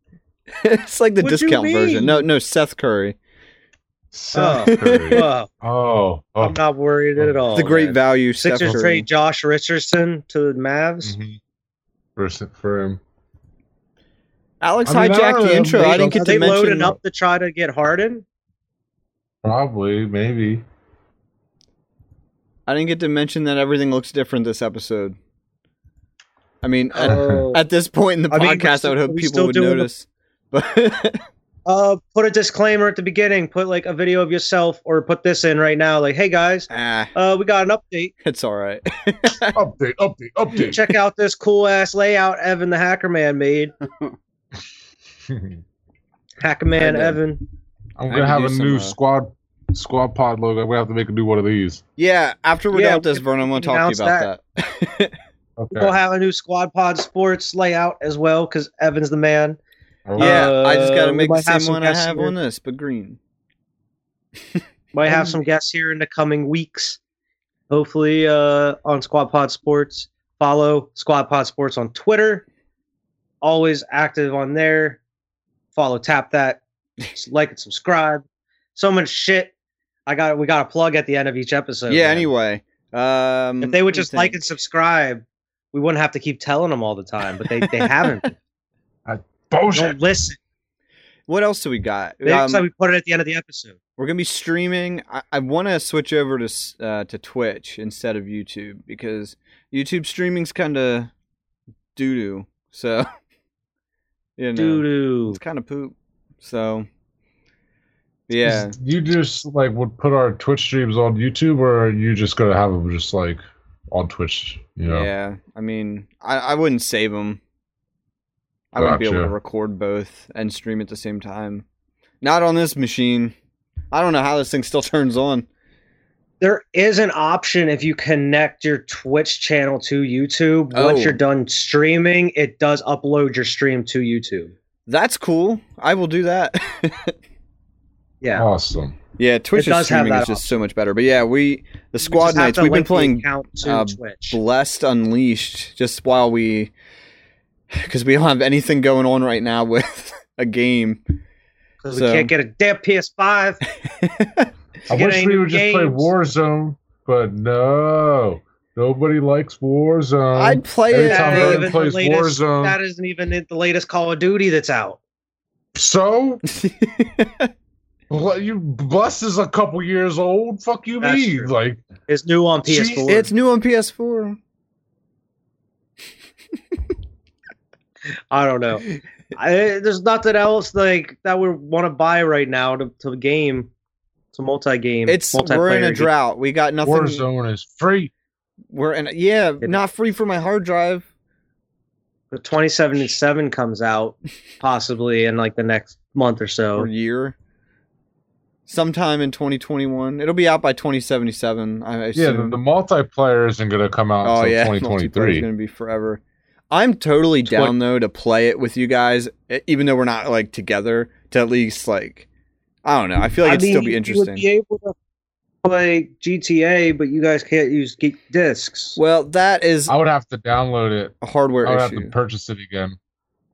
Speaker 2: it's like the
Speaker 4: What you
Speaker 2: discount version. No, no, Seth Curry.
Speaker 3: Seth
Speaker 4: Oh.
Speaker 3: Curry.
Speaker 4: Whoa,
Speaker 3: Oh. oh.
Speaker 4: I'm not worried at all.
Speaker 2: the great
Speaker 4: man.
Speaker 2: value Seth
Speaker 4: Sixers
Speaker 2: Curry.
Speaker 4: trade Josh Richardson to the Mavs.
Speaker 3: Mhm. For, for him.
Speaker 2: Alex
Speaker 3: I mean,
Speaker 2: hijacked the intro.
Speaker 3: maybe
Speaker 2: I didn't
Speaker 4: Are
Speaker 2: get
Speaker 4: they
Speaker 2: to mention.
Speaker 4: loading up to try to get Harden?
Speaker 3: Probably, maybe.
Speaker 2: I didn't get to mention that everything looks different this episode. I mean, at,
Speaker 4: Oh.
Speaker 2: at this point in the
Speaker 4: I mean, we're
Speaker 2: podcast, I would hope people would
Speaker 4: doing the-
Speaker 2: notice. But
Speaker 4: Uh, put a disclaimer at the beginning. Put like a video of yourself, or put this in right now. Like, hey guys,
Speaker 2: ah,
Speaker 4: uh, we got an update.
Speaker 2: it's all right.
Speaker 3: update, update, update.
Speaker 4: Check out this cool ass layout Evan the Hacker Man made. Hacker Man Evan.
Speaker 2: I'm
Speaker 3: gonna have a
Speaker 2: some,
Speaker 3: new
Speaker 2: uh,
Speaker 3: squad squad pod logo. We have to make a new one of these.
Speaker 2: yeah, after we're
Speaker 4: Yeah,
Speaker 2: done with this,
Speaker 4: we
Speaker 2: Vernon, I'm going to talk to you about that.
Speaker 3: Okay.
Speaker 4: We'll have a new Squad Pod Sports layout as well because Evan's the man.
Speaker 3: All right.
Speaker 2: yeah, I just got
Speaker 4: Uh,
Speaker 2: to make the same one I have
Speaker 4: here.
Speaker 2: on this, but green.
Speaker 4: Might have some guests here in the coming weeks. Hopefully, uh, on Squad Pod Sports. Follow Squad Pod Sports on Twitter. Always active on there. Follow, tap that, like and subscribe. So much shit. I got we got a plug at the end of each episode.
Speaker 2: yeah.
Speaker 4: man.
Speaker 2: Anyway, um,
Speaker 4: if they would just like and subscribe, we wouldn't have to keep telling them all the time. But they they haven't.
Speaker 3: Bullshit.
Speaker 4: Don't listen.
Speaker 2: what else do we got?
Speaker 4: Next
Speaker 2: Um,
Speaker 4: time we put it at the end of the episode.
Speaker 2: We're gonna be streaming. I, I want to switch over to uh, to Twitch instead of YouTube because YouTube streaming's kind of doo doo. So you know,
Speaker 4: Doo doo.
Speaker 2: it's kind of poop. So yeah,
Speaker 3: You just like would put our Twitch streams on YouTube, or are you just gonna have them just like on Twitch? You know.
Speaker 2: yeah. I mean, I, I wouldn't save them. I wouldn't be able to record both and stream at the same time. Not on this machine. I don't know how this thing still turns on.
Speaker 4: There is an option if you connect your Twitch channel to YouTube. Once
Speaker 2: Oh.
Speaker 4: you're done streaming, it does upload your stream to YouTube.
Speaker 2: That's cool. I will do that.
Speaker 4: Yeah.
Speaker 3: Awesome.
Speaker 2: Yeah, Twitch
Speaker 4: It does
Speaker 2: streaming is
Speaker 4: that
Speaker 2: just so much better. But yeah, we the squad
Speaker 4: just have
Speaker 2: nights we've been playing
Speaker 4: account to
Speaker 2: uh,
Speaker 4: Twitch.
Speaker 2: Blessed Unleashed just while we because we don't have anything going on right now with a game.
Speaker 4: Because
Speaker 2: so-
Speaker 4: we can't get a damn PS5.
Speaker 3: I
Speaker 4: get
Speaker 3: wish we
Speaker 4: new
Speaker 3: would just play. Warzone, but no, nobody likes Warzone.
Speaker 2: I'd play
Speaker 3: Every
Speaker 2: it.
Speaker 3: time
Speaker 4: That
Speaker 3: Everyone
Speaker 4: even
Speaker 3: plays
Speaker 4: latest-
Speaker 3: Warzone.
Speaker 4: That isn't even in the latest Call of Duty that's out.
Speaker 3: so Well, you Bless is a couple years old. Fuck you,
Speaker 4: That's
Speaker 3: mean
Speaker 4: true.
Speaker 3: like
Speaker 4: It's new on PS4.
Speaker 2: it's new on PS4.
Speaker 4: I don't know. I, there's nothing else like that we want to buy right now to, to the game. to multi-game.
Speaker 2: It's we're in
Speaker 4: multiplayer
Speaker 2: a
Speaker 4: game.
Speaker 2: drought. We got nothing.
Speaker 3: Warzone is free.
Speaker 2: We're in. Yeah, not free for my hard drive.
Speaker 4: The 2077 comes out possibly in like the next month or
Speaker 2: or
Speaker 4: so.
Speaker 2: year. Sometime in 2021, it'll be out by 2077. I
Speaker 3: Yeah, the,
Speaker 2: assume.
Speaker 3: the multiplayer isn't gonna come out
Speaker 2: oh
Speaker 3: until
Speaker 2: yeah,
Speaker 3: 2023.
Speaker 2: It's gonna be forever. I'm totally
Speaker 4: Twen-
Speaker 2: down though to play it with you guys, even though we're not like together. To at least like, I don't know. I feel like
Speaker 4: I
Speaker 2: it'd
Speaker 4: mean,
Speaker 2: still be
Speaker 4: you
Speaker 2: interesting.
Speaker 4: would be able to play GTA, but you guys can't use geek discs.
Speaker 2: well, that is
Speaker 3: I would have to download it.
Speaker 2: a hardware
Speaker 3: I would have to purchase it again.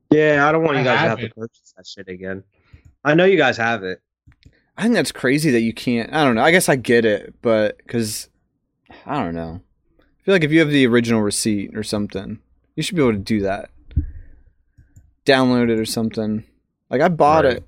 Speaker 4: Yeah, I don't want you
Speaker 3: I
Speaker 4: guys to
Speaker 3: have
Speaker 4: have to purchase that shit again. I know you guys have it.
Speaker 2: I think that's crazy that you can't. I don't know. I guess I get it, but because I don't know. I feel like if you have the original receipt or something, you should be able to do that. Download it or something. Like I bought
Speaker 3: Right.
Speaker 2: it.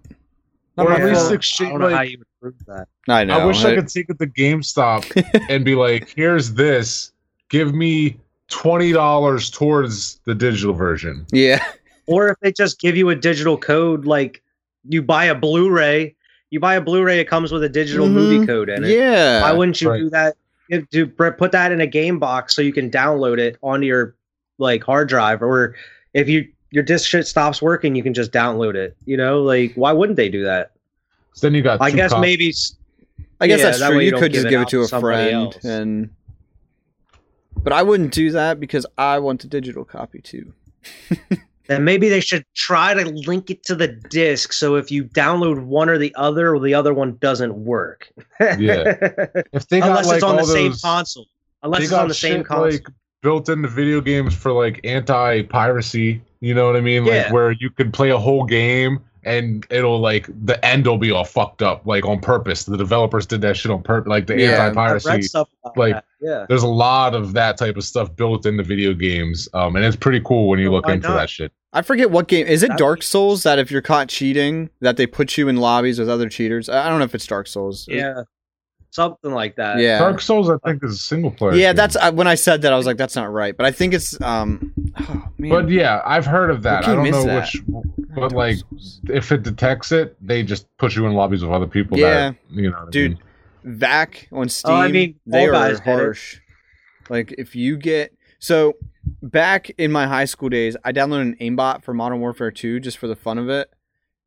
Speaker 2: Not
Speaker 3: Or at least
Speaker 2: fault.
Speaker 3: exchange-
Speaker 4: I don't know how you would prove that.
Speaker 2: I know.
Speaker 3: I wish I
Speaker 2: it-
Speaker 3: could take it to GameStop and be like, "Here's this. Give me twenty dollars towards the digital version."
Speaker 2: Yeah.
Speaker 4: Or if they just give you a digital code, like you buy a Blu-ray, you buy a Blu-ray, it comes with a digital
Speaker 2: Mhm.
Speaker 4: movie code in it.
Speaker 2: Yeah.
Speaker 4: Why wouldn't you
Speaker 3: Right.
Speaker 4: do that? If, do put that in a game box so you can download it onto your like hard drive, or if you your disc shit stops working, you can just download it. You know, like why wouldn't they do that?
Speaker 3: So then you got.
Speaker 4: I guess
Speaker 3: copies.
Speaker 4: maybe
Speaker 2: I guess
Speaker 4: Yeah,
Speaker 2: that's
Speaker 4: that
Speaker 2: true.
Speaker 4: way
Speaker 2: You,
Speaker 4: you don't
Speaker 2: could
Speaker 4: give
Speaker 2: just
Speaker 4: it
Speaker 2: give it to
Speaker 4: to
Speaker 2: a friend
Speaker 4: else.
Speaker 2: and but I wouldn't do that because I want a digital copy too.
Speaker 4: then maybe they should try to link it to the disc. So if you download one or the other, or the other one doesn't work.
Speaker 3: Yeah. If they got
Speaker 4: Unless
Speaker 3: like
Speaker 4: it's on
Speaker 3: all
Speaker 4: the same console. Unless it's on the same console.
Speaker 3: like built into video games for like anti-piracy. You know what I mean? Like
Speaker 4: Yeah.
Speaker 3: where you could play a whole game and it'll like the end will be all fucked up, like on purpose. The developers did that shit on purpose, like the
Speaker 2: Yeah, I've
Speaker 4: I've
Speaker 3: anti-piracy.
Speaker 4: stuff
Speaker 3: like,
Speaker 4: that. Yeah.
Speaker 3: There's a lot of that type of stuff built into video games, um, and it's pretty cool when you
Speaker 4: Well,
Speaker 3: look
Speaker 4: why
Speaker 3: into
Speaker 4: not?
Speaker 3: that shit.
Speaker 2: I forget what game is it.
Speaker 4: That'd
Speaker 2: Dark
Speaker 4: be-
Speaker 2: Souls that if you're caught cheating, that they put you in lobbies with other cheaters. I I don't know if it's Dark Souls.
Speaker 4: Yeah. Something like that.
Speaker 2: Yeah.
Speaker 3: Dark Souls, I think, is a single player.
Speaker 2: yeah,
Speaker 3: game.
Speaker 2: that's I, when I said that I was like, that's not right. But I think it's um. Oh.
Speaker 3: But yeah, I've heard of that. I don't know
Speaker 2: that?
Speaker 3: which, but like if it detects it, they just put you in lobbies with other people.
Speaker 2: Yeah.
Speaker 3: that, you know, what I
Speaker 2: Dude,
Speaker 3: mean?
Speaker 2: VAC on Steam,
Speaker 4: Oh, I mean,
Speaker 2: they are
Speaker 4: Guys did
Speaker 2: harsh. Like if you get so back in my high school days, I downloaded an aimbot for Modern Warfare 2 just for the fun of it.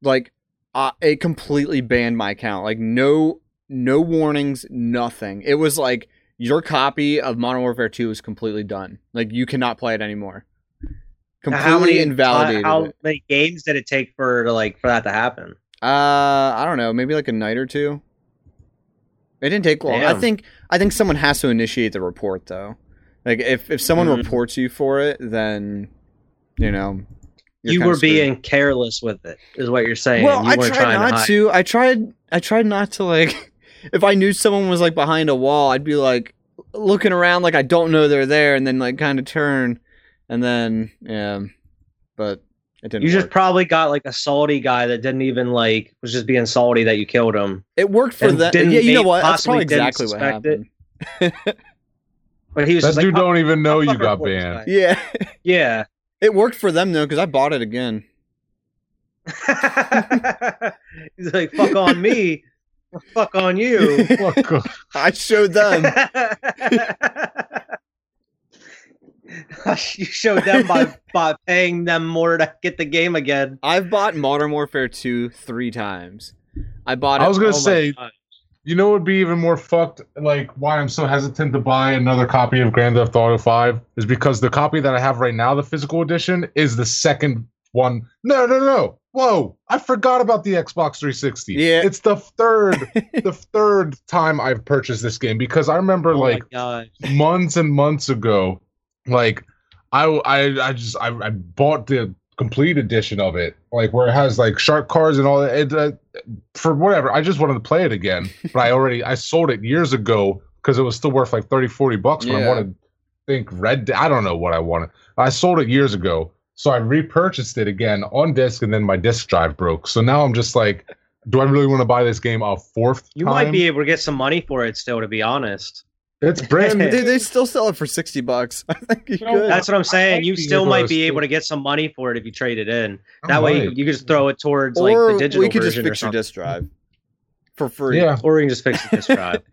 Speaker 2: Like uh, it completely banned my account. Like no no warnings, nothing. It was like your copy of Modern Warfare 2 is completely done. Like you cannot play it anymore. Completely
Speaker 4: how many
Speaker 2: invalidated.
Speaker 4: How,
Speaker 2: it.
Speaker 4: many games did it take for to like for that to happen?
Speaker 2: Uh, I don't know, maybe like a night or two. It didn't take long. I think I think someone has to initiate the report though. Like if if someone
Speaker 4: Mhm.
Speaker 2: reports you for it, then you know
Speaker 4: you were being careless with it, is what you're saying.
Speaker 2: Well,
Speaker 4: you
Speaker 2: I tried not
Speaker 4: hide.
Speaker 2: to. I tried. I tried not to like. If I knew someone was like behind a wall, I'd be like looking around like I don't know they're there, and then like kind of turn, and then yeah, but it didn't.
Speaker 4: You just probably got like a salty guy that didn't even like was just being salty that you killed him.
Speaker 2: it worked for that.
Speaker 4: didn't
Speaker 2: Yeah, you know what? That's probably exactly what
Speaker 4: suspect it.
Speaker 2: happened.
Speaker 4: But he was
Speaker 3: That
Speaker 4: just like,
Speaker 3: dude
Speaker 4: "I'll-
Speaker 3: don't oh, even know you got
Speaker 4: report this
Speaker 3: banned.
Speaker 2: Yeah,
Speaker 4: Yeah.
Speaker 2: it worked for them though because I bought it again.
Speaker 4: He's like, fuck on me. Fuck on you.
Speaker 3: Fuck off.
Speaker 2: I showed them.
Speaker 4: you showed them by by paying them more to get the game again.
Speaker 2: I've bought Modern Warfare 2 three times. I bought it.
Speaker 3: I was gonna
Speaker 4: Oh
Speaker 3: say,
Speaker 4: God.
Speaker 3: you know, what would be even more fucked. Like, why I'm so hesitant to buy another copy of Grand Theft Auto Five is because the copy that I have right now, the physical edition, is the second one. No, no, no. Whoa! I forgot about the Xbox 360.
Speaker 2: Yeah.
Speaker 3: it's the third, the third time I've purchased this game because I remember
Speaker 4: Oh
Speaker 3: like months and months ago, like I I I just I, I bought the complete edition of it, like where it has like shark cards and all that. It, uh, for whatever, I just wanted to play it again, but I already I sold it years ago because it was still worth like 30, 40 bucks. When I wanted, I think red. I don't know what I wanted. I sold it years ago, so I repurchased it again on disc, and then my disc drive broke. So now I'm just like, do I really want to buy this game a fourth
Speaker 4: You
Speaker 3: time?
Speaker 4: might be able to get some money for it still, to be honest.
Speaker 3: It's brand new.
Speaker 2: they, they still sell it for 60 bucks. I think you
Speaker 3: You know,
Speaker 2: could.
Speaker 4: That's what I'm saying.
Speaker 3: might
Speaker 4: You still might be able to get some money for it if you trade it in. That way you,
Speaker 3: might.
Speaker 4: you could just throw it towards
Speaker 2: or
Speaker 4: like the digital
Speaker 2: we could just fix your disk drive for free.
Speaker 3: Yeah.
Speaker 4: Or you can just fix the disk drive.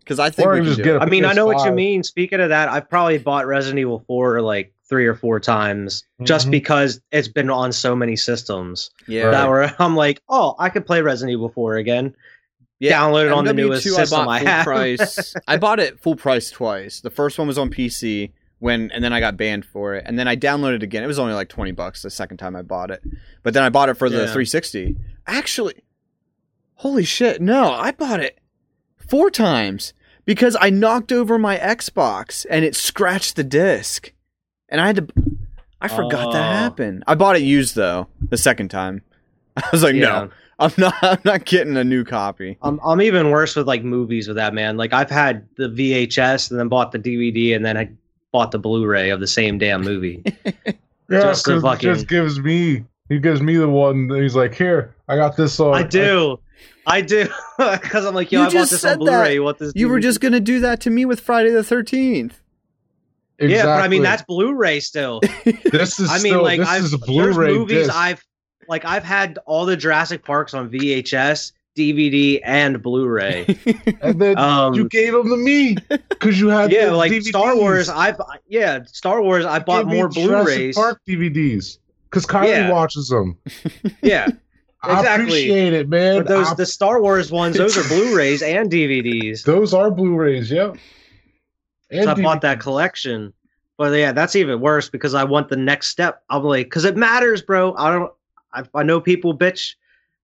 Speaker 2: Because I think
Speaker 3: Or
Speaker 2: we
Speaker 3: you just
Speaker 2: do
Speaker 3: get
Speaker 2: it.
Speaker 3: a
Speaker 4: I mean, I know what you mean. Speaking of that, I've probably bought Resident Evil 4 like three or four times just
Speaker 3: Mhm.
Speaker 4: because it's been on so many systems.
Speaker 2: Yeah.
Speaker 4: That where I'm like, oh, I could play Resident Evil 4 again.
Speaker 2: Yeah,
Speaker 4: Download it on the
Speaker 2: MW2
Speaker 4: newest
Speaker 2: I
Speaker 4: system
Speaker 2: bought
Speaker 4: I
Speaker 2: full
Speaker 4: have.
Speaker 2: price. I bought it full price twice. The first one was on PC when, and then I got banned for it, and then I downloaded it again. It was only like twenty bucks the second time I bought it, but then I bought it for the
Speaker 4: Yeah.
Speaker 2: 360. Actually, holy shit! No, I bought it four times because I knocked over my Xbox and it scratched the disc, and I had to. I forgot that
Speaker 4: Oh.
Speaker 2: happened. I bought it used though the second time. I was like, no, I'm not. I'm not getting a new copy.
Speaker 4: I'm I'm even worse with like movies with that man. Like I've had the VHS and then bought the DVD and then I bought the Blu-ray of the same damn movie.
Speaker 3: Yeah,
Speaker 4: Just to
Speaker 3: 'cause
Speaker 4: fucking-
Speaker 3: it just gives me. He gives me the one. that He's like, here, I got this on.
Speaker 4: I do. I do. Because I'm like, yo,
Speaker 2: You
Speaker 4: I bought
Speaker 2: just
Speaker 4: this
Speaker 2: said
Speaker 4: on Blu-ray.
Speaker 2: that.
Speaker 4: You want this?
Speaker 2: You were
Speaker 4: DVD?
Speaker 2: just gonna do that to me with Friday the Thirteenth.
Speaker 3: Exactly.
Speaker 4: Yeah, but I mean that's Blu-ray still.
Speaker 3: this is
Speaker 4: I mean,
Speaker 3: still,
Speaker 4: like
Speaker 3: this
Speaker 4: I've
Speaker 3: is Blu-ray
Speaker 4: movies
Speaker 3: disc.
Speaker 4: I've like I've had all the Jurassic Parks on VHS, DVD, and Blu-ray.
Speaker 3: and then
Speaker 4: Um,
Speaker 3: you gave them to me because you had
Speaker 4: yeah, like
Speaker 3: DVDs.
Speaker 4: Star Wars. I've yeah, Star Wars. I
Speaker 3: You
Speaker 4: bought more Blu-rays.
Speaker 3: Park DVDs because Kylie
Speaker 4: Yeah.
Speaker 3: watches them.
Speaker 4: Yeah,
Speaker 3: I appreciate it, man.
Speaker 4: but those
Speaker 3: I-
Speaker 4: the Star Wars ones, those are Blu-rays and DVDs.
Speaker 3: those are Blu-rays. Yep. And
Speaker 4: So I bought that collection. But yeah, that's even worse because I want the next step. I'm like, because it matters, bro. I don't. I, I know people bitch,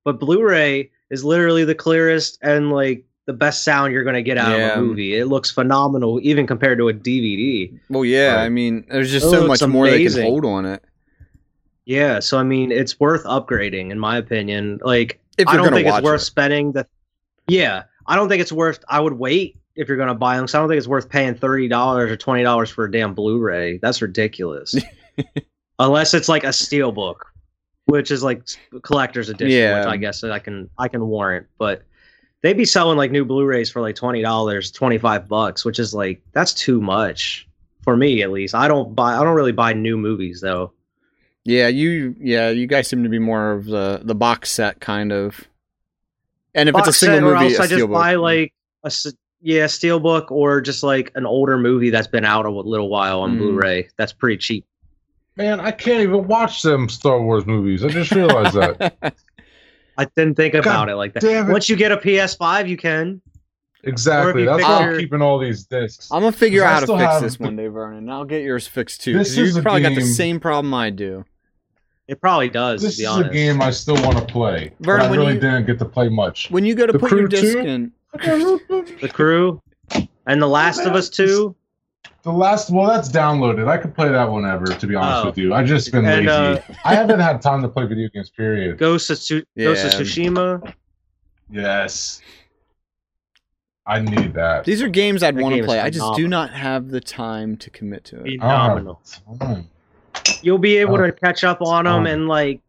Speaker 4: but Blu-ray is literally the clearest and like the best sound you're gonna get out
Speaker 2: Yeah.
Speaker 4: of a movie. It looks phenomenal, even compared to a DVD.
Speaker 2: well, yeah. I mean, there's just
Speaker 4: oh,
Speaker 2: so
Speaker 4: looks
Speaker 2: much more they can hold on it.
Speaker 4: Yeah, so I mean, it's worth upgrading in my opinion. Like,
Speaker 2: If
Speaker 4: I don't think it's worth
Speaker 2: it.
Speaker 4: spending the. Yeah, I don't think it's worth. I would wait if you're gonna buy them. So I don't think it's worth paying thirty dollars or twenty dollars for a damn Blu-ray. That's ridiculous. Unless it's like a steel book, which is like collector's edition,
Speaker 2: Yeah.
Speaker 4: which I guess I can I can warrant. But they'd be selling like new Blu-rays for like twenty dollars, twenty five bucks, which is like that's too much for me at least. I don't buy. I don't really buy new movies though.
Speaker 2: Yeah, you. Yeah, you guys seem to be more of the the box set kind of. And if
Speaker 4: box
Speaker 2: it's a single
Speaker 4: set, or
Speaker 2: movie,
Speaker 4: else
Speaker 2: a
Speaker 4: I just buy mm. like a yeah steelbook or just like an older movie that's been out a little while on
Speaker 2: Mm.
Speaker 4: Blu-ray. That's pretty cheap.
Speaker 3: Man, I can't even watch them Star Wars movies. I just realized that.
Speaker 4: I didn't think
Speaker 3: God
Speaker 4: about it like that.
Speaker 3: damn it.
Speaker 4: Once you get a PS5, you can.
Speaker 3: Exactly.
Speaker 4: you
Speaker 3: That's why I'm keeping all these discs.
Speaker 2: I'm gonna figure out how to fix this
Speaker 3: the-
Speaker 2: one day, Vernon. I'll get yours fixed too.
Speaker 3: This
Speaker 2: 'cause you
Speaker 3: is a
Speaker 2: probably got the same problem I do.
Speaker 4: It probably does.
Speaker 3: this
Speaker 4: to be
Speaker 3: is
Speaker 4: honest.
Speaker 3: a game I still want to play. but
Speaker 2: Vernon,
Speaker 3: I really
Speaker 2: you-
Speaker 3: didn't get to play much.
Speaker 2: When you go to
Speaker 3: The
Speaker 2: put your disc
Speaker 3: 2?
Speaker 2: in,
Speaker 4: the Crew and The Last of Us Two.
Speaker 3: The last, well, that's downloaded. I could play that whenever, to be honest
Speaker 4: Oh.
Speaker 3: with you. I've just been
Speaker 4: And,
Speaker 3: lazy.
Speaker 4: uh,
Speaker 3: I haven't had time to play video games. Period.
Speaker 4: Ghost of, Tsu- Ghost of
Speaker 2: Yeah.
Speaker 4: Tsushima.
Speaker 3: Yes. I need that.
Speaker 2: These are games I'd
Speaker 4: That
Speaker 2: want to
Speaker 4: game is
Speaker 2: play. I just do
Speaker 4: phenomenal.
Speaker 2: not have the time to commit to it.
Speaker 4: Phenomenal.
Speaker 3: Oh,
Speaker 4: You'll be able
Speaker 3: Oh.
Speaker 4: to catch up on them in like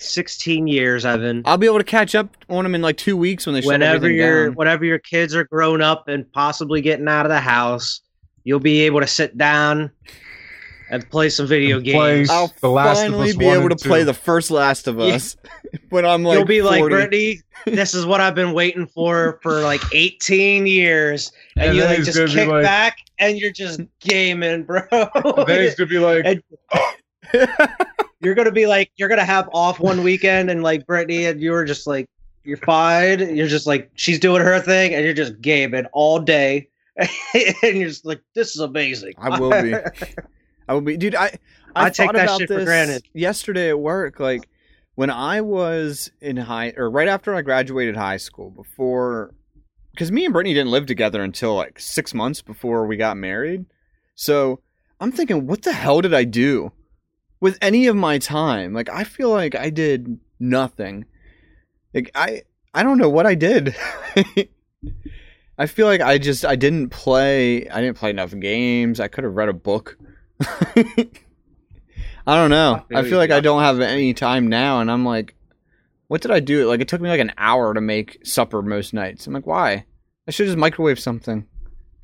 Speaker 4: 16 years, Evan.
Speaker 2: I'll be able to catch up on them in like two weeks when they shut
Speaker 4: Whenever
Speaker 2: everything
Speaker 4: your
Speaker 2: down.
Speaker 4: whenever your kids are grown up and possibly getting out of the house, you'll be able to sit down and play some video
Speaker 3: And
Speaker 4: games.
Speaker 2: I'll
Speaker 3: The Last of
Speaker 2: finally
Speaker 3: Us
Speaker 2: be able to
Speaker 3: and
Speaker 2: play the first Last of
Speaker 4: Yeah.
Speaker 2: Us when I'm like
Speaker 4: You'll be like
Speaker 2: 40.
Speaker 4: Brittany. This is what I've been waiting for for like 18 years, and,
Speaker 3: And
Speaker 4: you like just kick
Speaker 3: like-
Speaker 4: back and you're just gaming, bro.
Speaker 3: Then he's gonna be like,
Speaker 4: And- oh, you're gonna be like you're gonna have off one weekend and like Brittany and you were just like you're fine. You're just like she's doing her thing and you're just gaming all day. and you're just like, this is amazing.
Speaker 2: I will be. I will be, dude. I I,
Speaker 4: I take that
Speaker 2: about
Speaker 4: shit for granted.
Speaker 2: yesterday at work. Like when I was in high, or right after I graduated high school, before, because me and Brittany didn't live together until like six months before we got married. So I'm thinking, what the hell did I do with any of my time? Like I feel like I did nothing. Like I I don't know what I did. I feel like I just I didn't play I didn't play enough games. I could have read a book. I don't know.
Speaker 4: I feel
Speaker 2: I feel
Speaker 4: you,
Speaker 2: like I don't have any time now and I'm like what did I do? Like it took me like an hour to make supper most nights. I'm like, why? I should just microwave something.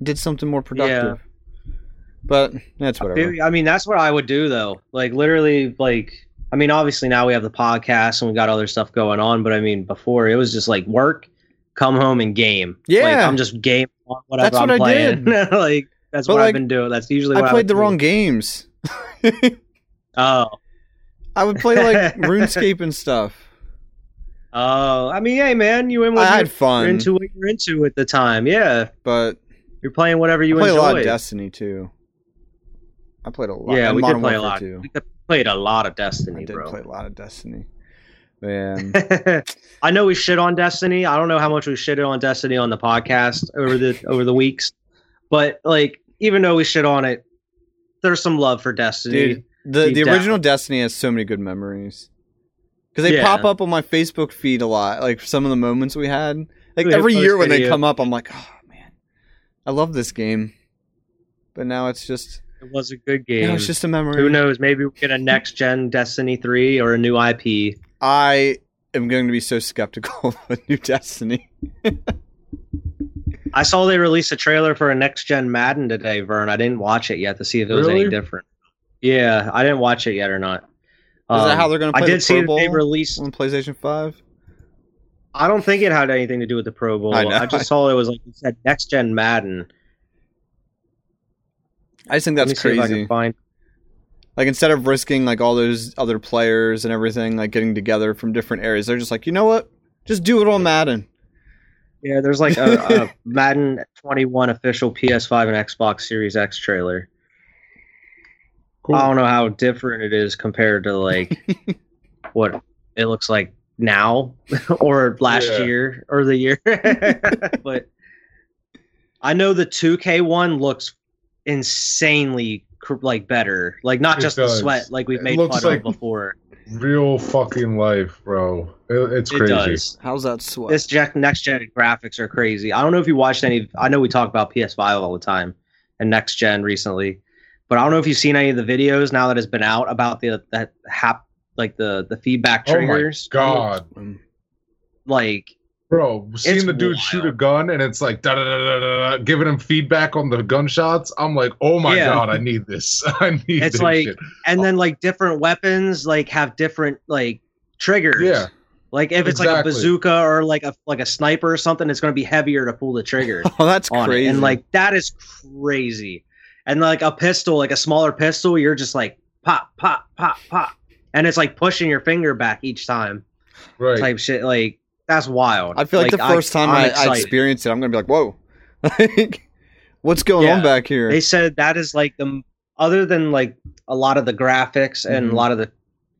Speaker 2: Did something more productive. But that's whatever.
Speaker 4: Dude, I mean, that's what I would do though. Like literally, like I mean, obviously now we have the podcast and we got other stuff going on, but I mean, before it was just like work, come home and game. like,
Speaker 2: Yeah.
Speaker 4: I'm just game whatever
Speaker 2: That's what
Speaker 4: I'm
Speaker 2: I
Speaker 4: playing.
Speaker 2: did.
Speaker 4: like that's
Speaker 2: But,
Speaker 4: what
Speaker 2: like,
Speaker 4: I've been doing. That's usually what
Speaker 2: I played
Speaker 4: would
Speaker 2: the
Speaker 4: do.
Speaker 2: wrong games.
Speaker 4: Oh,
Speaker 2: I would play like RuneScape and stuff.
Speaker 4: oh. I mean, hey man, you in what
Speaker 2: I had fun,
Speaker 4: you're into what you're into at the time. Yeah,
Speaker 2: but
Speaker 4: you're playing whatever you
Speaker 2: I played
Speaker 4: enjoy.
Speaker 2: a lot of Destiny too. I played a lot.
Speaker 4: yeah, we
Speaker 2: Modern
Speaker 4: did play a lot.
Speaker 2: 2.
Speaker 4: We played a lot of Destiny, I
Speaker 2: did
Speaker 4: bro.
Speaker 2: play a lot of Destiny. Man,
Speaker 4: I know we shit on Destiny. I don't know how much we shitted on Destiny on the podcast over the over the weeks, but like even though we shit on it, there's some love for Destiny.
Speaker 2: dude, the the
Speaker 4: down.
Speaker 2: original Destiny has so many good memories. Because they
Speaker 4: Yeah.
Speaker 2: pop up on my Facebook feed a lot, like some of the moments we had. Like
Speaker 4: We
Speaker 2: every year when they come up, I'm like, oh man, I love this game. But now it's just,
Speaker 4: It was a good
Speaker 2: you
Speaker 4: game.
Speaker 2: know, it's just a memory.
Speaker 4: Who knows? Maybe we get a next gen Destiny three or a new IP.
Speaker 2: I am going to be so skeptical of a new Destiny.
Speaker 4: I saw they released a trailer for a next gen Madden today, Vern. I didn't watch it yet to see if it was any different. Yeah, I didn't watch it yet or not.
Speaker 2: Is that
Speaker 4: Um,
Speaker 2: how they're going to
Speaker 4: I
Speaker 2: play
Speaker 4: did
Speaker 2: the
Speaker 4: see
Speaker 2: Pro
Speaker 4: that
Speaker 2: Bowl
Speaker 4: they released.
Speaker 2: on PlayStation Five?
Speaker 4: I don't think it had anything to do with the Pro Bowl.
Speaker 2: I
Speaker 4: I, just saw it was like you said next gen Madden.
Speaker 2: I just think that's
Speaker 4: me see I
Speaker 2: crazy.
Speaker 4: find.
Speaker 2: Like instead of risking like all those other players and everything like getting together from different areas, they're just like, you know what? Just do it on Madden.
Speaker 4: Yeah, there's like a, a Madden 21 official PS5 and Xbox Series X trailer.
Speaker 3: Cool.
Speaker 4: I don't know how different it is compared to like what it looks like now or last
Speaker 3: Yeah.
Speaker 4: year or the year. but I know the 2K one looks insanely like better. Like not
Speaker 3: It
Speaker 4: just the sweat like we've made
Speaker 3: looks
Speaker 4: fun
Speaker 3: like-
Speaker 4: of before.
Speaker 3: real fucking life, bro. It- it's
Speaker 4: It
Speaker 3: crazy.
Speaker 4: does.
Speaker 2: How's that sweat?
Speaker 4: This gen- next gen graphics are crazy. I don't know if you watched any. I know we talk about PS5 all the time and next gen recently, but I don't know if you've seen any of the videos now that has been out about the that hap like the the feedback triggers.
Speaker 3: Oh my
Speaker 4: triggers.
Speaker 3: god,
Speaker 2: Um,
Speaker 4: Like
Speaker 3: bro! Seeing
Speaker 4: It's
Speaker 3: the dude
Speaker 4: wild.
Speaker 3: shoot a gun and it's like da da da da da, da, giving him feedback on the gunshots. I'm like, oh my
Speaker 4: Yeah.
Speaker 3: god, I need this. I need
Speaker 4: It's
Speaker 3: this
Speaker 4: like-
Speaker 3: shit.
Speaker 4: and then like different weapons like have different like triggers.
Speaker 3: Yeah,
Speaker 4: Like if it's like a bazooka or like a like a sniper or something, it's going to be heavier to pull the trigger.
Speaker 2: oh, that's crazy.
Speaker 4: it. And like that is crazy. And like a pistol, like a smaller pistol, you're just like pop, pop, pop, pop. And it's like pushing your finger back each time
Speaker 3: right.
Speaker 4: type shit. Like that's wild.
Speaker 2: I feel like, the first time
Speaker 4: I'm
Speaker 2: I, I
Speaker 4: excited.
Speaker 2: experience it, I'm gonna be like, "Whoa, like, what's going on back here?"
Speaker 4: They said that is like the other than like a lot of the graphics and
Speaker 2: Mhm.
Speaker 4: a lot of the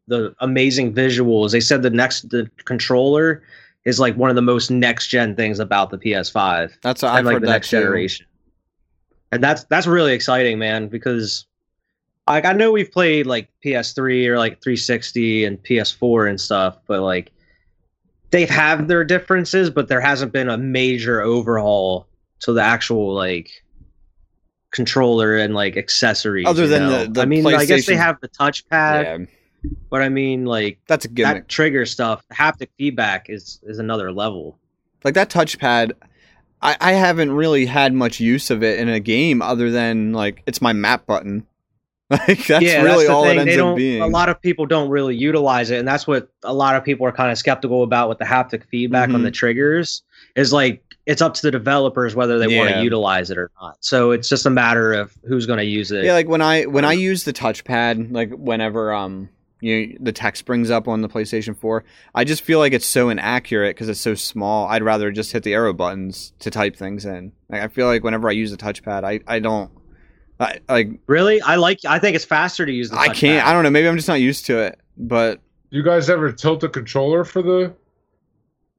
Speaker 4: the amazing visuals. They said the next the controller is like one of the most next gen things about the PS5.
Speaker 2: That's what I've
Speaker 4: like the next
Speaker 2: too.
Speaker 4: generation. And that's that's really exciting, man, because like I know we've played like PS3 or like 360 and PS4 and stuff, but like they've had their differences, but there hasn't been a major overhaul to the actual like controller and like accessories.
Speaker 2: Other than the- the
Speaker 4: I mean, I guess they have the touchpad,
Speaker 2: yeah,
Speaker 4: but I mean, like
Speaker 2: that's a gimmick.
Speaker 4: that trigger stuff, haptic feedback is is another level.
Speaker 2: like that touchpad I, I haven't really had much use of it in a game other than like it's my map button like that's
Speaker 4: yeah,
Speaker 2: really
Speaker 4: that's the
Speaker 2: all
Speaker 4: thing.
Speaker 2: it ends
Speaker 4: they
Speaker 2: up being
Speaker 4: A lot of people don't really utilize it, and that's what a lot of people are kind of skeptical about with the haptic feedback on
Speaker 2: Mhm.
Speaker 4: the triggers. Is like it's up to the developers whether they want to utilize it or not. So it's just a matter of who's going to use it.
Speaker 2: yeah like when i when i use the touchpad like whenever um you the text brings up on the playstation 4 i just feel like it's so inaccurate because it's so small i'd rather just hit the arrow buttons to type things in like i feel like whenever i use the touchpad i i don't I, like
Speaker 4: really, I like. I think it's faster to use. the
Speaker 2: I can't.
Speaker 4: touchpad.
Speaker 2: I don't know. Maybe I'm just not used to it. But
Speaker 3: You guys ever tilt the controller for the?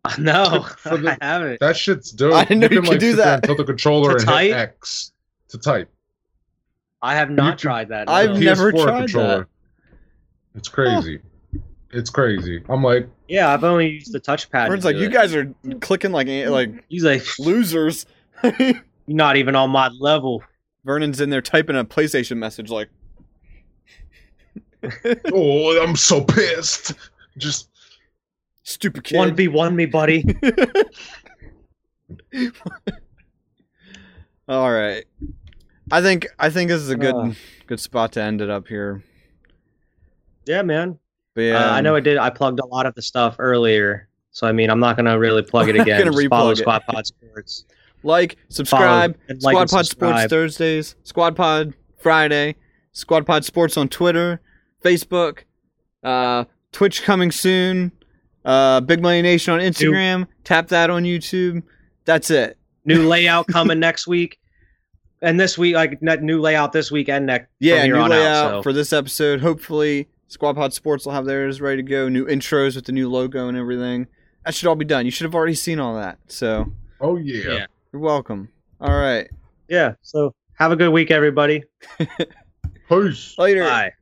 Speaker 4: No,
Speaker 3: For the-
Speaker 4: I haven't.
Speaker 3: That shit's dope.
Speaker 2: I didn't know you
Speaker 3: can,
Speaker 2: could
Speaker 3: like,
Speaker 2: do that.
Speaker 3: and Tilt the controller
Speaker 4: To
Speaker 3: and
Speaker 4: type?
Speaker 3: hit X to type.
Speaker 4: I have not
Speaker 3: You-
Speaker 4: tried that.
Speaker 2: I've
Speaker 4: no.
Speaker 2: never
Speaker 3: PS4
Speaker 2: tried
Speaker 3: controller. It's crazy. It's crazy. I'm like,
Speaker 4: Yeah, I've only used the touchpad. It's
Speaker 2: like,
Speaker 4: do
Speaker 2: you
Speaker 4: it."
Speaker 2: guys are clicking like like
Speaker 4: He's like,
Speaker 2: losers.
Speaker 4: you're not even on my level.
Speaker 2: Vernon's in there typing a PlayStation message like,
Speaker 3: oh, I'm so pissed. Just
Speaker 2: "Stupid kid."
Speaker 4: One v one me, buddy.
Speaker 2: All right. I think I think this is a good
Speaker 4: Uh.
Speaker 2: good spot to end it up here.
Speaker 4: yeah, man.
Speaker 2: But yeah,
Speaker 4: Uh, I know I did. I plugged a lot of the stuff earlier, so I mean, I'm not gonna really plug it
Speaker 2: We're not
Speaker 4: again.
Speaker 2: gonna
Speaker 4: Just follow
Speaker 2: it.
Speaker 4: Squad Pod Sports.
Speaker 2: Like, subscribe.
Speaker 4: and like
Speaker 2: Squad
Speaker 4: and
Speaker 2: Pod Sports. Thursdays, Squad Pod Friday, Squad Pod Sports on Twitter, Facebook, uh, Twitch coming soon, uh, Big Money Nation on Instagram. Tap that on YouTube. That's it.
Speaker 4: New layout coming next week, and this week, like new layout this week and next.
Speaker 2: Yeah,
Speaker 4: from here
Speaker 2: new
Speaker 4: on
Speaker 2: layout
Speaker 4: out, so.
Speaker 2: for this episode. Hopefully, Squad Pod Sports will have theirs ready to go. New intros with the new logo and everything. That should all be done. You should have already seen all that. So
Speaker 3: oh yeah.
Speaker 4: Yeah.
Speaker 2: You're welcome. All right,
Speaker 4: yeah. So have a good week, everybody.
Speaker 3: Peace.
Speaker 2: later.
Speaker 4: Bye.